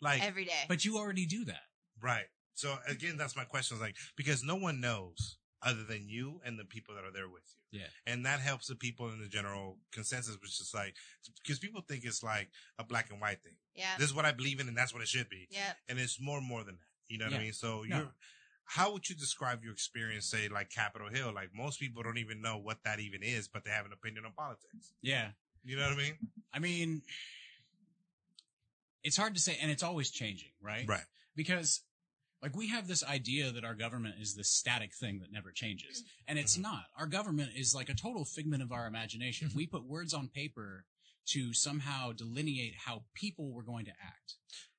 like Every day. But you already do that. Right. So again, that's my question. Is like because no one knows other than you and the people that are there with you. Yeah. And that helps the people in the general consensus, which is like because people think it's like a black and white thing. yeah. This is what I believe in, and that's what it should be. yeah. And it's more more than that. You know what I mean? So No. you're. How would you describe your experience, say, like Capitol Hill? Like most people don't even know what that even is, but they have an opinion on politics. Yeah. You know what I mean? I mean, it's hard to say, and it's always changing, right? Right. Because, like, we have this idea that our government is this static thing that never changes, and it's Mhm. not. Our government is like a total figment of our imagination. we put words on paper to somehow delineate how people were going to act,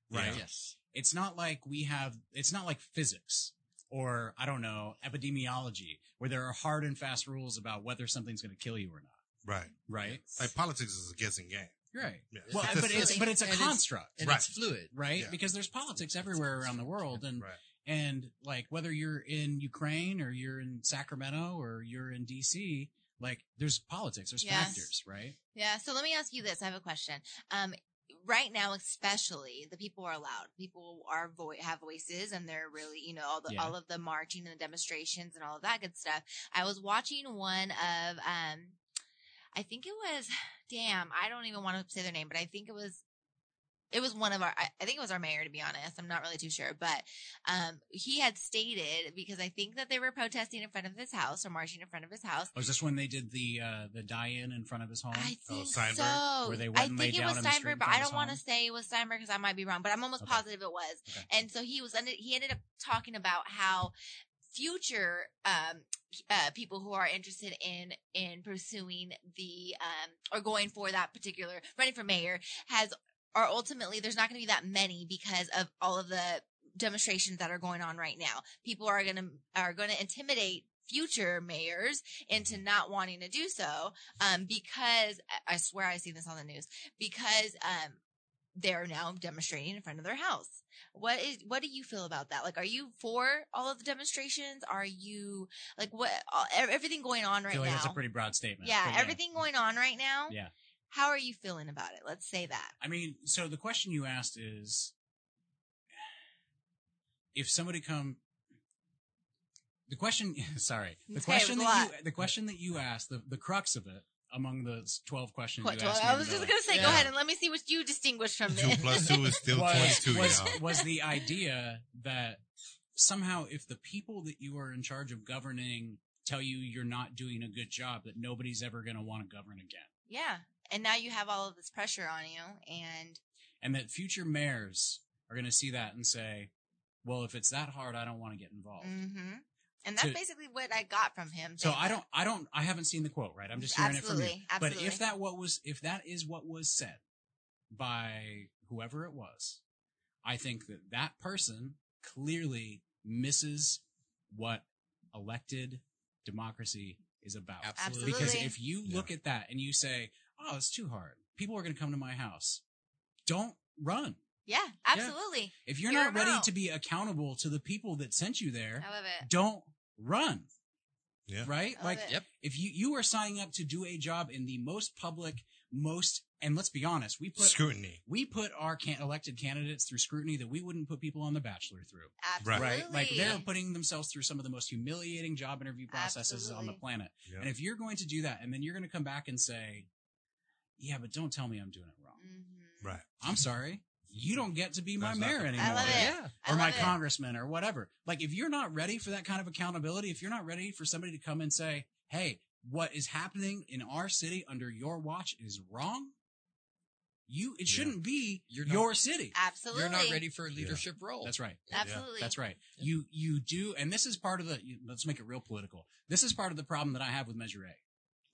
right? Yeah. Yes. It's not like we have, it's not like physics or, I don't know, epidemiology, where there are hard and fast rules about whether something's going to kill you or not, Right. right? Like politics is a guessing game. Right. Yeah. Well, but it's, but it's a and it's- construct. And Right. it's fluid. right? Yeah. Because there's politics everywhere around the world, and right. and like whether you're in Ukraine or you're in Sacramento or you're in DC, like there's politics, there's Yes. factors, right? Yeah. So let me ask you this. I have a question. Um, right now, especially the people are loud. People are vo- have voices and they're really, you know, all the, Yeah. all of the marching and the demonstrations and all of that good stuff. I was watching one of, um, I think it was, (sighs) damn, I don't even want to say their name, but I think it was it was one of our I, think it was our mayor to be honest i'm not really too sure but um he had stated because i think that they were protesting in front of his house or marching in front of his house Was this when they did the uh, the die-in in front of his home? I Oh, think Steinberg? so. Where they went I and think it was in the street Steinberg, but I don't want to say it was Steinberg because I might be wrong. But I'm almost Okay. positive it was. Okay. And so he was. He ended up talking about how future um, uh, people who are interested in in pursuing the um, or going for that particular running for mayor has are ultimately there's not going to be that many because of all of the demonstrations that are going on right now. People are going to are going to intimidate future mayors into not wanting to do so um, because I swear I see this on the news because um, they're now demonstrating in front of their house. What is what do you feel about that? Like, are you for all of the demonstrations? Are you like what all, everything going on right like now? that's a pretty broad statement. yeah, everything going on right now. Yeah. How are you feeling about it? Let's say that. I mean, so the question you asked is if somebody come the question (laughs) sorry. The Okay, question that you the question that you asked, the, the crux of it among the 12 questions What, you asked me I was just gonna say, go ahead and let me see what you distinguish from Two this. plus two is still (laughs) was, 22, was, y'all. was the idea that somehow if the people that you are in charge of governing tell you you're not doing a good job, that nobody's ever going to want to govern again. yeah, and now you have all of this pressure on you, and And that future mayors are going to see that and say, well, if it's that hard, I don't want to get involved. hmm and that's To- basically what I got from him. So I don't, I don't, I haven't seen the quote, right? I'm just hearing it from you. Absolutely, But if that what was, if that is what was said by whoever it was, I think that that person clearly misses what elected democracy is about. Absolutely. Because if you look at that and you say, "Oh, it's too hard. People are going to come to my house." Don't run. Yeah, absolutely. If you're Hear not 'em ready out. to be accountable to the people that sent you there, I love it. don't run. Yeah. Right? Love like it. If you you are signing up to do a job in the most public, most and let's be honest, we put Scrutiny. we put our can- elected candidates through scrutiny that we wouldn't put people on the Bachelor through. Absolutely. Right? Like they're putting themselves through some of the most humiliating job interview processes on the planet. Yeah. And if you're going to do that, and then you're going to come back and say, "Yeah, but don't tell me I'm doing it wrong." Mhm. Right. I'm sorry, you don't get to be my That's mayor the- anymore. I love it. Yeah. I or my it. congressman or whatever. Like if you're not ready for that kind of accountability, if you're not ready for somebody to come and say, "Hey, what is happening in our city under your watch is wrong," you it Yeah. shouldn't be You're not- your city. Absolutely. You're not ready for a leadership role. That's right. Absolutely. That's right. You you do, and this is part of the. Let's make it real political. This is part of the problem that I have with Measure A.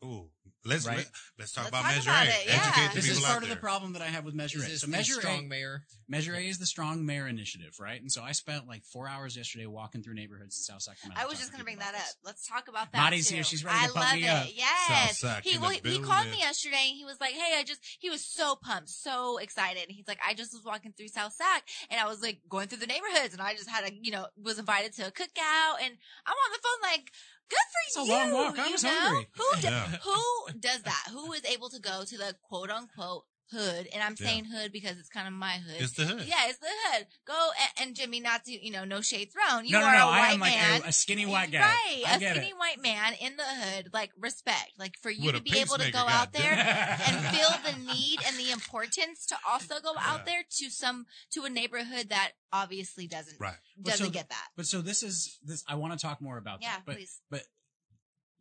Ooh, let's Right. let, let's talk Let's about talk Measure about A. it, yeah. Educate the This people is out part of there. the problem that I have with Measure Is A. this So Measure strong A, mayor? Measure A is the Strong Mayor Initiative, right? And so I spent like four hours yesterday walking through neighborhoods in South Sacramento. I was just going to bring that about up. Let's talk about that. Maddie's here. She's ready to I pump love me it. up. Yes. South Sac He well, he called me yesterday. and He was like, "Hey, I just." He was so pumped, so excited. And he's like, "I just was walking through South Sac, and I was like going through the neighborhoods, and I just had a, you know, was invited to a cookout, and I'm on the phone like." Good for It's a you. long walk. I you was know? hungry. Who do- Yeah. who does that? Who is able to go to the quote unquote hood? And I'm Yeah. saying hood because it's kind of my hood. It's the hood. Yeah, it's the hood. Go and, and Jimmy, not to you know, no shade thrown. You no, no, are no. a I white am like man, a, a skinny white guy. right? I a skinny it. white man in the hood. Like respect. Like for you With to be able to go out there and (laughs) feel the need and the importance to also go out there to some to a neighborhood that obviously doesn't Right. Doesn't so- get that. But so this is this. I want to talk more about Yeah, that. But please. but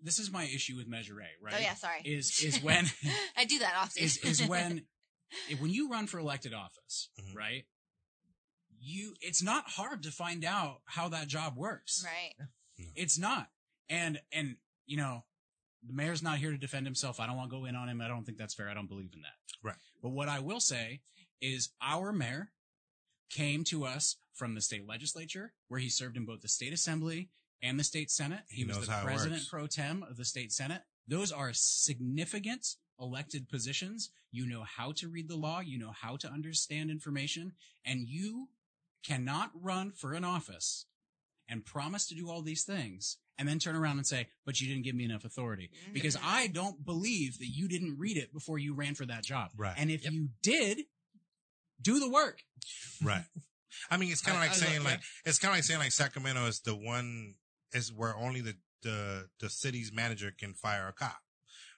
this is my issue with Measure A. Right? Oh yeah, sorry. Is is when (laughs) I do that often. (laughs) is is when when you run for elected office, Mhm. right? You it's not hard to find out how that job works. right. It's not. And and you know, the mayor's not here to defend himself. I don't want to go in on him. I don't think that's fair. I don't believe in that. Right. But what I will say is our mayor came to us from the state legislature where he served in both the state assembly and the state senate. He, He was the president pro tem of the state senate. Those are significant elected positions. You know how to read the law. You know how to understand information and you cannot run for an office and promise to do all these things and then turn around and say, but you didn't give me enough authority. Because Mhm. I don't believe that you didn't read it before you ran for that job. Right. And if Yep. you did, do the work. Right. I mean, it's kind of like I saying look- like it's kind of like saying like Sacramento is the one is where only the the the city's manager can fire a cop,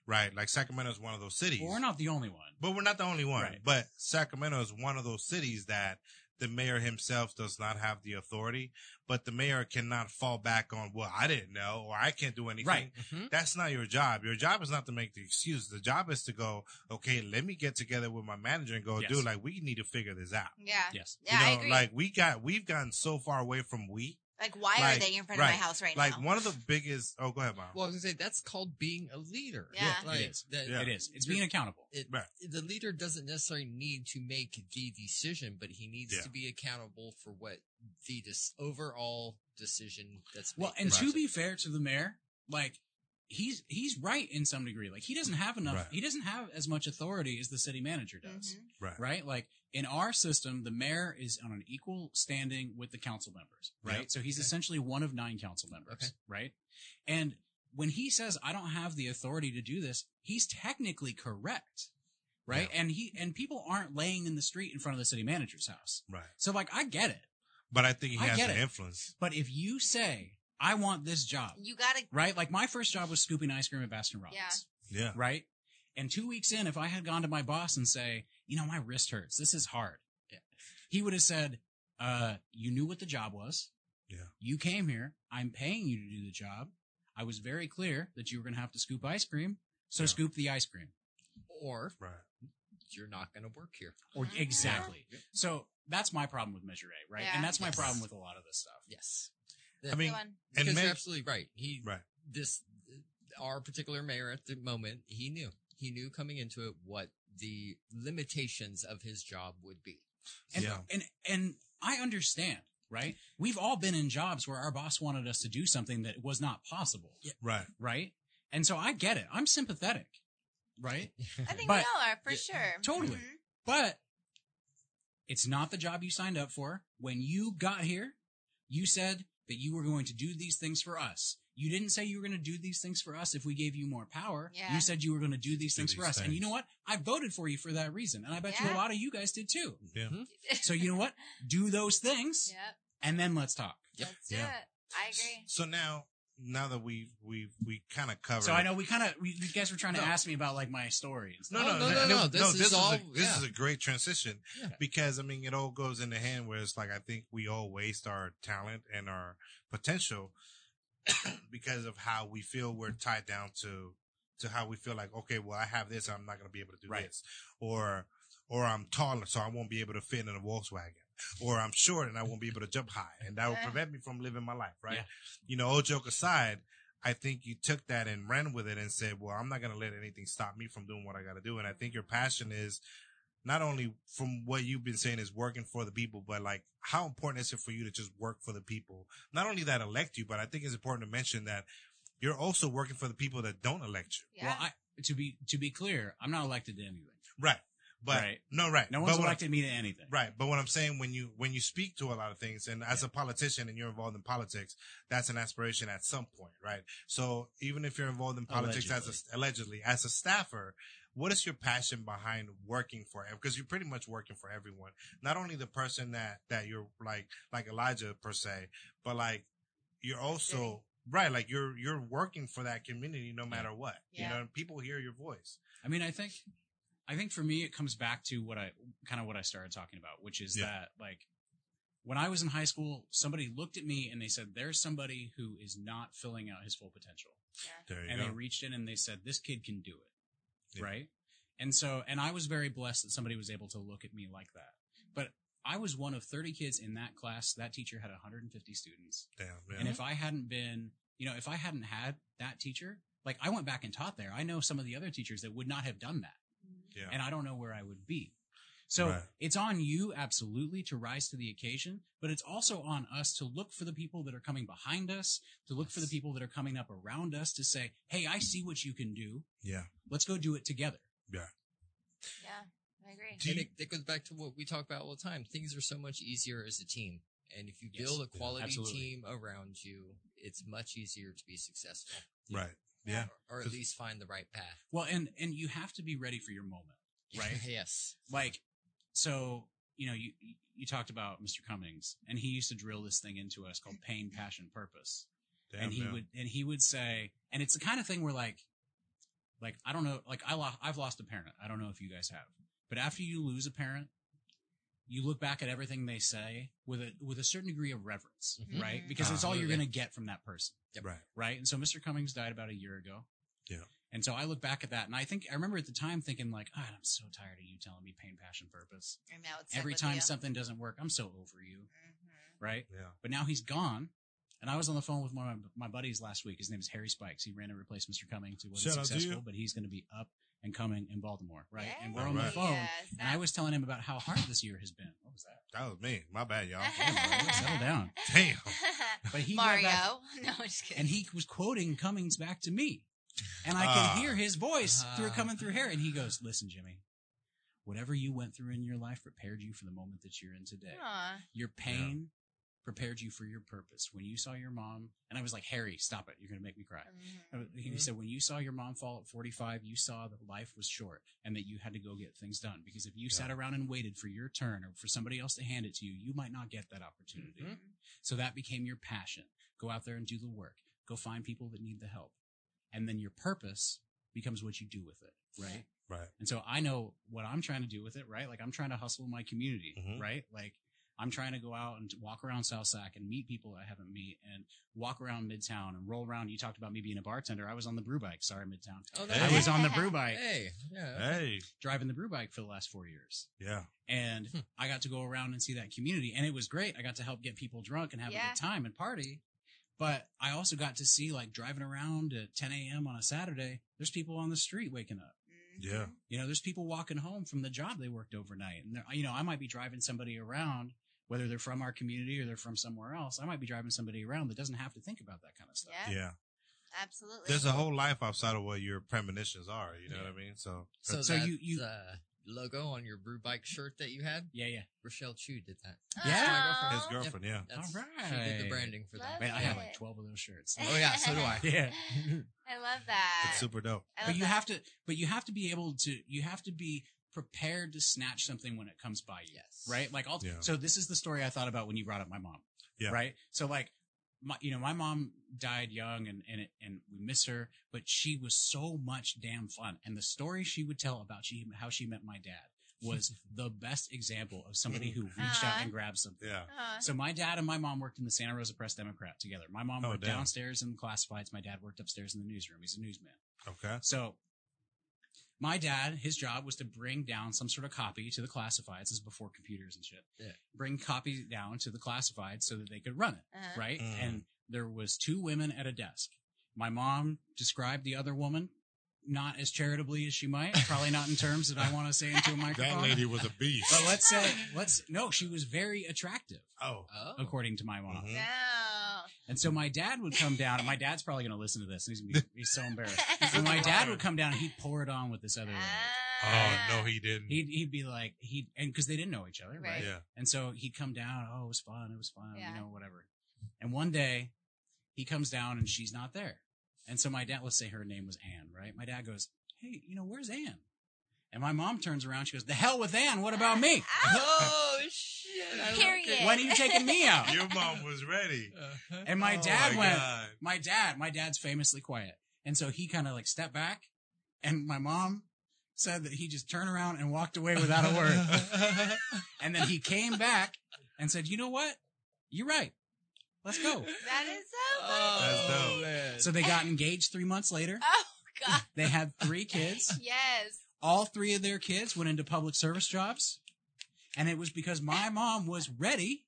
right? Like Sacramento is one of those cities. Well, we're not the only one. But we're not the only one. Right. But Sacramento is one of those cities that the mayor himself does not have the authority, but the mayor cannot fall back on, well, I didn't know, or I can't do anything. Right. Mhm. That's not your job. Your job is not to make the excuse. The job is to go, okay, let me get together with my manager and go, Yes. dude, like, we need to figure this out. Yeah. Yes. Yeah, I you know, agree. like we got, we've gotten so far away from we. Like, why are they in front right. of my house right Like now? Like, one of the biggest, oh, go ahead, mom. Well, I was gonna say that's called being a leader. Yeah. like, It is. that- Yeah. It is. It's being accountable. it, Right. the leader doesn't necessarily need to make the decision, but he needs Yeah. to be accountable for what the dis- overall decision that's Well, made. and to be fair to the mayor, like he's he's right in some degree. Like he doesn't have enough. Right. He doesn't have as much authority as the city manager does. Mhm. Right. Right? Like in our system, the mayor is on an equal standing with the council members. Right? Yep. So he's Okay. essentially one of nine council members. Okay. Right? And when he says I don't have the authority to do this, he's technically correct. Right? Yeah. And he and people aren't laying in the street in front of the city manager's house. Right. So like I get it. But I think he I has get the it. influence. But if you say I want this job, You gotta, right? Like my first job was scooping ice cream at Baskin Robbins. Yeah. Yeah. Right. And two weeks in, if I had gone to my boss and say, you know, my wrist hurts. This is hard. Yeah. He would have said, uh, you knew what the job was. Yeah. You came here. I'm paying you to do the job. I was very clear that you were going to have to scoop ice cream. So Yeah. scoop the ice cream. or Right. you're not going to work here. Or exactly. So that's my problem with Measure A, right? Yeah. And that's my Yes. problem with a lot of this stuff. Yes, I mean, Good one. because and you're absolutely right. He Right. this our particular mayor at the moment he knew he knew coming into it what the limitations of his job would be. And, Yeah. and, and I understand, right? We've all been in jobs where our boss wanted us to do something that was not possible. Right. right? And so I get it. I'm sympathetic, right? (laughs) I think But- we all are, for Yeah, sure. totally. Mhm. But it's not the job you signed up for. When you got here, you said that you were going to do these things for us. You didn't say you were going to do these things for us if we gave you more power. Yeah. You said you were going to do these Do things for these us. And you know what? I voted for you for that reason. And I bet you a lot of you guys did too. Yeah. Mm-hmm. (laughs) So you know what? Do those things Yep. and then let's talk. Yep. Let's do Yeah. it. I agree. So now, now that we we we kind of covered. So I know we kind of, you guys were trying to No. ask me about like my story and stuff. No, no, No, no, no, no, no, this is This all- a, this yeah. is a great transition Yeah. because I mean it all goes in the hand where it's like I think we all waste our talent and our potential (coughs) because of how we feel we're tied down to to how we feel like okay, well I have this, I'm not going to be able to do Right. this, or or I'm taller, so I won't be able to fit in a Volkswagen, or I'm short and I won't be able to jump high, and that will prevent me from living my life, right? Yeah. You know, all joke aside, I think you took that and ran with it and said, well, I'm not going to let anything stop me from doing what I got to do. And I think your passion is not only from what you've been saying is working for the people, but like how important is it for you to just work for the people? Not only that elect you, but I think it's important to mention that you're also working for the people that don't elect you. Yeah. Well, I, to be, to be clear, I'm not elected to anything. Right. But Right. no, right. No But one's what I'm- elected me to anything. Right. But what I'm saying, when you, when you speak to a lot of things and as a politician and you're involved in politics, that's an aspiration at some point, right? So even if you're involved in politics as a, allegedly, as a staffer, what is your passion behind working for because you're pretty much working for everyone not only the person that that you're like like elijah per se but like you're also right like you're you're working for that community no matter what yeah. you know people hear your voice I mean, I think, I think for me, it comes back to what I kind of what I started talking about, which is Yeah. that like when I was in high school, somebody looked at me and they said, "There's somebody who is not filling out his full potential," there you and go they reached in and they said, "This kid can do it," Yeah. right? And so, and I was very blessed that somebody was able to look at me like that. But I was one of 30 kids in that class. That teacher had 150 students. damn yeah. And if I hadn't been, you know, if I hadn't had that teacher, like I went back and taught there, I know some of the other teachers that would not have done that. Yeah And I don't know where I would be. So Right. it's on you absolutely to rise to the occasion, but it's also on us to look for the people that are coming behind us, to look for the people that are coming up around us to say, Hey, I see what you can do. yeah Let's go do it together. Yeah, Yeah. I agree. Do and it, it goes back to what we talk about all the time. Things are so much easier as a team. And if you Yes. build a quality absolutely. team around you, it's much easier to be successful. right yeah Or, or at 'Cause- least find the right path. Well, and, and you have to be ready for your moment, (laughs) right? yes. like so you know you you talked about mr cummings and he used to drill this thing into us called pain passion purpose damn, and he yeah. would and he would say and it's the kind of thing where like like I don't know, like I lo- I've lost a parent. I don't know if you guys have, but after you lose a parent, you look back at everything they say with a with a certain degree of reverence, Mhm. right? Because it's all you're Absolutely. going to get from that person, Right. right? And so Mr. Cummings died about a year ago. Yeah. And so I look back at that, and I think I remember at the time thinking like, "God, I'm so tired of you telling me pain, passion, purpose. And now it's Every time you. something doesn't work, I'm so over you, Mhm. right?" Yeah. But now he's gone. And I was on the phone with one of my buddies last week. His name is Harry Spikes. He ran and replaced Mr. Cummings. He wasn't Shout successful, but he's going to be up and coming in Baltimore, right? And we're Yes, on the Alright. phone. yes, And I was telling him about how hard this year has been. What was that? That was me. My bad, y'all. Damn, bro, settle down. (laughs) Damn. (laughs) But he Mario. back- (laughs) no, I'm just kidding. and he was quoting Cummings back to me. And I could Ah. hear his voice through Ah. coming through Harry. And he goes, Listen, Jimmy, whatever you went through in your life prepared you for the moment that you're in today. Aw. Your pain prepared you for your purpose. When you saw your mom, and I was like, Harry, stop it. You're going to make me cry. Mhm. He Mhm. said, when you saw your mom fall at 45, you saw that life was short and that you had to go get things done. Because if you sat around and waited for your turn or for somebody else to hand it to you, you might not get that opportunity. Mhm. So that became your passion. Go out there and do the work. Go find people that need the help. And then your purpose becomes what you do with it, right? Right. And so I know what I'm trying to do with it, right? Like I'm trying to hustle my community, Mhm. right? Like I'm trying to go out and walk around South Sac and meet people I haven't met and walk around Midtown and roll around. You talked about me being a bartender. I was on the brew bike. Sorry, Midtown. Oh, Hey. I was on the brew bike, Hey, yeah. Hey. driving the brew bike for the last four years. Yeah. And Hmm. I got to go around and see that community and it was great. I got to help get people drunk and have a good time and party. But I also got to see like driving around at 10 a.m. on a Saturday. There's people on the street waking up. Mhm. Yeah. You know, there's people walking home from the job they worked overnight. And, you know, I might be driving somebody around, whether they're from our community or they're from somewhere else. I might be driving somebody around that doesn't have to think about that kind of stuff. Yeah, Yeah. absolutely. There's a whole life outside of what your premonitions are. You know Yeah. what I mean? So, So, So that you- you- uh, logo on your brew bike shirt that you had, Yeah, yeah. Rochelle Chu did that. Yeah. his girlfriend, yeah. That's, All She did the branding for that. Man, I have like 12 of those shirts. Oh, yeah, so do I. (laughs) Yeah. (laughs) (laughs) I love that. It's super dope. But you that. have to but you have to be able to you have to be prepared to snatch something when it comes by you Yes. right like I'll, Yeah. so this is the story i thought about when you brought up my mom Yeah. right so like my, you know my mom died young and and it, and we miss her but she was so much damn fun and the story she would tell about she how she met my dad was (laughs) the best example of somebody who (laughs) reached out uh-huh. and grabbed something Yeah. Aw. so my dad and my mom worked in the Santa Rosa Press Democrat together. My mom Oh, worked damn. downstairs in the classifieds. My dad worked upstairs in the newsroom. He's a newsman. Okay. So my dad, his job was to bring down some sort of copy to the classifieds. This is before computers and shit. Yeah. Bring copy down to the classifieds so that they could run it. Uh-huh. Right. Mm. And there was two women at a desk. My mom described the other woman not as charitably as she might, (laughs) probably not in terms that I want to say into a microphone. That lady was a beast. But let's say, let's, no, she was very attractive, Oh. Oh. according to my mom. Mhm. No. And so my dad would come down, and my dad's probably going to listen to this, and he's gonna be, he's so embarrassed. And my dad would come down, and he'd pour it on with this other lady. Oh, no, he didn't. He'd he'd be like he'd and because they didn't know each other, right? Right. yeah. And so he'd come down. Oh, it was fun. It was fun. Yeah. You know, whatever. And one day, he comes down, and she's not there. And so my dad, let's say her name was Anne, right? My dad goes, "Hey, you know, where's Anne?" And my mom turns around. She goes, "The hell with Anne. What about me? (laughs) Oh (laughs) shit! Period. it. When are you taking me out?" Your mom was ready. Uh-huh. And my Oh dad my went, God. my dad, my dad's famously quiet. And so he kind of like stepped back and my mom said that he just turned around and walked away without a word. (laughs) and then he came back and said, you know what? You're right. Let's go. That is so Oh, That's dope. man. So they got engaged three months later. Oh God. They had three kids. Yes. All three of their kids went into public service jobs. And it was because my mom was ready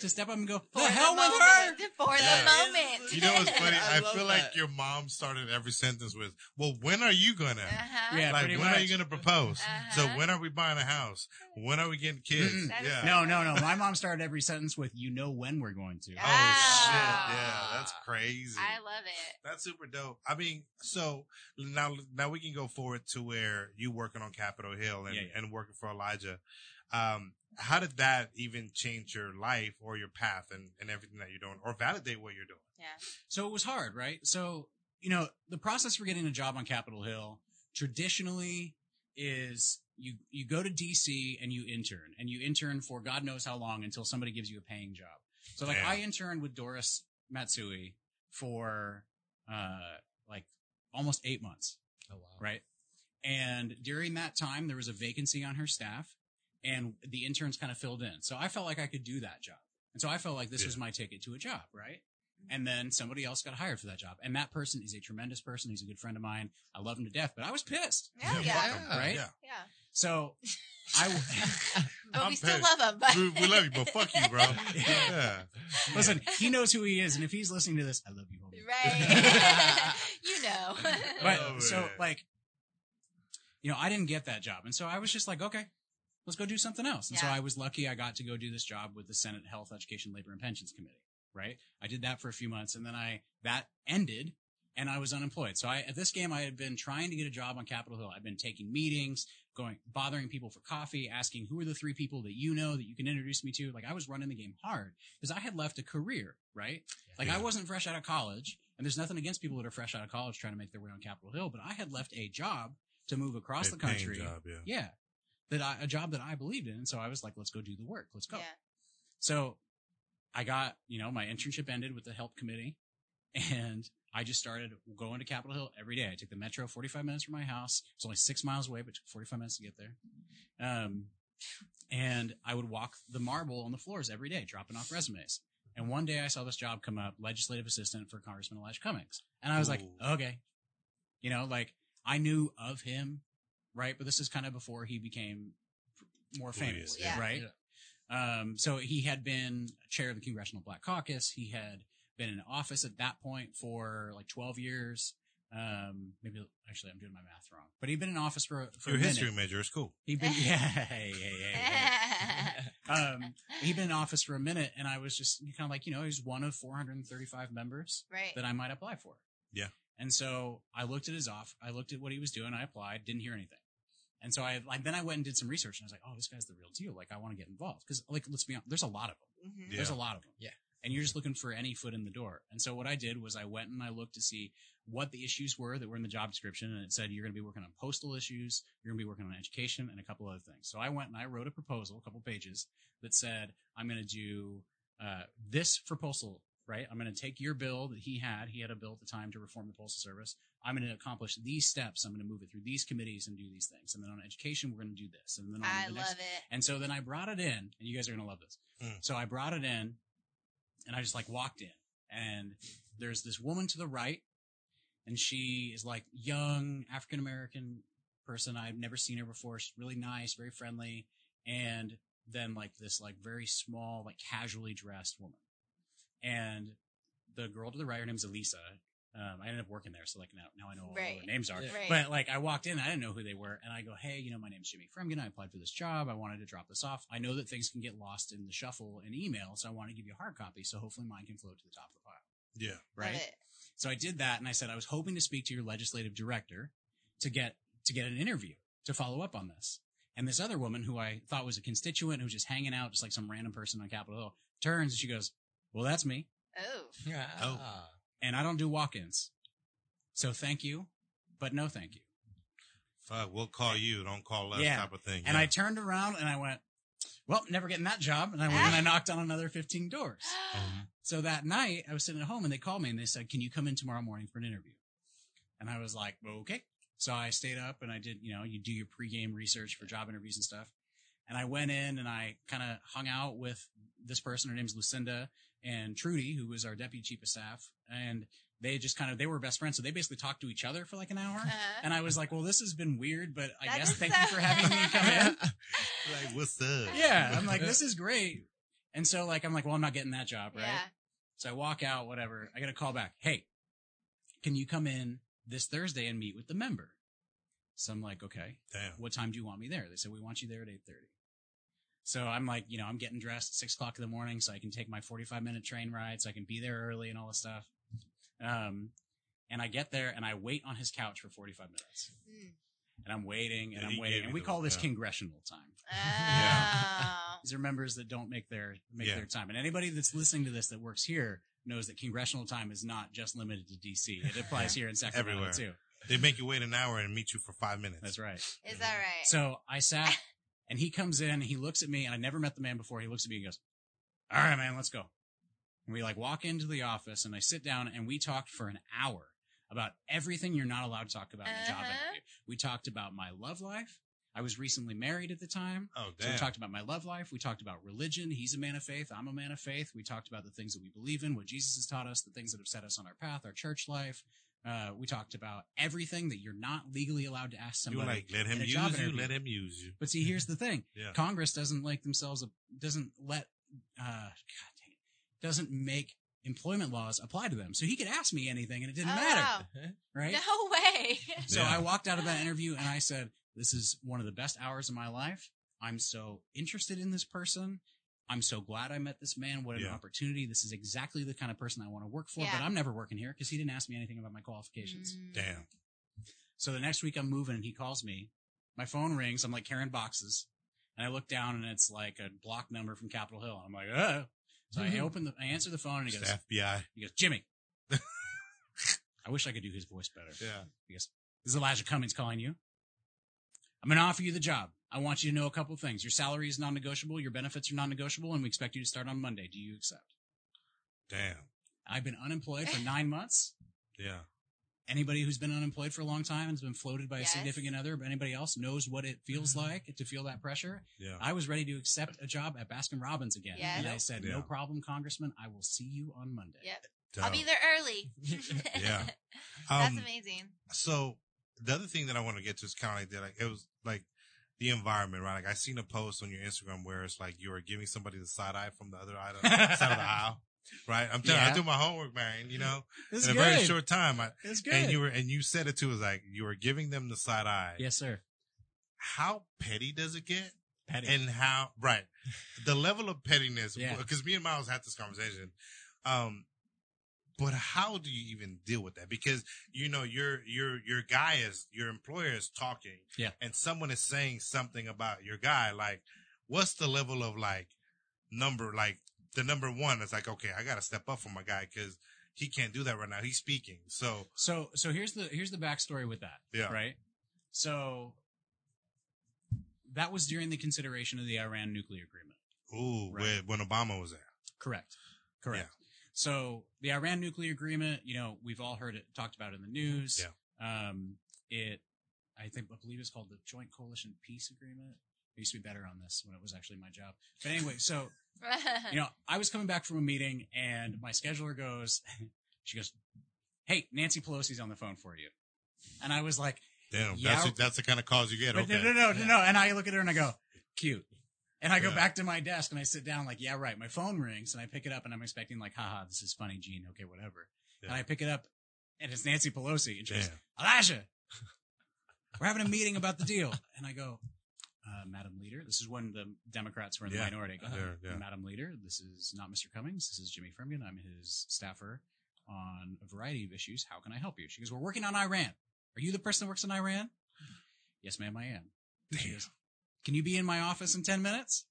to step up and go, the For hell with moment. her. For Yeah. the moment. You know what's funny? (laughs) I I, feel that. like your mom started every sentence with, "Well, when are you gonna?" Uh-huh. Yeah, like, pretty when are you gonna propose? So Uh-huh. when are we buying a house? When are we getting kids? Is yeah. No, no, no. My mom started every sentence with, you know when we're going to. Oh Ah. shit! Yeah, that's crazy. I love it. That's super dope. I mean, so now now we can go forward to where you working on Capitol Hill and, Yeah, yeah. and working for Elijah. Um, how did that even change your life or your path and, and everything that you're doing or validate what you're doing? Yeah. So it was hard, right? So, you know, the process for getting a job on Capitol Hill traditionally is you, you go to DC and you intern and you intern for God knows how long until somebody gives you a paying job. So like Damn. I interned with Doris Matsui for, uh, like almost eight months. Oh wow. right? And during that time, there was a vacancy on her staff, and the interns kind of filled in. So I felt like I could do that job, and so I felt like this Yeah. was my ticket to a job, right? Mm-hmm. And then somebody else got hired for that job, and that person is a tremendous person. He's a good friend of mine. I love him to death, but I was pissed, Oh, yeah. fuck 'em. Right? Yeah. Yeah. so I. (laughs) (laughs) But I'm we still pissed. love him. But we, we love you, but fuck you, bro. (laughs) Yeah. Listen, he knows who he is, and if he's listening to this, I love you, homie. right. you know. But Oh, so like, you know, I didn't get that job, and so I was just like, okay, let's go do something else. And so I was lucky I got to go do this job with the Senate Health, Education, Labor, and Pensions Committee. Right, I did that for a few months, and then I that ended, and I was unemployed. So I at this game I had been trying to get a job on Capitol Hill. I've been taking meetings, going bothering people for coffee, asking who are the three people that you know that you can introduce me to. Like I was running the game hard because I had left a career. Right, like I wasn't fresh out of college, and there's nothing against people that are fresh out of college trying to make their way on Capitol Hill, but I had left a job to move across A the country. job, yeah. Yeah. That I, a job that I believed in. And so I was like, let's go do the work. Let's go. Yeah. So I got, you know, my internship ended with the help committee and I just started going to Capitol Hill every day. I took the metro 45 minutes from my house. It's only six miles away, but it took 45 minutes to get there. Um, and I would walk the marble on the floors every day, dropping off resumes. And one day I saw this job come up, legislative assistant for Congressman Elijah Cummings. And I was like, okay. You know, like I knew of him, right? But this is kind of before he became more famous, yeah. right? Um, so he had been chair of the Congressional Black Caucus. He had been in office at that point for like 12 years. Um, maybe actually I'm doing my math wrong, but he'd been in office for, for Your a minute. history major is cool. He'd been, (laughs) yeah, hey, hey, hey, hey. (laughs) Um, he'd been in office for a minute and I was just kind of like, you know, he's one of 435 members right. that I might apply for. Yeah. And so I looked at his off, I looked at what he was doing, I applied, didn't hear anything. And so I, like, then I went and did some research and I was like, oh, this guy's the real deal. Like, I want to get involved. Cause like, let's be honest, there's a lot of them. Mhm. Yeah. There's a lot of them. Yeah. And you're just looking for any foot in the door. And so what I did was I went and I looked to see what the issues were that were in the job description. And it said, you're going to be working on postal issues. You're going to be working on education and a couple other things. So I went and I wrote a proposal, a couple pages that said, I'm going to do, uh, this for postal, right? I'm going to take your bill that he had. He had a bill at the time to reform the postal service. I'm going to accomplish these steps. I'm going to move it through these committees and do these things. And then on education, we're going to do this. And then on I the love next, it. and so then I brought it in, and you guys are gonna love this. Mm. So I brought it in, and I just like walked in, and there's this woman to the right, and she is like young African American person. I've never seen her before. She's really nice, very friendly, and then like this like very small, like casually dressed woman, and the girl to the right, her name's Elisa. Um, I ended up working there, so like now, now I know what Right. their names are. Yeah. Right. But like I walked in, I didn't know who they were, and I go, "Hey, you know, my name's Jimmy Fremgen. I applied for this job. I wanted to drop this off. I know that things can get lost in the shuffle in email, so I want to give you a hard copy, so hopefully mine can float to the top of the pile." Yeah. Right. So I did that, and I said I was hoping to speak to your legislative director to get to get an interview to follow up on this. And this other woman, who I thought was a constituent, who was just hanging out, just like some random person on Capitol Hill, turns and she goes, "Well, that's me, Oh. Ah. and I don't do walk-ins, so thank you, but no thank you." Fuck, we'll call you. Don't call us Yeah. type of thing. And. I turned around and I went, "Well, never getting that job." And I went and I knocked on another fifteen doors. Mhm. So that night, I was sitting at home and they called me and they said, Can you come in tomorrow morning for an interview? And I was like, Okay. So I stayed up and I did, you know, you do your pregame research for job interviews and stuff. And I went in and I kind of hung out with this person. Her name's Lucinda and Trudy, who was our deputy chief of staff. And they just kind of, they were best friends. So they basically talked to each other for like an hour. Uh-huh. And I was like, Well, this has been weird, but I That guess thank so- you for having me come in. (laughs) like, what's up? yeah. I'm like, This is great. And so like, I'm like, Well, I'm not getting that job, right? Yeah. So I walk out, whatever. I get a call back. Hey, can you come in this Thursday and meet with the member? So I'm like, okay. Damn. What time do you want me there? They said we want you there at eight thirty. So I'm like, you know, I'm getting dressed at six o'clock in the morning so I can take my 45 minute train ride so I can be there early and all this stuff. Um, and I get there and I wait on his couch for 45 minutes Mm. and I'm waiting and And I'm waiting and we call this yeah. congressional time. Oh. (laughs) These are members that don't make their make Yeah. their time. And anybody that's listening to this that works here knows that congressional time is not just limited to DC. It (laughs) applies here in Sacramento Everywhere. too. They make you wait an hour and meet you for five minutes. That's right. Is that right? So I sat (laughs) and he comes in, he looks at me, and I never met the man before. He looks at me and goes, All right, man, let's go. And we like walk into the office and I sit down and we talked for an hour about everything you're not allowed to talk about in a job Uh-huh. interview. We talked about my love life. I was recently married at the time. Oh, So we talked about my love life. We talked about religion. He's a man of faith. I'm a man of faith. We talked about the things that we believe in, what Jesus has taught us, the things that have set us on our path, our church life. Uh, we talked about everything that you're not legally allowed to ask somebody. you were somebody. like, let him use you, interview. let him use you. But see, here's the thing: (laughs) Yeah. Congress doesn't like themselves doesn't let uh, God dang it, doesn't make employment laws apply to them. So he could ask me anything, and it didn't Oh, matter, (laughs) wow. right? No way. (laughs) So Yeah. I walked out of that interview and I said, This is one of the best hours of my life. I'm so interested in this person. I'm so glad I met this man. What an Yeah. opportunity. This is exactly the kind of person I want to work for, Yeah. but I'm never working here because he didn't ask me anything about my qualifications. Mm. Damn. So the next week I'm moving and he calls me. My phone rings. I'm like carrying boxes. And I look down and it's like a block number from Capitol Hill. And I'm like, oh. So I open the, I answer the phone and he goes, the FBI. he goes, Jimmy. (laughs) I wish I could do his voice better. Yeah. He goes, This is Elijah Cummings calling you. I'm going to offer you the job. I want you to know a couple of things. Your salary is non negotiable, your benefits are non negotiable, and we expect you to start on Monday. Do you accept? Damn. I've been unemployed for nine months. Yeah. Anybody who's been unemployed for a long time and has been floated by Yes. a significant other, but anybody else knows what it feels like to feel that pressure. Yeah. I was ready to accept a job at Baskin Robbins again. Yes. And I said, Yeah. No problem, Congressman. I will see you on Monday. Yep. I'll be there early. (laughs) Yeah. (laughs) That's Um, amazing. so the other thing that I want to get to is kind of like that. Like it was like the environment, right? Like I seen a post on your Instagram where it's like you were giving somebody the side eye from the other (laughs) side of the aisle, right? I'm telling, Yeah. I do my homework, man. You know, It's in a very short time. I, it's good. and you were, and you said it too. Was like you were giving them the side eye. yes, sir. How petty does it get? Petty. and how right (laughs) the level of pettiness Yeah. because me and miles had this conversation um but how do you even deal with that because you know your your your guy is your employer is talking Yeah. and someone is saying something about your guy like what's the level of like number like the number one is like okay i gotta step up for my guy because he can't do that right now he's speaking so So so here's the here's the backstory with that. Yeah. Right. So that was during the consideration of the Iran nuclear agreement. ooh Right. when, when obama was there Correct. Correct. Yeah. So the Iran nuclear agreement, you know, we've all heard it talked about in the news. Yeah. Um, it, I think, I believe it's called the Joint Coalition Peace Agreement. I used to be better on this when it was actually my job. But anyway, so (laughs) you know, I was coming back from a meeting and my scheduler goes, (laughs) she goes, Hey, Nancy Pelosi's on the phone for you. And I was like, damn Yeah. that's, that's the kind of calls you get but okay no, no, no, no, no. And I look at her and I go, cute. And I go Yeah. back to my desk and I sit down like, yeah, right. My phone rings and I pick it up and I'm expecting like, haha, this is funny, Gene. Okay, whatever. Yeah. And I pick it up and it's Nancy Pelosi. And she goes, Elijah, (laughs) we're having a meeting about the deal. And I go, uh, Madam Leader, this is when the Democrats were in the minority. Go, Yeah. Madam Leader, this is not Mr. Cummings. This is Jimmy Fremgen. I'm his staffer on a variety of issues. How can I help you? She goes, we're working on Iran. Are you the person that works in Iran? Yes, ma'am, I am. Goes, can you be in my office in 10 minutes?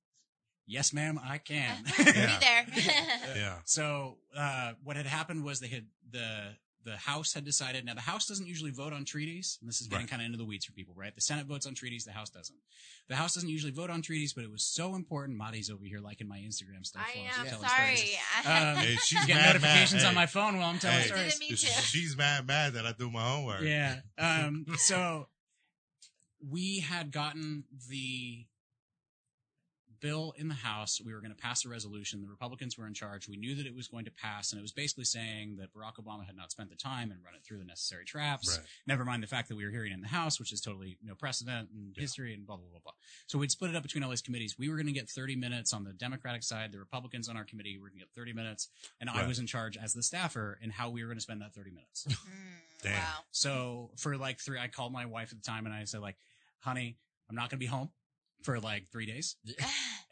Yes, ma'am, I can. (laughs) Be there. (laughs) yeah So uh, what had happened was they had the the House had decided. Now the House doesn't usually vote on treaties, and this is getting Right. kind of into the weeds for people, right? The Senate votes on treaties, the House doesn't. The House doesn't usually vote on treaties, but it was so important. Madi's over here liking my Instagram stuff. I she's am telling sorry. (laughs) Um, Hey, she's Get mad, notifications mad. on Hey. my phone while I'm telling Hey. stories. Didn't mean to. She's mad, mad that I do my homework. Yeah. Um, so we had gotten the bill in the House. We were going to pass a resolution. The Republicans were in charge. We knew that it was going to pass, and it was basically saying that Barack Obama had not spent the time and run it through the necessary traps. Right. Never mind the fact that we were hearing it in the House, which is totally no precedent in Yeah. history and blah, blah, blah, blah. So we'd split it up between all these committees. We were going to get 30 minutes on the Democratic side. The Republicans on our committee were going to get 30 minutes. And I was in charge as the staffer in how we were going to spend that 30 minutes. (laughs) Mm, Damn. Wow. So for like three, I called my wife at the time and I said like, honey, I'm not going to be home for like three days. (laughs)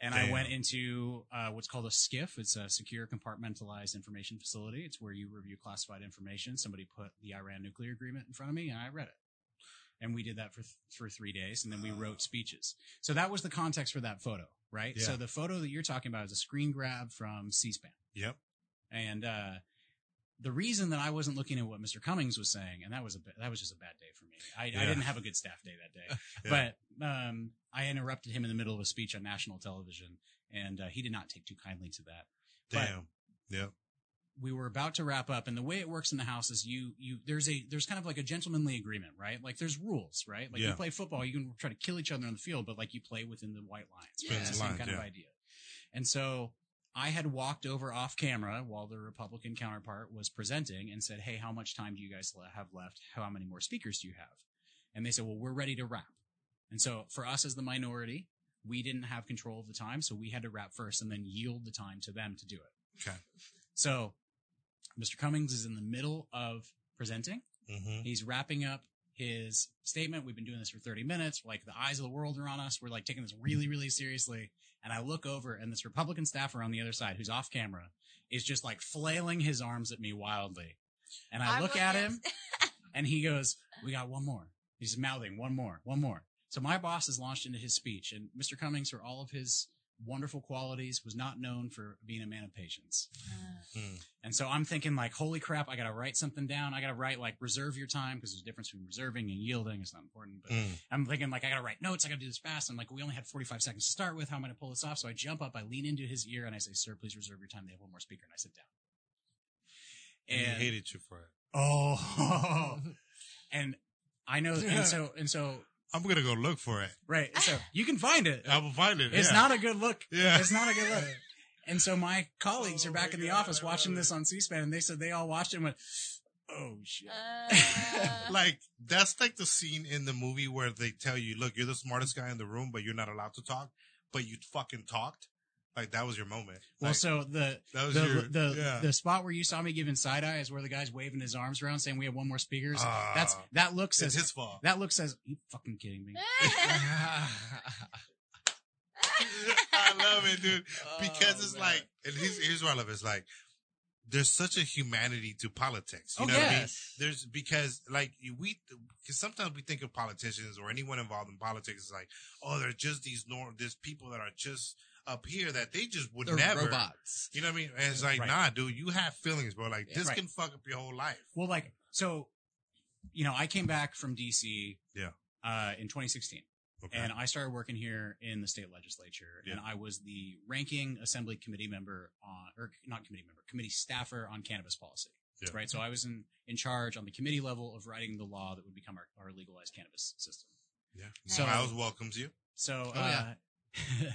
And I went into uh, what's called a SCIF. It's a secure compartmentalized information facility. It's where you review classified information. Somebody put the Iran nuclear agreement in front of me and I read it. And we did that for, for three days and then we wrote speeches. So that was the context for that photo, right? Yeah. So the photo that you're talking about is a screen grab from C-SPAN. Yep. And uh, the reason that I wasn't looking at what Mr. Cummings was saying, and that was a that was just a bad day for me. I, I didn't have a good staff day that day. (laughs) Yeah. But um, I interrupted him in the middle of a speech on national television, and uh, he did not take too kindly to that. but- Damn. Yep. we were about to wrap up, and the way it works in the house is you you there's a there's kind of like a gentlemanly agreement, right? Like there's rules, right? Like you play football, you can try to kill each other on the field, but like you play within the white lines. Yeah. It's the same kind of idea. And so I had walked over off camera while the Republican counterpart was presenting and said, "Hey, how much time do you guys have left? How many more speakers do you have?" And they said, "Well, we're ready to wrap." And so for us as the minority, we didn't have control of the time, so we had to wrap first and then yield the time to them to do it. Okay. So Mr. Cummings is in the middle of presenting. Mm-hmm. He's wrapping up his statement. We've been doing this for 30 minutes. Like the eyes of the world are on us. We're like taking this really, really seriously. And I look over and this Republican staffer on the other side who's off camera is just like flailing his arms at me wildly. And I I'm look at him (laughs) and he goes, we got one more. He's mouthing one more, one more. So my boss has launched into his speech and Mr. Cummings, for all of his wonderful qualities, was not known for being a man of patience. Mm. And so I'm thinking like, holy crap, I got to write something down. I got to write like reserve your time because there's a difference between reserving and yielding. It's not important, but Mm. I'm thinking like, I got to write notes. I got to do this fast. I'm like, we only had 45 seconds to start with. How am I going to pull this off? So I jump up, I lean into his ear and I say, sir, please reserve your time. They have one more speaker and I sit down. And And he hated you for it. oh, (laughs) and I know, and so, and so, I'm gonna go look for it. right. So (laughs) you can find it. I will find it. It's yeah. not a good look. Yeah. It's not a good look. (laughs) And so my colleagues Oh are back in the God, office watching this on C-SPAN and they said they all watched it and went, oh shit. Uh, (laughs) like that's like the scene in the movie where they tell you, "Look, you're the smartest guy in the room, but you're not allowed to talk." But you fucking talked. Like that was your moment. Well, Like, so the that was the your the, yeah. the spot where you saw me giving side eye is where the guy's waving his arms around saying we have one more speakers. Ah. That's that look it's says his fault. that look says you fucking kidding me. (laughs) I love it, dude. (laughs) Because Oh, it's man. like, and here's, here's what I love. It's like, there's such a humanity to politics. You Oh, know what I mean? yes. There's because like we, because sometimes we think of politicians or anyone involved in politics is like, oh, they're just these norm, there's people that are just up here that they just would They're never. robots. You know what I mean? And it's like, Right. nah, dude, you have feelings, bro. Like Yeah. this Right. can fuck up your whole life. Well, like so, you know, I came back from DC. Yeah. Uh, in 2016. Okay. And I started working here in the state legislature, and I was the ranking assembly committee member on, or not committee member, committee staffer on cannabis policy. Yeah. Right. So I was in, in charge on the committee level of writing the law that would become our, our legalized cannabis system. yeah. So- Miles welcomes you. So, Oh, yeah. (laughs)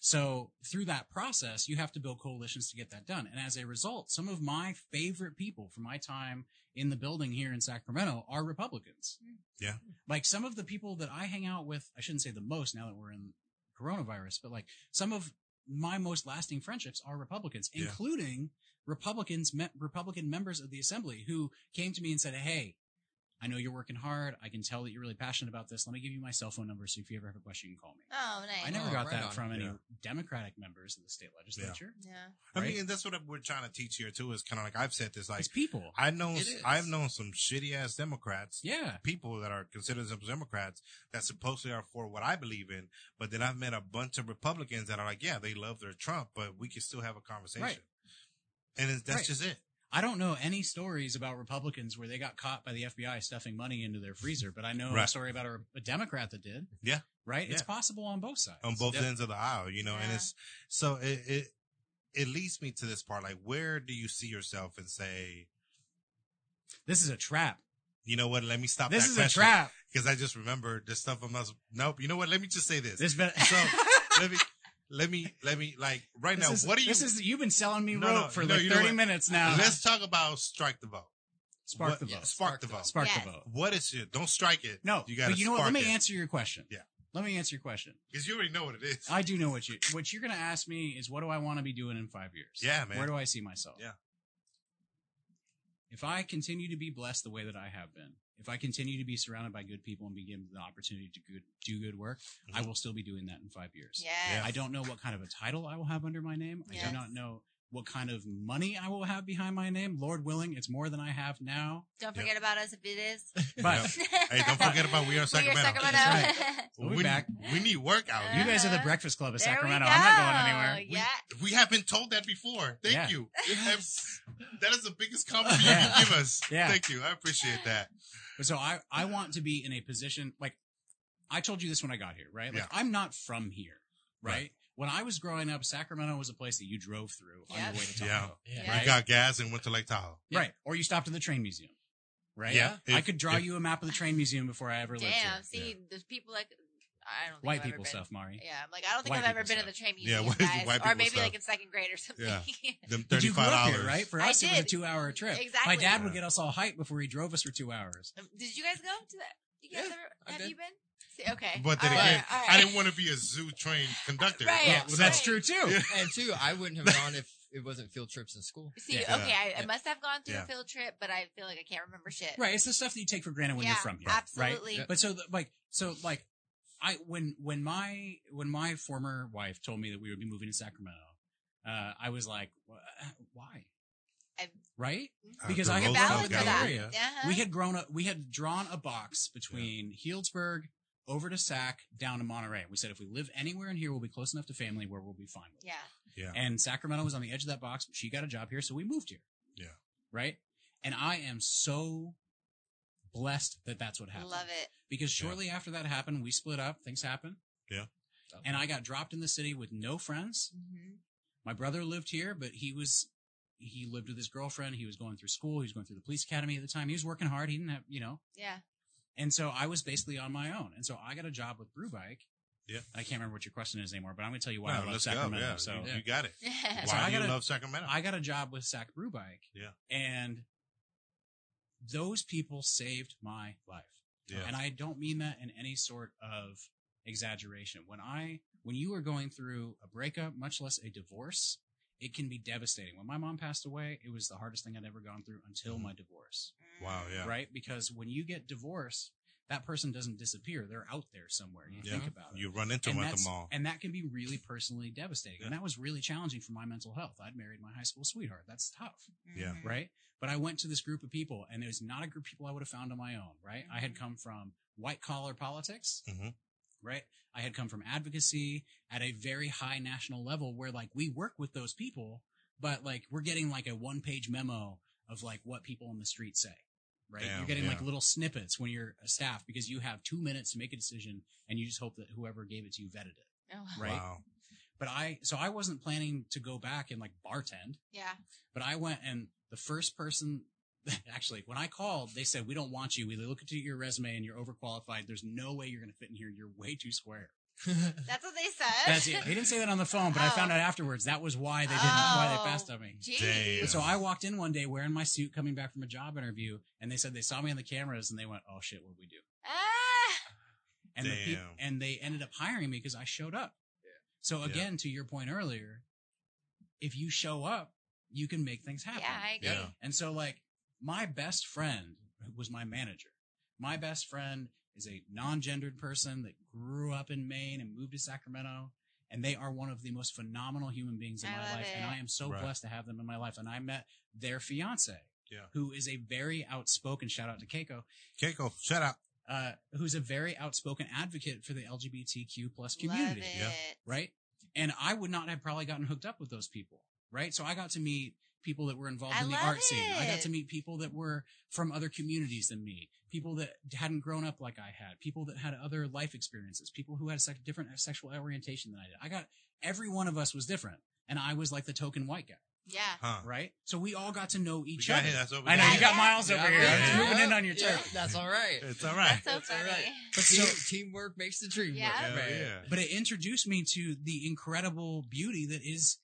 so through that process, you have to build coalitions to get that done. And as a result, some of my favorite people from my time in the building here in Sacramento are Republicans. Yeah. Like some of the people that I hang out with, I shouldn't say the most now that we're in coronavirus, but like some of my most lasting friendships are Republicans, Yeah. including Republicans, me- Republican members of the assembly who came to me and said, Hey, I know you're working hard. I can tell that you're really passionate about this. Let me give you my cell phone number. So if you ever have a question, you can call me. oh, nice. I never Oh, got right that on. from any Yeah. Democratic members of the state legislature. Yeah. I Right? mean, and that's what we're trying to teach here too. Is kind of like I've said this. Like it's people. I know, It is. I've known some shitty ass Democrats. yeah. people that are considered themselves Democrats that supposedly are for what I believe in, but then I've met a bunch of Republicans that are like, yeah, they love their Trump, but we can still have a conversation. Right. And it's, that's Right. just it. I don't know any stories about Republicans where they got caught by the FBI stuffing money into their freezer, but I know a story about a, a Democrat that did. Yeah. Right? It's possible on both sides. On both Yeah. ends of the aisle, you know, and it's so it, it it leads me to this part. Like, where do you see yourself and say, This is a trap. you know what? Let me stop. This is a trap. because I just remembered this stuff. I must. Nope. You know what? Let me just say this. This been, So (laughs) let me let me let me like right this now. is, what are you? This is you've been selling me No, rope no, for no, like thirty minutes now. Let's talk about strike the vote. spark What- the yeah, vote. Spark the vote. Spark Yes. the vote. What is it? Don't strike it. No, you got to but you know what? Let me it. answer your question. Yeah. Let me answer your question. Because you already know what it is. I do know what you what you're going to ask me is what do I want to be doing in five years? Yeah, man. Where do I see myself? Yeah. If I continue to be blessed the way that I have been, if I continue to be surrounded by good people and be given the opportunity to good, do good work, I Mhm. will still be doing that in five years. Yes. I don't know what kind of a title I will have under my name. I do not know what kind of money I will have behind my name. Lord willing, it's more than I have now. Don't Yep. forget about us if it is. But (laughs) Hey, don't forget about We Are We are Sacramento. Sacramento. (laughs) We'll be back. we need work out. you guys are the. Breakfast Club of There Sacramento. I'm not going anywhere. Yeah. We have been told that before. Thank Yeah. you. (laughs) That is the biggest compliment you can give us. Yeah. Thank you. I appreciate that. But so I, I want to be in a position like I told you this when I got here, right? Like Yeah. I'm not from here, right? Right. when I was growing up, Sacramento was a place that you drove through on your way to Yeah. Tahoe. Yeah. Yeah. You got gas and went to Lake Tahoe. Yeah. Right. Or you stopped at the train museum. Right? Yeah. I If- could draw if- you a map of the train museum before I ever lived Damn. here. See, there's people like I don't White I've people been. stuff, Mari. Yeah, I'm like I don't think White I've ever people been in the stuff. train Yeah, museum, white- guys, white or people maybe stuff. like in second grade or something. Yeah. Them (laughs) But you thirty grew five up here, dollars. right? For I us, it was a did. two-hour trip. Exactly. My Exactly. dad would get us all hyped before he drove us for two hours. Um, Did you guys go to that? You guys Yeah, ever? Have did. you been? See, okay. But then All right, again, all right. I didn't want to be a zoo train conductor. Right. Yeah, well, that's true too. Yeah. And two, I wouldn't have gone if it wasn't field trips in school. See, Yeah. okay, I, I Yeah. must have gone through Yeah. a field trip, but I feel like I can't remember shit. Right. It's the stuff that you take for granted when yeah, you're from here. absolutely. Yeah. But so like so like I when when my when my former wife told me that we would be moving to Sacramento, uh, I was like, why? I- right? Uh, Because the I had You're Roseville valid for that. Galleria. Uh-huh. We had grown up. We had drawn a box between Healdsburg over to Sac down to Monterey. We said if we live anywhere in here, we'll be close enough to family where we'll be fine with. it. yeah. Yeah. And Sacramento was on the edge of that box, she got a job here, so we moved here. Yeah. Right. And I am so blessed that that's what happened. Love it. because shortly after that happened, we split up. Things happened. Yeah. And I got dropped in the city with no friends. hmm My brother lived here, but he was he lived with his girlfriend. He was going through school. He was going through the police academy at the time. He was working hard. He didn't have, you know. Yeah. And so I was basically on my own. And so I got a job with Brew Bike. Yeah. I can't remember what your question is anymore, but I'm going to tell you why I love let's Sacramento. go. Yeah. So you, you got it. (laughs) Yeah. So Why I do you gotta- love Sacramento? I got a job with Sac Brew Bike. Yeah. And those people saved my life. yeah. And I don't mean that in any sort of exaggeration. When I, when you are going through a breakup, much less a divorce, it can be devastating. When my mom passed away, it was the hardest thing I'd ever gone through until Mhm. my divorce, wow. Yeah. right? Because when you get divorced, that person doesn't disappear. They're out there somewhere. You Yeah. think about it. You run into and them at the mall. And that can be really personally devastating. Yeah. And that was really challenging for my mental health. I'd married my high school sweetheart. That's tough Yeah. Mhm. right? But I went to this group of people, and it was not a group of people I would have found on my own, right? I had come from white collar politics, Mhm. right? I had come from advocacy at a very high national level where like we work with those people, but like we're getting like a one page memo of like what people on the street say. Right. Damn, you're getting like little snippets when you're a staff because you have two minutes to make a decision and you just hope that whoever gave it to you vetted it. Oh, Right. Wow. But I, so I wasn't planning to go back and like bartend. Yeah. But I went and the first person, (laughs) actually, when I called, they said, we don't want you. We look at your resume and you're overqualified. There's no way you're going to fit in here. You're way too square. (laughs) That's what they said. That's it. They didn't say that on the phone, but I found Oh. out afterwards that was why they didn't, why Oh. they passed on me. Damn. So I walked in one day wearing my suit coming back from a job interview and they said they saw me on the cameras and they went, oh shit, what we do? Ah. And the peop- Damn. and they ended up hiring me because I showed up. Yeah. So Yeah. again, to your point earlier, if you show up, you can make things happen. Yeah, I agree. Yeah. And so, like, my best friend was my manager. My best friend is a non gendered person that grew up in Maine and moved to Sacramento. And they are one of the most phenomenal human beings in I my love life. And. I am so Right. blessed to have them in my life. And I met their fiance, Yeah. who is a very outspoken, shout out to Keiko, Keiko, shut up. uh, who's a very outspoken advocate for the LGBTQ plus Love community it. Yeah. right? And I would not have probably gotten hooked up with those people, right? So I got to meet people that were involved I in the love art scene. I got to meet people that were from other communities than me, people that hadn't grown up like I had, people that had other life experiences, people who had a sec- different uh, sexual orientation than I did. I got every one of us was different, and I was like the token white guy, Yeah. Huh. right? So we all got to know each other. him. That's what we I know you got Yeah. Miles over here. Yeah. I'm moving in on your Yeah, turf. That's all right. It's all right. That's so That's funny. right. But Team, so- teamwork makes the dream Yeah. work. Hell man. yeah. but it introduced me to the incredible beauty that is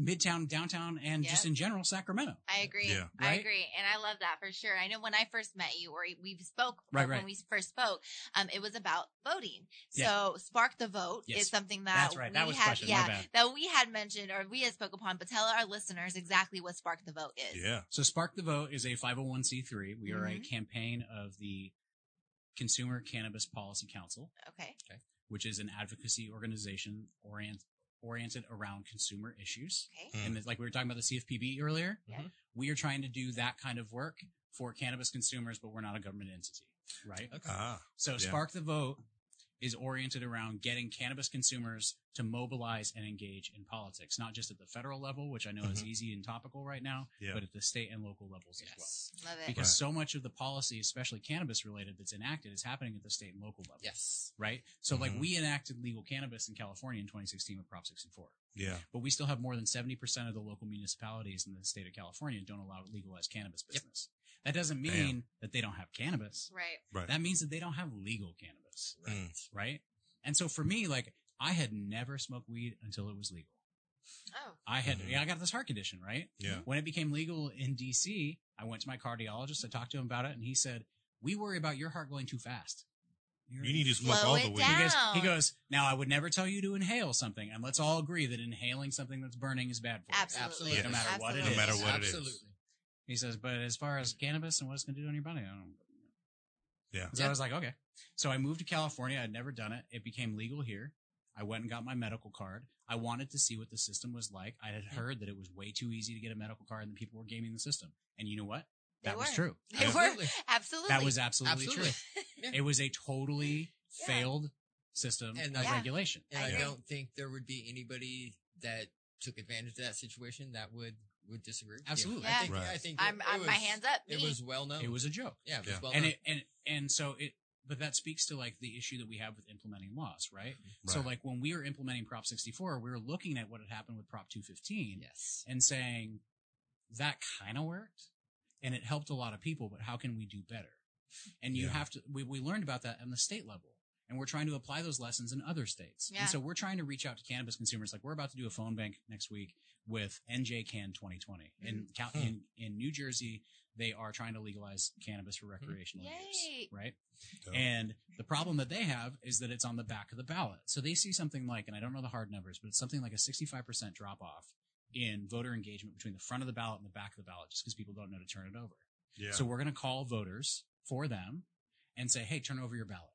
Midtown, downtown, and Yep. just in general Sacramento. I agree. Yeah. I agree. And I love that for sure. I know when I first met you or we spoke Right, right. when we first spoke, um, it was about voting. Yeah. So Spark the Vote Yes. is something that That's right. That we was had, question. Yeah, that we had mentioned or we had spoke upon, but tell our listeners exactly what Spark the Vote is. Yeah. So Spark the Vote is a 501c3. We are a Mhm. campaign of the Consumer Cannabis Policy Council, Okay. which is an advocacy organization orient, oriented around consumer issues. Okay. Mm. And like we were talking about the CFPB earlier. Yeah. Mhm. We are trying to do that kind of work for cannabis consumers, but we're not a government entity, right? Okay. Ah. So Yeah. Spark the Vote is oriented around getting cannabis consumers to mobilize and engage in politics, not just at the federal level, which I know is Mhm. easy and topical right now, Yeah. but at the state and local levels as well. Love it. Because Right. so much of the policy, especially cannabis related, that's enacted is happening at the state and local level. Yes. Right? So, like, Mhm. we enacted legal cannabis in California in 2016 with Prop 64 Yeah. but we still have more than 70% of the local municipalities in the state of California don't allow legalized cannabis business. That doesn't mean that they don't have cannabis. Right. Right. That means that they don't have legal cannabis, Right. Mm. right? And so for me, like, I had never smoked weed until it was legal. Oh. I had, Mhm. yeah, I got this heart condition, right? Yeah. When it became legal in DC, I went to my cardiologist. I talked to him about it, and he said, "We worry about your heart going too fast. You're- You need to smoke Slow all the weed. down. he goes, he goes, now I would never tell you to inhale something, and let's all agree that inhaling something that's burning is bad for you. Absolutely. No matter what it Absolutely. No matter what it is. Absolutely. He says, but as far as cannabis and what it's going to do on your body, I don't know. Yeah. So I was like, okay. So I moved to California. I'd never done it. It became legal here. I went and got my medical card. I wanted to see what the system was like. I had heard that it was way too easy to get a medical card and that people were gaming the system. And you know what? They That was true. They were. Absolutely. Absolutely. That was absolutely, Absolutely. (laughs) true. It was a totally Yeah. failed system And of I- regulation. And I I, don't think there would be anybody that took advantage of that situation that would would disagree. with you. Absolutely. I Yeah. think, Right. I think I'm, I'm it my hands up. It was well known. It was a joke. yeah, it was Yeah. well and known. it and and so it but that speaks to like the issue that we have with implementing laws right? Mm-hmm. right. so like when we were implementing prop 64 we were looking at what had happened with prop 215 yes. and saying that kind of worked and it helped a lot of people but how can we do better and you Yeah. have to we, we learned about that on the state level and we're trying to apply those lessons in other states Yeah. and so we're trying to reach out to cannabis consumers like we're about to do a phone bank next week with nj can 2020 in, Cal- Hmm. in in new jersey they are trying to legalize cannabis for recreational use right Dope. and the problem that they have is that it's on the back of the ballot. So they see something like, and I don't know the hard numbers, but it's something like a 65% drop off in voter engagement between the front of the ballot and the back of the ballot just because people don't know to turn it over. yeah. So we're going to call voters for them and say, hey, turn over your ballot.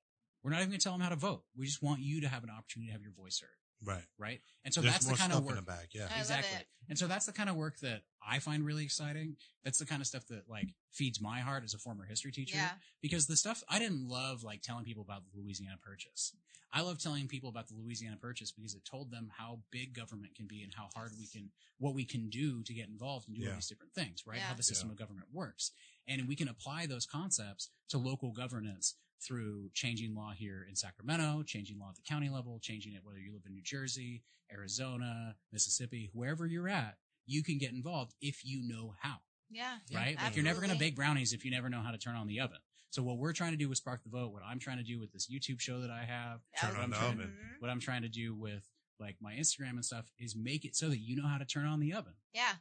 We're not even going to tell them how to vote. We just want you to have an opportunity to have your voice heard. right. Right. And so There's that's the kind stuff of work. in the bag. Yeah. I love exactly. it. And so that's the kind of work that I find really exciting. That's the kind of stuff that like feeds my heart as a former history teacher Yeah. because the stuff I didn't love like telling people about the Louisiana Purchase. I love telling people about the Louisiana Purchase because it told them how big government can be and how hard we can, what we can do to get involved and do Yeah. all these different things, right? Yeah. How the system of government works. And we can apply those concepts to local governance through changing law here in Sacramento, changing law at the county level, changing it whether you live in New Jersey, Arizona, Mississippi, wherever you're at, you can get involved if you know how Yeah. right? Like you're never going to bake brownies if you never know how to turn on the oven. So what we're trying to do with Spark the Vote, what I'm trying to do with this YouTube show that I have, Turn what on I'm the trying, oven. Mhm. what I'm trying to do with like my Instagram and stuff is make it so that you know how to turn on the oven. Yeah.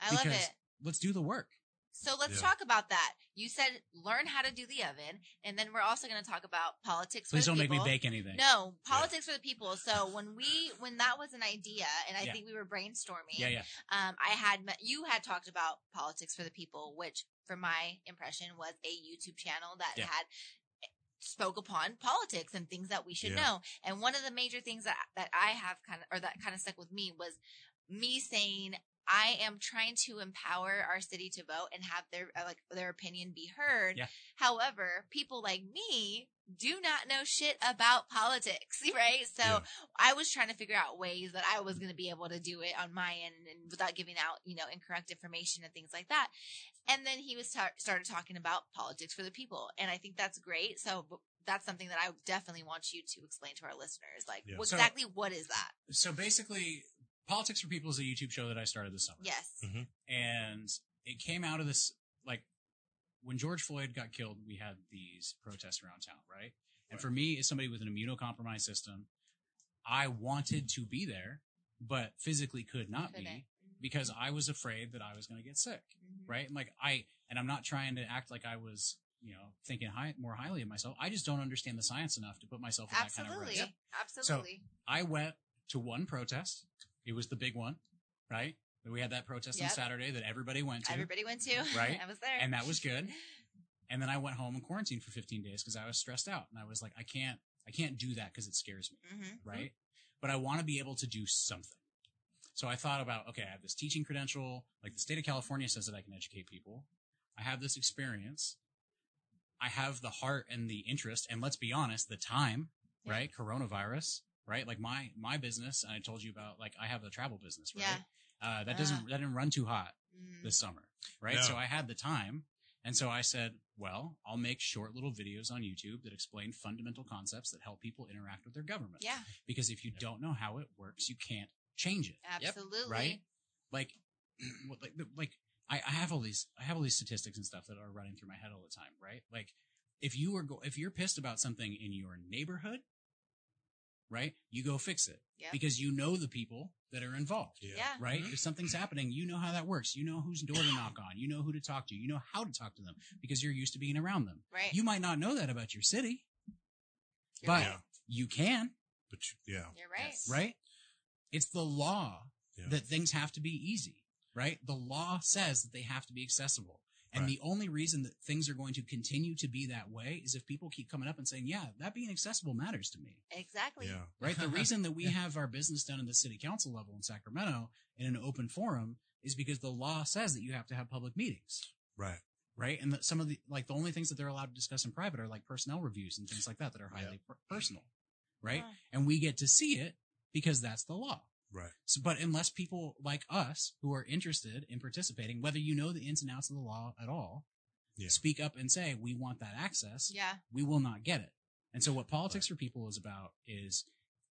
I love Because it. Let's do the work. So let's Yeah. talk about that. You said learn how to do the oven, and then we're also going to talk about politics. Please don't the make me bake anything. No, politics for the people. So when we when that was an idea, and I Yeah. think we were brainstorming. Yeah, yeah. Um, I had met, you had talked about politics for the people, which, from my impression, was a YouTube channel that Yeah. had spoke upon politics and things that we should Yeah. know. And one of the major things that that I have kind of or that kind of stuck with me was me saying I am trying to empower our city to vote and have their uh, like their opinion be heard. Yeah. However, people like me do not know shit about politics, (laughs) right? So Yeah. I was trying to figure out ways that I was going to be able to do it on my end and without giving out, you know, incorrect information and things like that. And then he was ta- started talking about politics for the people, and I think that's great. So that's something that I definitely want you to explain to our listeners, like Yeah. what- So- exactly what is that? So basically, Politics for People is a YouTube show that I started this summer. Yes, Mhm. and it came out of this like when George Floyd got killed, we had these protests around town, right? And for me, as somebody with an immunocompromised system, I wanted to be there, but physically could not Couldn't. be because I was afraid that I was going to get sick, Mhm. right? And like I, and I'm not trying to act like I was, you know, thinking high, more highly of myself. I just don't understand the science enough to put myself in that kind of absolutely, risk. absolutely. I went to one protest. It was the big one, right? We had that protest on Saturday that everybody went to. Everybody went to (laughs) Right. I was there, and that was good. And then I went home and quarantined for 15 days because I was stressed out, and I was like, I can't, I can't do that because it scares me, hmm right? But I want to be able to do something. So I thought about, okay, I have this teaching credential. Like the state of California says that I can educate people. I have this experience. I have the heart and the interest, and let's be honest, the time Yeah. right? Coronavirus, right? Like my my business, and I told you about. Like I have a travel business, right? Yeah. Uh, that doesn't Uh. that didn't run too hot Mm. this summer, right? No. So I had the time, and so I said, well, I'll make short little videos on YouTube that explain fundamental concepts that help people interact with their government. Yeah, Because if you don't know how it works, you can't change it. absolutely. right? Like, (clears throat) like, like I, I have all these, I have all these statistics and stuff that are running through my head all the time, right? Like, if you are, go, if you're pissed about something in your neighborhood, right, you go fix it Yep. because you know the people that are involved, Yeah. Yeah. right? Mhm. If something's happening, you know how that works. You know whose door to (coughs) knock on. You know who to talk to. You know how to talk to them because you're used to being around them. Right. You might not know that about your city, You're but right. you can But you, yeah. You're right. Yes. right? It's the law Yeah. that things have to be easy, right? The law says that they have to be accessible. And Right. the only reason that things are going to continue to be that way is if people keep coming up and saying, yeah, that being accessible matters to me, Exactly. Yeah. (laughs) right? the reason that we (laughs) have our business done at the city council level in Sacramento in an open forum is because the law says that you have to have public meetings. Right. Right. And that some of the, like the only things that they're allowed to discuss in private are like personnel reviews and things like that that are highly per- personal. Right. Oh. And we get to see it because that's the law. Right. So, but unless people like us who are interested in participating, whether you know the ins and outs of the law at all, Yeah. speak up and say, we want that access, Yeah. we will not get it. And so what politics for people is about is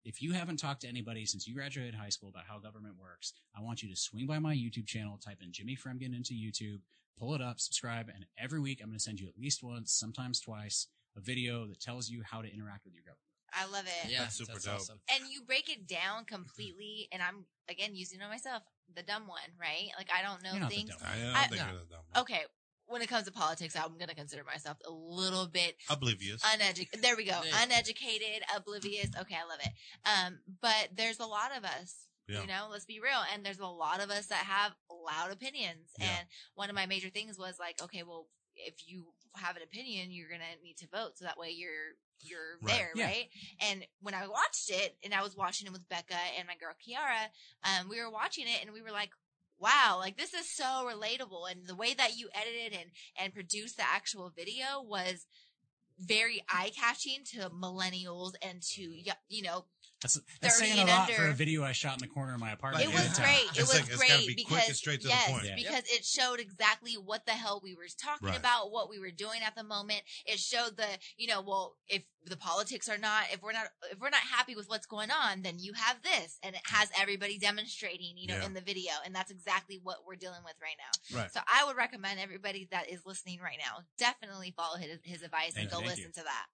if you haven't talked to anybody since you graduated high school about how government works, I want you to swing by my YouTube channel, type in Jimmy Fremgen into YouTube, pull it up, subscribe, and every week I'm going to send you at least once, sometimes twice, a video that tells you how to interact with your government. I love it. Yeah, That's super dope. awesome. And you break it down completely, and I'm again using it on myself, the dumb one, right? Like I don't know You're not the things. dumb I don't I- think no. you're the dumb one. Okay, when it comes to politics, I'm gonna consider myself a little bit Oblivious. uneducated. There we go. Yeah. Uneducated, oblivious. Okay, I love it. Um, but there's a lot of us. Yeah. You know, let's be real. And there's a lot of us that have loud opinions. Yeah. And one of my major things was like, okay, well, if you have an opinion, you're gonna need to vote, so that way you're you're Right. there, Yeah. right? And when I watched it, and I was watching it with Becca and my girl Kiara, um, we were watching it, and we were like, wow, like this is so relatable, and the way that you edited and and produced the actual video was very eye catching to millennials and to you know That's, that's saying a and lot for a video I shot in the corner of my apartment. it was yeah. great. It was like- great be quick because and straight to the yes, point. Yeah. because it showed exactly what the hell we were talking Right. about, what we were doing at the moment. It showed the, you know, well, if the politics are not, if we're not, if we're not happy with what's going on, then you have this, and it has everybody demonstrating, you know, Yeah. in the video, and that's exactly what we're dealing with right now. Right. So I would recommend everybody that is listening right now definitely follow his, his advice Thank and go you. Listen you. to that.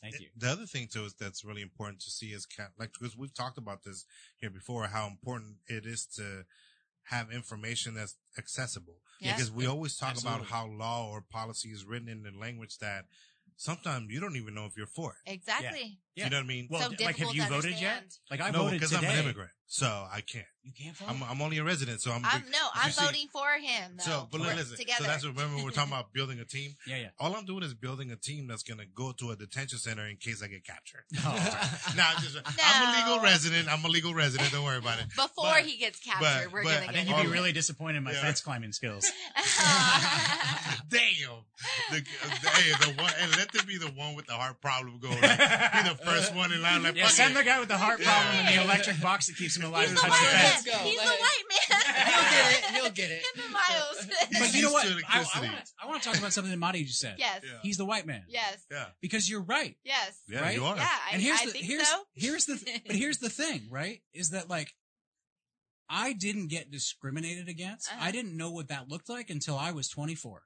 Thank you. The other thing too is that's really important to see is ca- like because we've talked about this here before how important it is to have information that's accessible Yeah. because we always talk Absolutely. about how law or policy is written in the language that sometimes you don't even know if you're for it. Exactly. Yeah. You know what I mean? Well, So like, have you to voted yet? Like, I no, voted because. I'm an immigrant, so I can't. You can't vote. I'm I'm only a resident, so I'm. I'm no, I'm see- voting for him. Though. So, but We're listen. together. So that's what remember we're talking (laughs) about building a team. yeah, yeah. All I'm doing is building a team that's gonna go to a detention center in case I get captured. (laughs) Oh. (laughs) no, I'm just. I'm a legal resident. I'm a legal resident. Don't worry about it. Before But- he gets captured, but- we're but- gonna I think you'd be of- really disappointed in my Yeah. fence climbing skills. Damn. The, uh, hey, the one, and let them be the one with the heart problem go. Like, be the first one in line. Like, Yeah, fuck send it. the guy with the heart Yeah. problem and the electric box that keeps him alive He's the white man. Let's go. He's Let the white man. He'll get it. He'll get it. Him and Miles. (laughs) But you know what? I. I want to talk about something that Marty just said. yes. Yeah. He's the white man. Yes. Yeah. Because you're right. Yes. Yeah, Right? you are. Yeah. And here's I the think here's so. here's the (laughs) but here's the thing, right? Is that like I didn't get discriminated against. Uh-huh. I didn't know what that looked like until I was 24.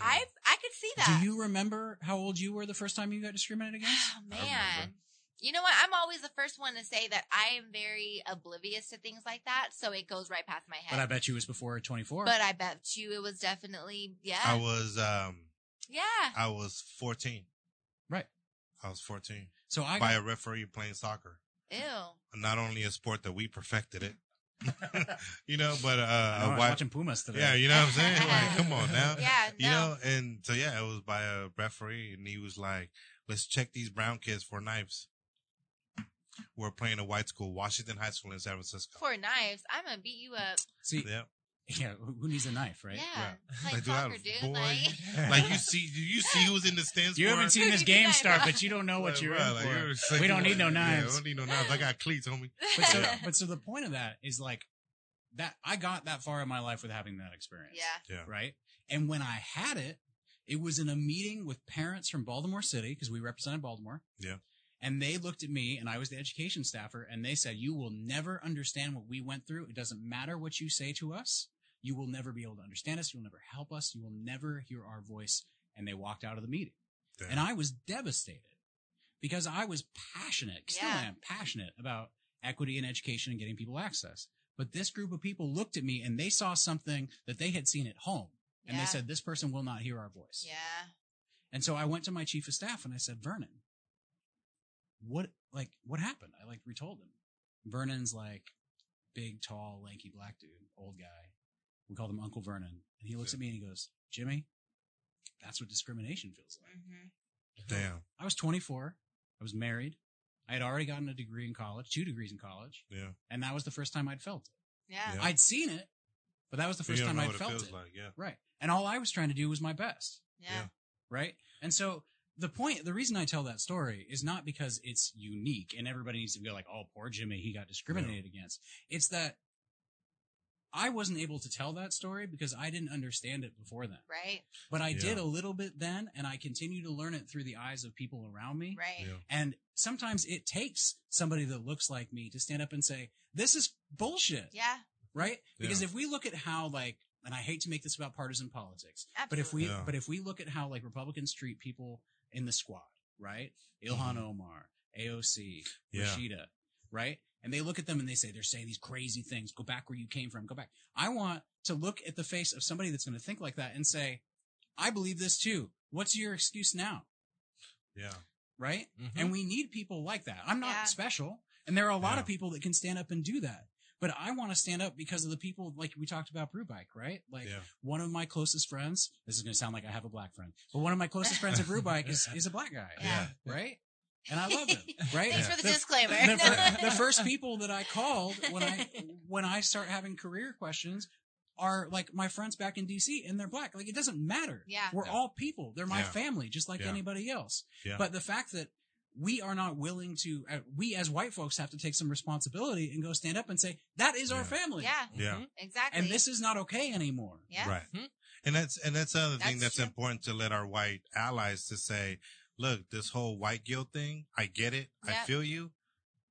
I I could see that. Do you remember how old you were the first time you got discriminated against? Oh man. You know what? I'm always the first one to say that I am very oblivious to things like that, so it goes right past my head. But I bet you it was before 24. But I bet you it was definitely yeah. I was um yeah. I was 14. right. I was 14 So I by got, a referee playing soccer. Ew. Not only a sport that we perfected it, (laughs) you know, but uh, I know, I a was white. watching Pumas today. Yeah, you know what I'm saying? (laughs) Like, come on now. Yeah. You no. know, and so yeah, it was by a referee, and he was like, "Let's check these brown kids for knives." We're playing a white school, Washington High School in San Francisco. For knives, I'm gonna beat you up. See, Yeah, (laughs) Yeah, who who needs a knife, right? Yeah. Right. Like Like, do soccer, dude. boy. Like, (laughs) like you see, do you see who's in the stands? You for haven't seen this (laughs) game start, but you don't know what Like, you're bro, in like, for. you're We don't need no one. Yeah, knives. we don't need no knives. I got cleats, homie. But so, Yeah. but so the point of that is like that. I got that far in my life with having that experience. yeah. Yeah. Right. And when I had it, it was in a meeting with parents from Baltimore City because we represented Baltimore. Yeah. And they looked at me and I was the education staffer and they said, you will never understand what we went through. It doesn't matter what you say to us. You will never be able to understand us. You'll never help us. You will never hear our voice. And they walked out of the meeting. Damn. And I was devastated because I was passionate, still Yeah. am passionate about equity in education and getting people access. But this group of people looked at me and they saw something that they had seen at home. And Yeah. they said, this person will not hear our voice. Yeah. And so I went to my chief of staff and I said, Vernon, what, like, what happened? I like retold him. Vernon's like big, tall, lanky black dude, old guy. We called him Uncle Vernon. And he looks at me and he goes, Jimmy, that's what discrimination feels like. hmm Damn. I was 24. I was married. I had already gotten a degree in college, two degrees in college. Yeah. And that was the first time I'd felt it. Yeah. Yeah. I'd seen it, but that was the first time I'd what it felt feels it. like. Yeah. Right. And all I was trying to do was my best. Yeah. Yeah. Right. And so the point, the reason I tell that story is not because it's unique and everybody needs to go like, oh, poor Jimmy, he got discriminated against. It's that I wasn't able to tell that story because I didn't understand it before then. Right. But I did a little bit then, and I continue to learn it through the eyes of people around me. Right. Yeah. And sometimes it takes somebody that looks like me to stand up and say, this is bullshit. Yeah. Right? Because Yeah. if we look at how like, and I hate to make this about partisan politics, Absolutely. but if we, Yeah. but if we look at how like Republicans treat people in the squad, right? Ilhan Omar, AOC, Mm-hmm. Yeah. Rashida, right? And they look at them and they say, they're saying these crazy things. Go back where you came from. Go back. I want to look at the face of somebody that's going to think like that and say, I believe this too. What's your excuse now? Yeah. Right? Mhm. And we need people like that. I'm not Yeah. special. And there are a lot Yeah. of people that can stand up and do that. But I want to stand up because of the people like we talked about Brewbike, right? Like Yeah. one of my closest friends, this is going to sound like I have a black friend, but one of my closest friends at Brewbike is, (laughs) is a black guy. Yeah. Right? And I love him, (laughs) right? Thanks Yeah. for the, The- disclaimer. the, fir- (laughs) the first people that I called when I when I start having career questions are like my friends back in DC and they're black. Like it doesn't matter. Yeah. We're Yeah. all people. They're my Yeah. family, just like Yeah. anybody else. Yeah. But the fact that we are not willing to, uh, we as white folks have to take some responsibility and go stand up and say that is our family. yeah. Yeah. Mhm. Exactly. And this is not okay anymore. Yeah. Right. Mhm. And that's and that's another other thing That's that's true. important to let our white allies to say, look, this whole white guilt thing, I get it, I feel you,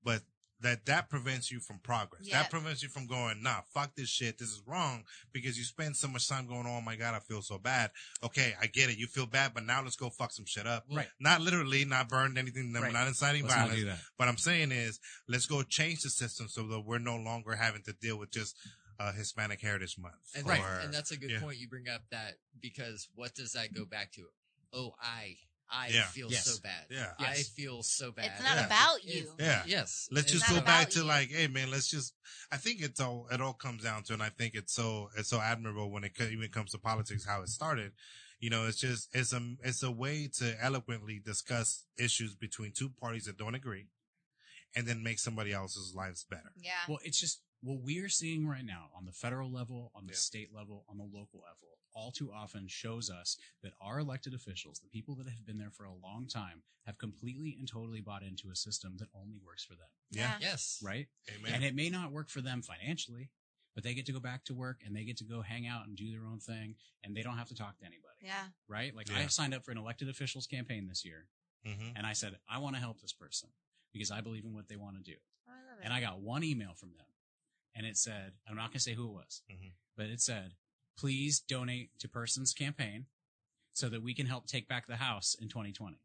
but that that prevents you from progress. Yep. That prevents you from going, nah, fuck this shit. This is wrong because you spend so much time going, oh my god, I feel so bad. Okay, I get it. You feel bad, but now let's go fuck some shit up. Right. Not literally, not burn anything. Right. Not inciting Let's not violence. do that. What I'm saying is, let's go change the system so that we're no longer having to deal with just uh, Hispanic Heritage Month. And, or, and that's a good yeah. point you bring up that because what does that go back to? Oh, I, I Yeah. feel Yes. so bad. Yeah. I feel so bad. It's not Yeah. about It's- you. Yeah. Yes. let's It's just go back to you. like, hey man, let's just. I think it's all it all comes down to, and I think it's so it's so admirable when it even comes to politics how it started. You know, it's just it's a it's a way to eloquently discuss issues between two parties that don't agree, and then make somebody else's lives better. Yeah. Well, it's just what we're seeing right now on the federal level, on the Yeah. state level, on the local level, all too often shows us that our elected officials, the people that have been there for a long time, have completely and totally bought into a system that only works for them, Yeah. Yes. right? Amen. And it may not work for them financially, but they get to go back to work and they get to go hang out and do their own thing and they don't have to talk to anybody, Yeah. right? Like Yeah. I signed up for an elected officials campaign this year hmm and I said, I want to help this person because I believe in what they want to do. Oh, I love it. And I got one email from them and it said, I'm not going to say who it was, Mhm. but it said, please donate to person's campaign so that we can help take back the House in 2020.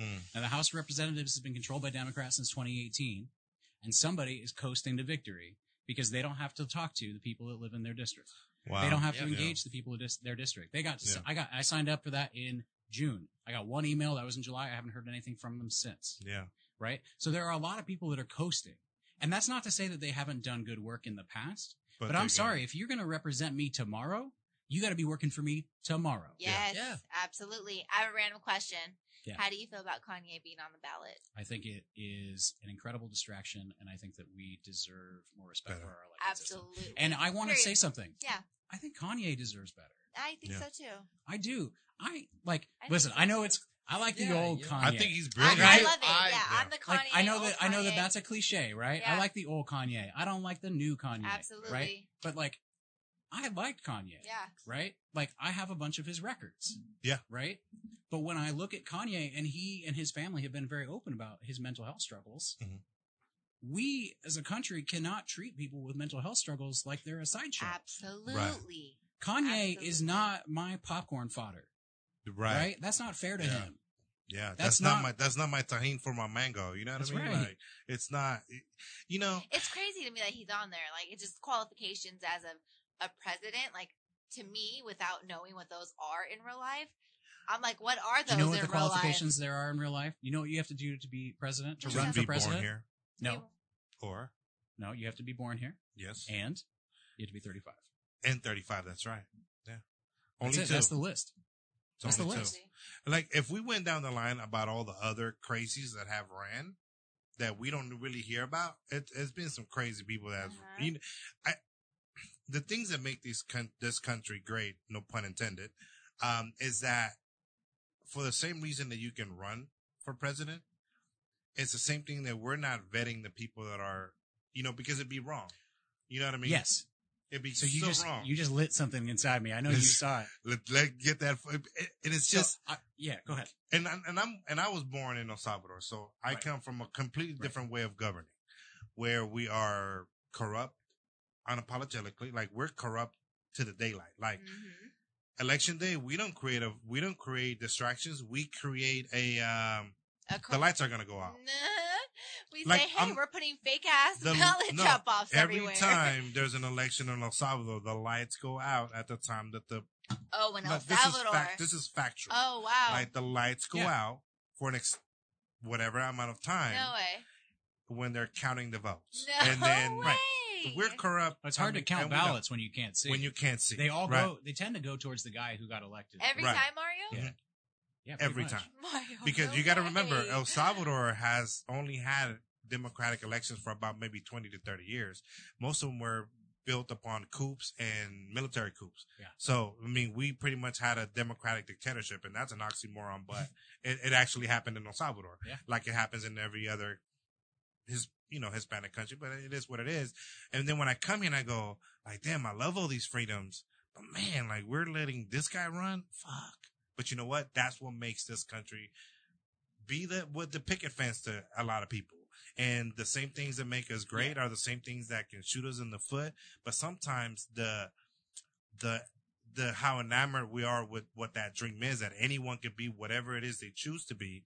Mm. Now, the House of Representatives has been controlled by Democrats since 2018, and somebody is coasting to victory because they don't have to talk to the people that live in their district. Wow. They don't have Yeah. to engage the people in dis- their district. They got, Yeah. I got, I signed up for that in June. I got one email that was in July. I haven't heard anything from them since Yeah. right? So there are a lot of people that are coasting. And that's not to say that they haven't done good work in the past, but, they're I'm gonna- sorry, if you're going to represent me tomorrow, you got to be working for me tomorrow. Yes, Yeah. absolutely. I have a random question. Yeah. How do you feel about Kanye being on the ballot? I think it is an incredible distraction, and I think that we deserve more respect Better. for our elected system. Absolutely. And I want to say something. Yeah. I think Kanye deserves better. I think Yeah. so too. I do. I like. I listen, so I know it's. I like the old yeah. Kanye. I think he's brilliant. I Right? love it. I- yeah, yeah. I'm the Kanye. like I know old that I know that that's a cliche, right? I like the old Kanye. I don't like the new Kanye. absolutely. Right? But like, I liked Kanye. Yeah. right? Like I have a bunch of his records. Yeah. Right? But when I look at Kanye and he and his family have been very open about his mental health struggles, Mhm. we as a country cannot treat people with mental health struggles like they're a sideshow. Absolutely. Kanye is not my popcorn fodder, right. right? That's not fair to Yeah. him. Yeah, that's, That's not, not- my that's not my Tajín for my mango. You know what I mean? right. Like it's not. You know, It's crazy to me that he's on there. Like it's just qualifications as a a president. Like to me, without knowing what those are in real life, I'm like, what are Do those you know what in the real life? qualifications there are in real life? You know what you have to do to be president, to Just run for be born president? here No, or no, you have to be born here yes, and you have to be 35. and thirty five. That's right. Yeah, That's only it. two. That's the list. That's the list. Like if we went down the line about all the other crazies that have ran that we don't really hear about, it, it's been some crazy people that. Uh-huh. You know, I the things that make these con- this country great, no pun intended, um, is that for the same reason that you can run for president, it's the same thing that we're not vetting the people that are, you know, because it'd be wrong. You know what I mean? yes. It'd be So you so just wrong. you just lit something inside me. I know you saw it. let, let get that. And it's So, just I, yeah. Go ahead. and I- and I'm and I was born in El Salvador, so I Right. come from a completely Right. different way of governing, where we are corrupt unapologetically, like we're corrupt to the daylight. Like Mhm. election day, we don't create a we don't create distractions. We create a um A the lights are gonna go out. We Like, say, hey, I'm- we're putting fake ass The- ballot no, drop offs everywhere. Every everywhere. time there's an election in El Salvador, the lights go out at the time that the Oh, in El like, this is fact, this is factual. oh wow. Like the lights go Yeah. out for an ex- whatever amount of time no way. when they're counting the votes, No and then way. we're corrupt. It's hard I mean, to count and we don't- ballots when you can't see. when you can't see. they all right? go. They tend to go towards the guy who got elected. Every Right. time, Mario? Yeah. Yeah, every much. time. (laughs) Mario, because no you got to remember. El Salvador has only had democratic elections for about maybe 20 to 30 years. Most of them were built upon coups and military coups. Yeah. So, I mean, we pretty much had a democratic dictatorship and that's an oxymoron, but (laughs) it, it actually happened in El Salvador. Yeah. Like it happens in every other his, you know, Hispanic country, but it is what it is. And then when I come here and I go, like, damn, I love all these freedoms, but man, like we're letting this guy run. Fuck. But you know what? That's what makes this country be the what the picket fence to a lot of people. And the same things that make us great are the same things that can shoot us in the foot. But sometimes the the the how enamored we are with what that dream is that anyone could be whatever it is they choose to be.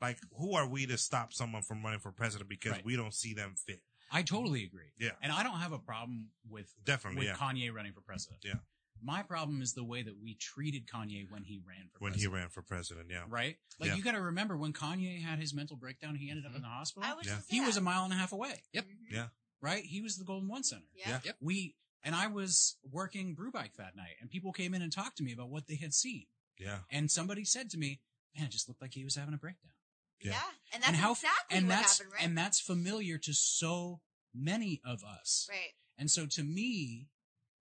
Like who are we to stop someone from running for president because Right. we don't see them fit? I totally agree. Yeah. and I don't have a problem with Definitely, with yeah. Kanye running for president. Yeah. My problem is the way that we treated Kanye when he ran for When he president. ran for president, yeah. right? Like Yeah. you got to remember when Kanye had his mental breakdown, he ended up in the hospital. I was Yeah. just he was a mile and a half away, Yep. Mhm. Yeah. right? He was the Golden One Center. Yeah. Yeah. Yep. We and I was working Brewbike that night, and people came in and talked to me about what they had seen, Yeah. and somebody said to me, "Man, it just looked like he was having a breakdown." Yeah. Yeah. And that's and how exactly and what that's happened, right? and that's familiar to so many of us. right. And so to me,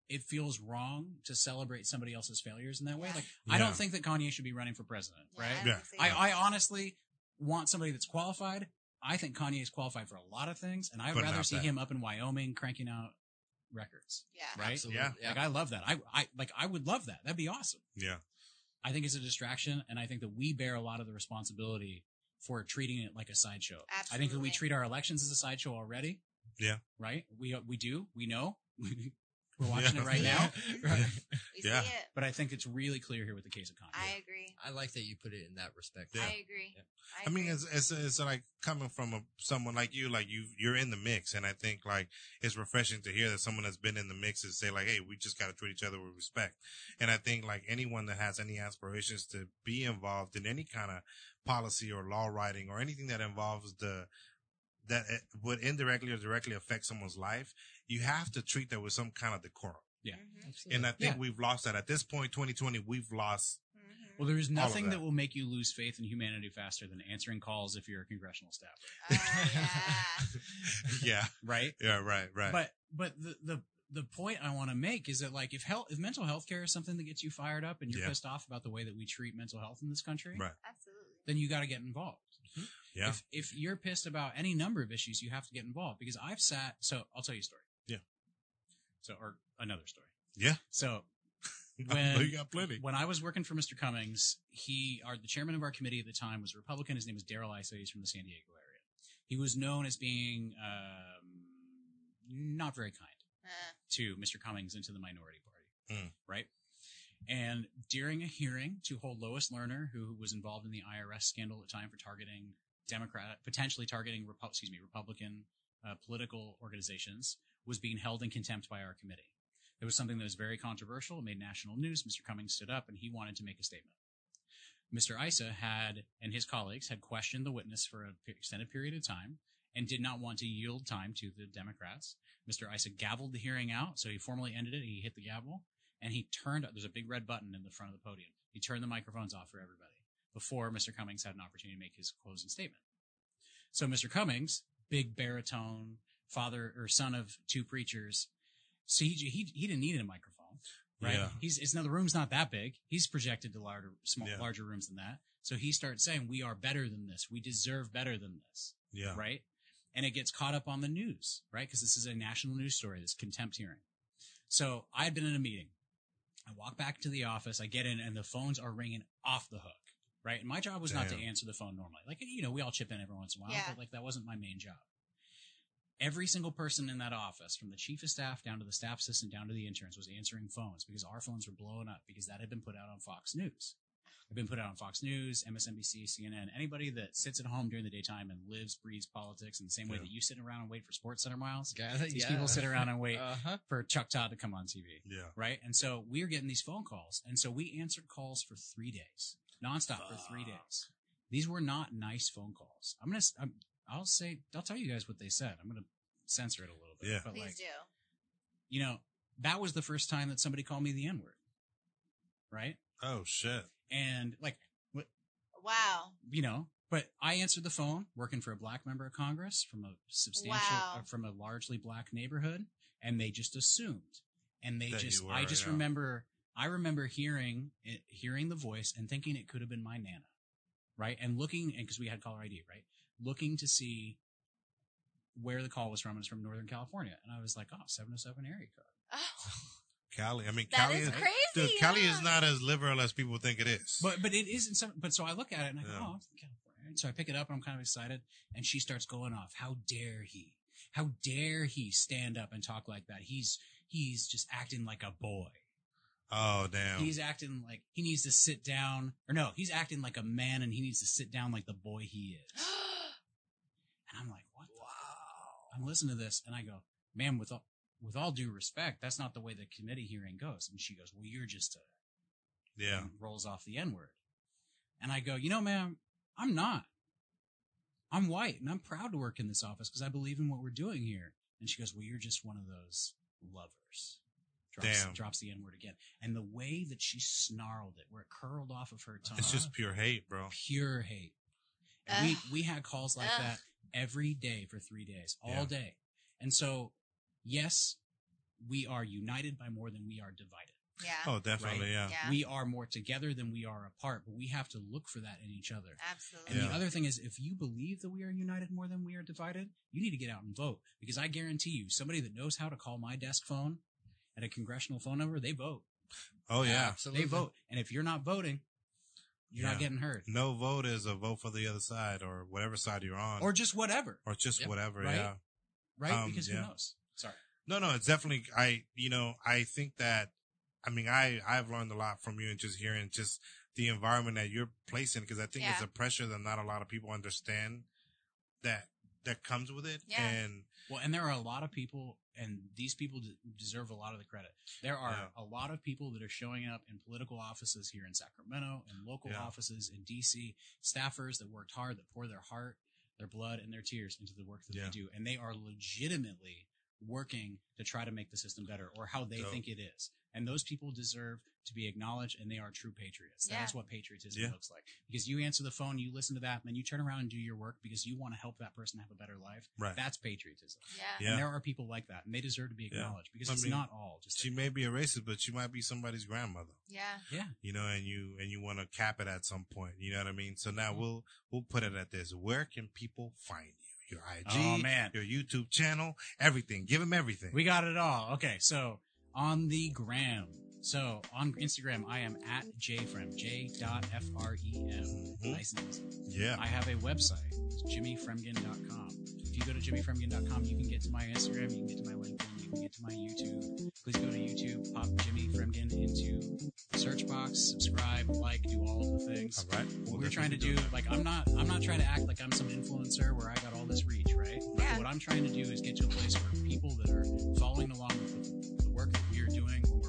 it feels wrong to celebrate somebody else's failures in that way. Yeah. Like I don't think that Kanye should be running for president, Yeah, right? I Yeah. don't see I, that. I honestly want somebody that's qualified. I think Kanye is qualified for a lot of things, and I'd But rather see that. him up in Wyoming cranking out records. yeah. Right? Absolutely. Yeah. Yeah. Like I love that. I, I like I would love that. That'd be awesome. Yeah. I think it's a distraction, and I think that we bear a lot of the responsibility for treating it like a sideshow. Absolutely. I think that we treat our elections as a sideshow already. Yeah. Right. We we do. We know. (laughs) We're watching Yeah. it right now. (laughs) Yeah. We Yeah. see it. But I think it's really clear here with the case of Kanye. I agree. I like that you put it in that respect. Yeah. I agree. Yeah. I mean, agree. it's, it's, it's like coming from a, someone like you, like you, you're in the mix. And I think like it's refreshing to hear that someone that's been in the mix is say like, Hey, we just got to treat each other with respect. And I think like anyone that has any aspirations to be involved in any kind of policy or law writing or anything that involves the, that it would indirectly or directly affect someone's life, you have to treat that with some kind of decorum. Yeah. Mhm. And I think Yeah. we've lost that at this point, 2020, we've lost. Mhm. Well, there's nothing that. that will make you lose faith in humanity faster than answering calls if you're a congressional staffer, Oh, yeah. (laughs) yeah. right? Yeah. Right. Right. But but the the the point I want to make is that like if health, if mental health care is something that gets you fired up and you're Yeah. pissed off about the way that we treat mental health in this country, Right. Absolutely. then you got to get involved. Yeah. If if you're pissed about any number of issues, you have to get involved because I've sat. So I'll tell you a story. Yeah. So or another story. Yeah. So (laughs) when you got plenty. when I was working for Mr. Cummings, he, our, the chairman of our committee at the time was a Republican. His name was Darrell Issa. He's from the San Diego area. He was known as being um, not very kind Uh, to Mr. Cummings and to the minority party, Mm. right? And during a hearing to hold Lois Lerner, who was involved in the IRS scandal at the time for targeting Democrat, potentially targeting, Repu- excuse me, Republican uh, political organizations, was being held in contempt by our committee. It was something that was very controversial. Made national news. Mr. Cummings stood up and he wanted to make a statement. Mr. Issa had, and his colleagues had questioned the witness for an extended period of time and did not want to yield time to the Democrats. Mr. Issa gavelled the hearing out, so he formally ended it. He hit the gavel and he turned, there's a big red button in the front of the podium. He turned the microphones off for everybody before Mr. Cummings had an opportunity to make his closing statement. So Mr. Cummings, big baritone, father or son of two preachers, so he, he, he didn't need a microphone, right? Yeah. He's, it's not, the room's not that big. He's projected to larger, small, Yeah. larger rooms than that. So he starts saying, we are better than this. We deserve better than this Yeah. right? And it gets caught up on the news, right? Because this is a national news story, this contempt hearing. So I had been in a meeting. I walk back to the office, I get in, and the phones are ringing off the hook, right? And my job was not to answer the phone normally. Like, you know, we all chip in every once in a while, Yeah. but like that wasn't my main job. Every single person in that office, from the chief of staff down to the staff assistant down to the interns, was answering phones because our phones were blowing up because that had been put out on Fox News. It's been put out on Fox News, MSNBC, CNN. Anybody that sits at home during the daytime and lives, breathes politics in the same way Yeah. that you sit around and wait for Sports Center miles. Yeah, These yeah. people sit around and wait Uh-huh. for Chuck Todd to come on TV, Yeah. right? And so we were getting these phone calls, and so we answered calls for three days, nonstop for three days. These were not nice phone calls. I'm gonna, s- I'm, I'll say, I'll tell you guys what they said. I'm gonna censor it a little bit, Yeah. but please like, do. you know, that was the first time that somebody called me the N word, right? Oh shit. And like, what? Wow. you know, but I answered the phone working for a black member of Congress from a substantial, Wow. uh, from a largely black neighborhood, and they just assumed, and they That just, you I just yeah. remember, I remember hearing it, hearing the voice and thinking it could have been my nana, right? And looking, and because we had caller ID, right? Looking to see where the call was from. and It's from Northern California, and I was like, oh, 707 area code. Oh, (laughs) Cali. I mean, that Cali is is, crazy. dude, Cali is not as liberal as people think it is. But but it isn't some. But so I look at it and I go, Yeah. oh, it's California. And so I pick it up and I'm kind of excited. And she starts going off. How dare he? How dare he stand up and talk like that? He's he's just acting like a boy. Oh damn. He's acting like he needs to sit down. Or no, he's acting like a man and he needs to sit down like the boy he is. (gasps) And I'm like, what? Wow. I'm listening to this and I go, man, with all with all due respect, that's not the way the committee hearing goes. And she goes, well, you're just a yeah. rolls off the N word. And I go, you know, ma'am, I'm not. I'm white and I'm proud to work in this office because I believe in what we're doing here. And she goes, well, you're just one of those lovers. Drops, Damn. drops the N word again. And the way that she snarled it, where it curled off of her tongue, It's just pure hate, bro. pure hate. And we, we had calls like Ugh. that every day for three days, all Yeah. day. And so, yes, we are united by more than we are divided. yeah. Oh, definitely, yeah. yeah. We are more together than we are apart, but we have to look for that in each other. Absolutely. And Yeah. the other thing is, if you believe that we are united more than we are divided, you need to get out and vote. Because I guarantee you, somebody that knows how to call my desk phone at a congressional phone number, they vote. Oh yeah. Absolutely. They vote. And if you're not voting, you're Yeah. not getting heard. No vote is a vote for the other side or whatever side you're on. Or just whatever, or just Yep. whatever, Right? yeah. right? Um, because yeah. who knows? Sorry. No, no, it's definitely I you know, I think that I mean I I've learned a lot from you and just hearing just the environment that you're placing because I think it's a pressure that not a lot of people understand that that comes with it. Yeah. And Well, and there are a lot of people, and these people de- deserve a lot of the credit. There are Yeah. a lot of people that are showing up in political offices here in Sacramento and local Yeah. offices in DC, staffers that worked hard, that pour their heart, their blood, and their tears into the work that Yeah. they do. And they are legitimately working to try to make the system better or how they Dope. think it is. And those people deserve to be acknowledged and they are true patriots. Yeah. That's what patriotism Yeah. looks like. Because you answer the phone, you listen to that, and then you turn around and do your work because you want to help that person have a better life. Right. That's patriotism. Yeah. Yeah. And there are people like that, and they deserve to be Yeah. acknowledged because I it's mean, not all just She may be a racist, but she might be somebody's grandmother. Yeah. yeah. You know, and you and you want to cap it at some point. You know what I mean? So Mm-hmm. now we'll we'll put it at this: Where can people find you? Your IG, Oh, man. your YouTube channel, everything. Give them everything. We got it all. Okay, so on the gram. So on Instagram, I am at jfrem, j dot f r e m. Mhm. Nice and easy. yeah. I have a website, it's jimmyfremgen.com. If you go to jimmyfremgen.com, you can get to my Instagram, you can get to my LinkedIn, you can get to my YouTube. Please go to YouTube, pop Jimmy Fremgen into the search box, subscribe, like, do all of the things. All right. What We'll we're trying to definitely do, like, I'm not, I'm not trying to act like I'm some influencer where I got all this reach, right? Yeah. What I'm trying to do is get to a place where people that are following along with the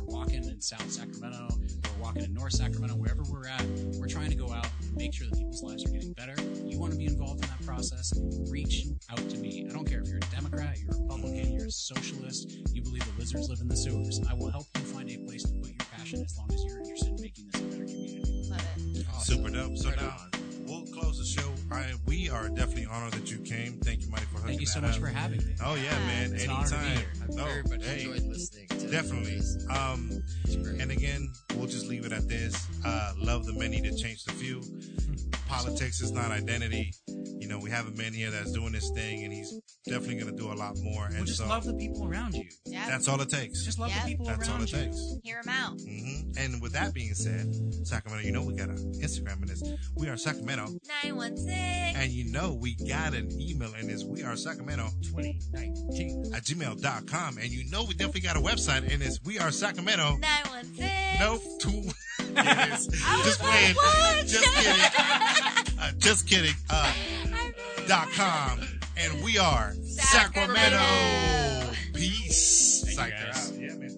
we're walking in South Sacramento, we're walking in North Sacramento, wherever we're at, we're trying to go out and make sure that people's lives are getting better. You want to be involved in that process, reach out to me. I don't care if you're a Democrat, you're a Republican, you're a socialist, you believe the lizards live in the sewers. I will help you find a place to put your passion as long as you're interested in making this a better community. Love it. Awesome. Super dope. So Right now on. we'll close the show. I we are definitely honored that you came. Thank you, Mike, for hooking Thank you so much for having me. Oh yeah, man. It's an honor to be Anytime. here. I've No, very much hey, enjoyed listening to Definitely. this. Um, It's great. and again, we'll just leave it at this. Uh, love the many to change the few. Politics is not identity. You know, we have a man here that's doing this thing, and he's definitely going to do a lot more. Well, And just so love the people around you. Yeah. that's all it takes. Just love Yeah. the people That's all around it you. takes. Hear him out. hmm And with that being said, Sacramento, you know we got an Instagram in this. We are Sacramento, 916. and you know we got an email in this. We are Sacramento 2019. at gmail.com, and you know we definitely got a website in this. We are Sacramento. 916. Nope, two. (laughs) Yes. Just playing. what? Just kidding. Uh, just kidding. Uh, (laughs) dot com, and we are Sacramento. Sacramento. Peace. Thank you, Sacramento. guys.